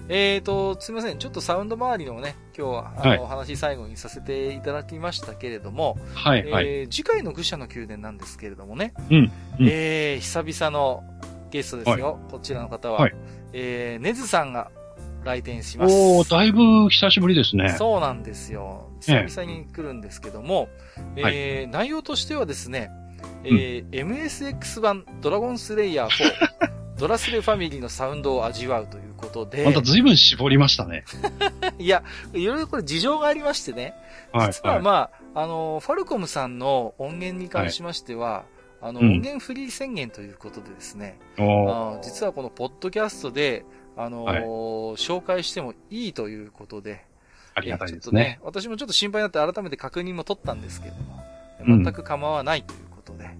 えーと、すみません。ちょっとサウンド周りのね、今日は、あの、はいお話最後にさせていただきましたけれども、はい、はい。えー次回の愚者の宮殿なんですけれどもね、うん。うんえー、久々のゲストですよ。こちらの方は。はいえー、ネズさんが来店します。おー、だいぶ久しぶりですね。そうなんですよ。ええ久々に来るんですけども、えはー内容としてはですね、えー MSX 版ドラゴンスレイヤー4、ドラスレファミリーのサウンドを味わうということで、また随分絞りましたね。いや、いろいろこれ事情がありましてね、はい。実はまあ、あの、ファルコムさんの音源に関しましては、あの、うん。音源フリー宣言ということでですね、あー実はこのポッドキャストで、あのーはい。紹介してもいいということで、ありがたいですえちょっとね。私もちょっと心配になって改めて確認も取ったんですけれども、うん。全く構わないということで、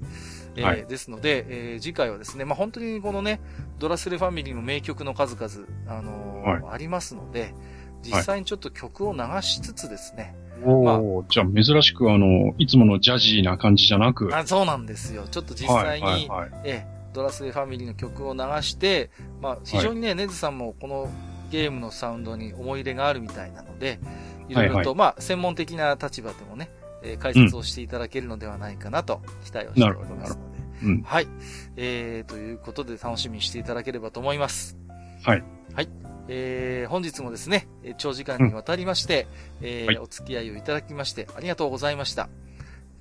えーはい。ですので、えー次回はですね、まあ、本当にこのね、ドラスレファミリーの名曲の数々、あのーありますので、実際にちょっと曲を流しつつですね、おー、じゃあ珍しくあの、いつものジャジーな感じじゃなく、あそうなんですよ。ちょっと実際に、はい、はい、はい。ええ、ドラスレファミリーの曲を流して、まあ、非常にね、ネズさんもこのゲームのサウンドに思い入れがあるみたいなので、いろいろと、はいはまあ、専門的な立場でもね、えー解説をしていただけるのではないかなと期待をしておりますので。うん。はい。えー、ということで楽しみにしていただければと思います。はい。はい。えー、本日もですね、長時間にわたりまして、うん、えーはい、お付き合いをいただきまして、ありがとうございました。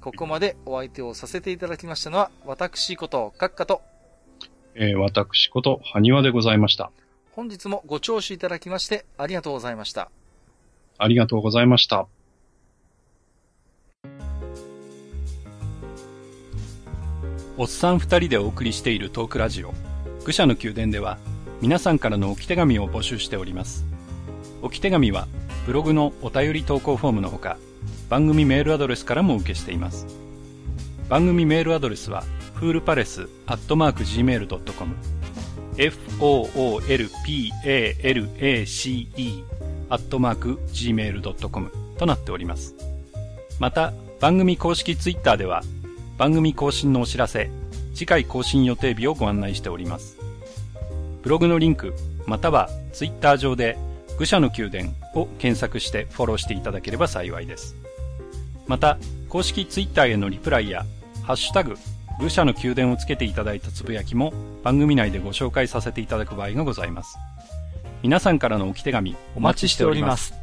ここまでお相手をさせていただきましたのは、私こと、閣下と、えー、私こと、はにわでございました。本日もご聴取いただきまして、ありがとうございました。ありがとうございました。おっさん二人でお送りしているトークラジオ、愚者の宮殿では、皆さんからの置き手紙を募集しております。置き手紙は、ブログのお便り投稿フォームのほか、番組メールアドレスからも受けしています。番組メールアドレスは、フールパレスアットマーク Gmail.com foolpalace アットマーク Gmail.com となっております。また、番組公式ツイッターでは、番組更新のお知らせ、次回更新予定日をご案内しております。ブログのリンク、またはツイッター上で愚者の宮殿を検索してフォローしていただければ幸いです。また、公式ツイッターへのリプライや、ハッシュタグ、愚者の宮殿をつけていただいたつぶやきも番組内でご紹介させていただく場合がございます。皆さんからの置き手紙お待ちしております。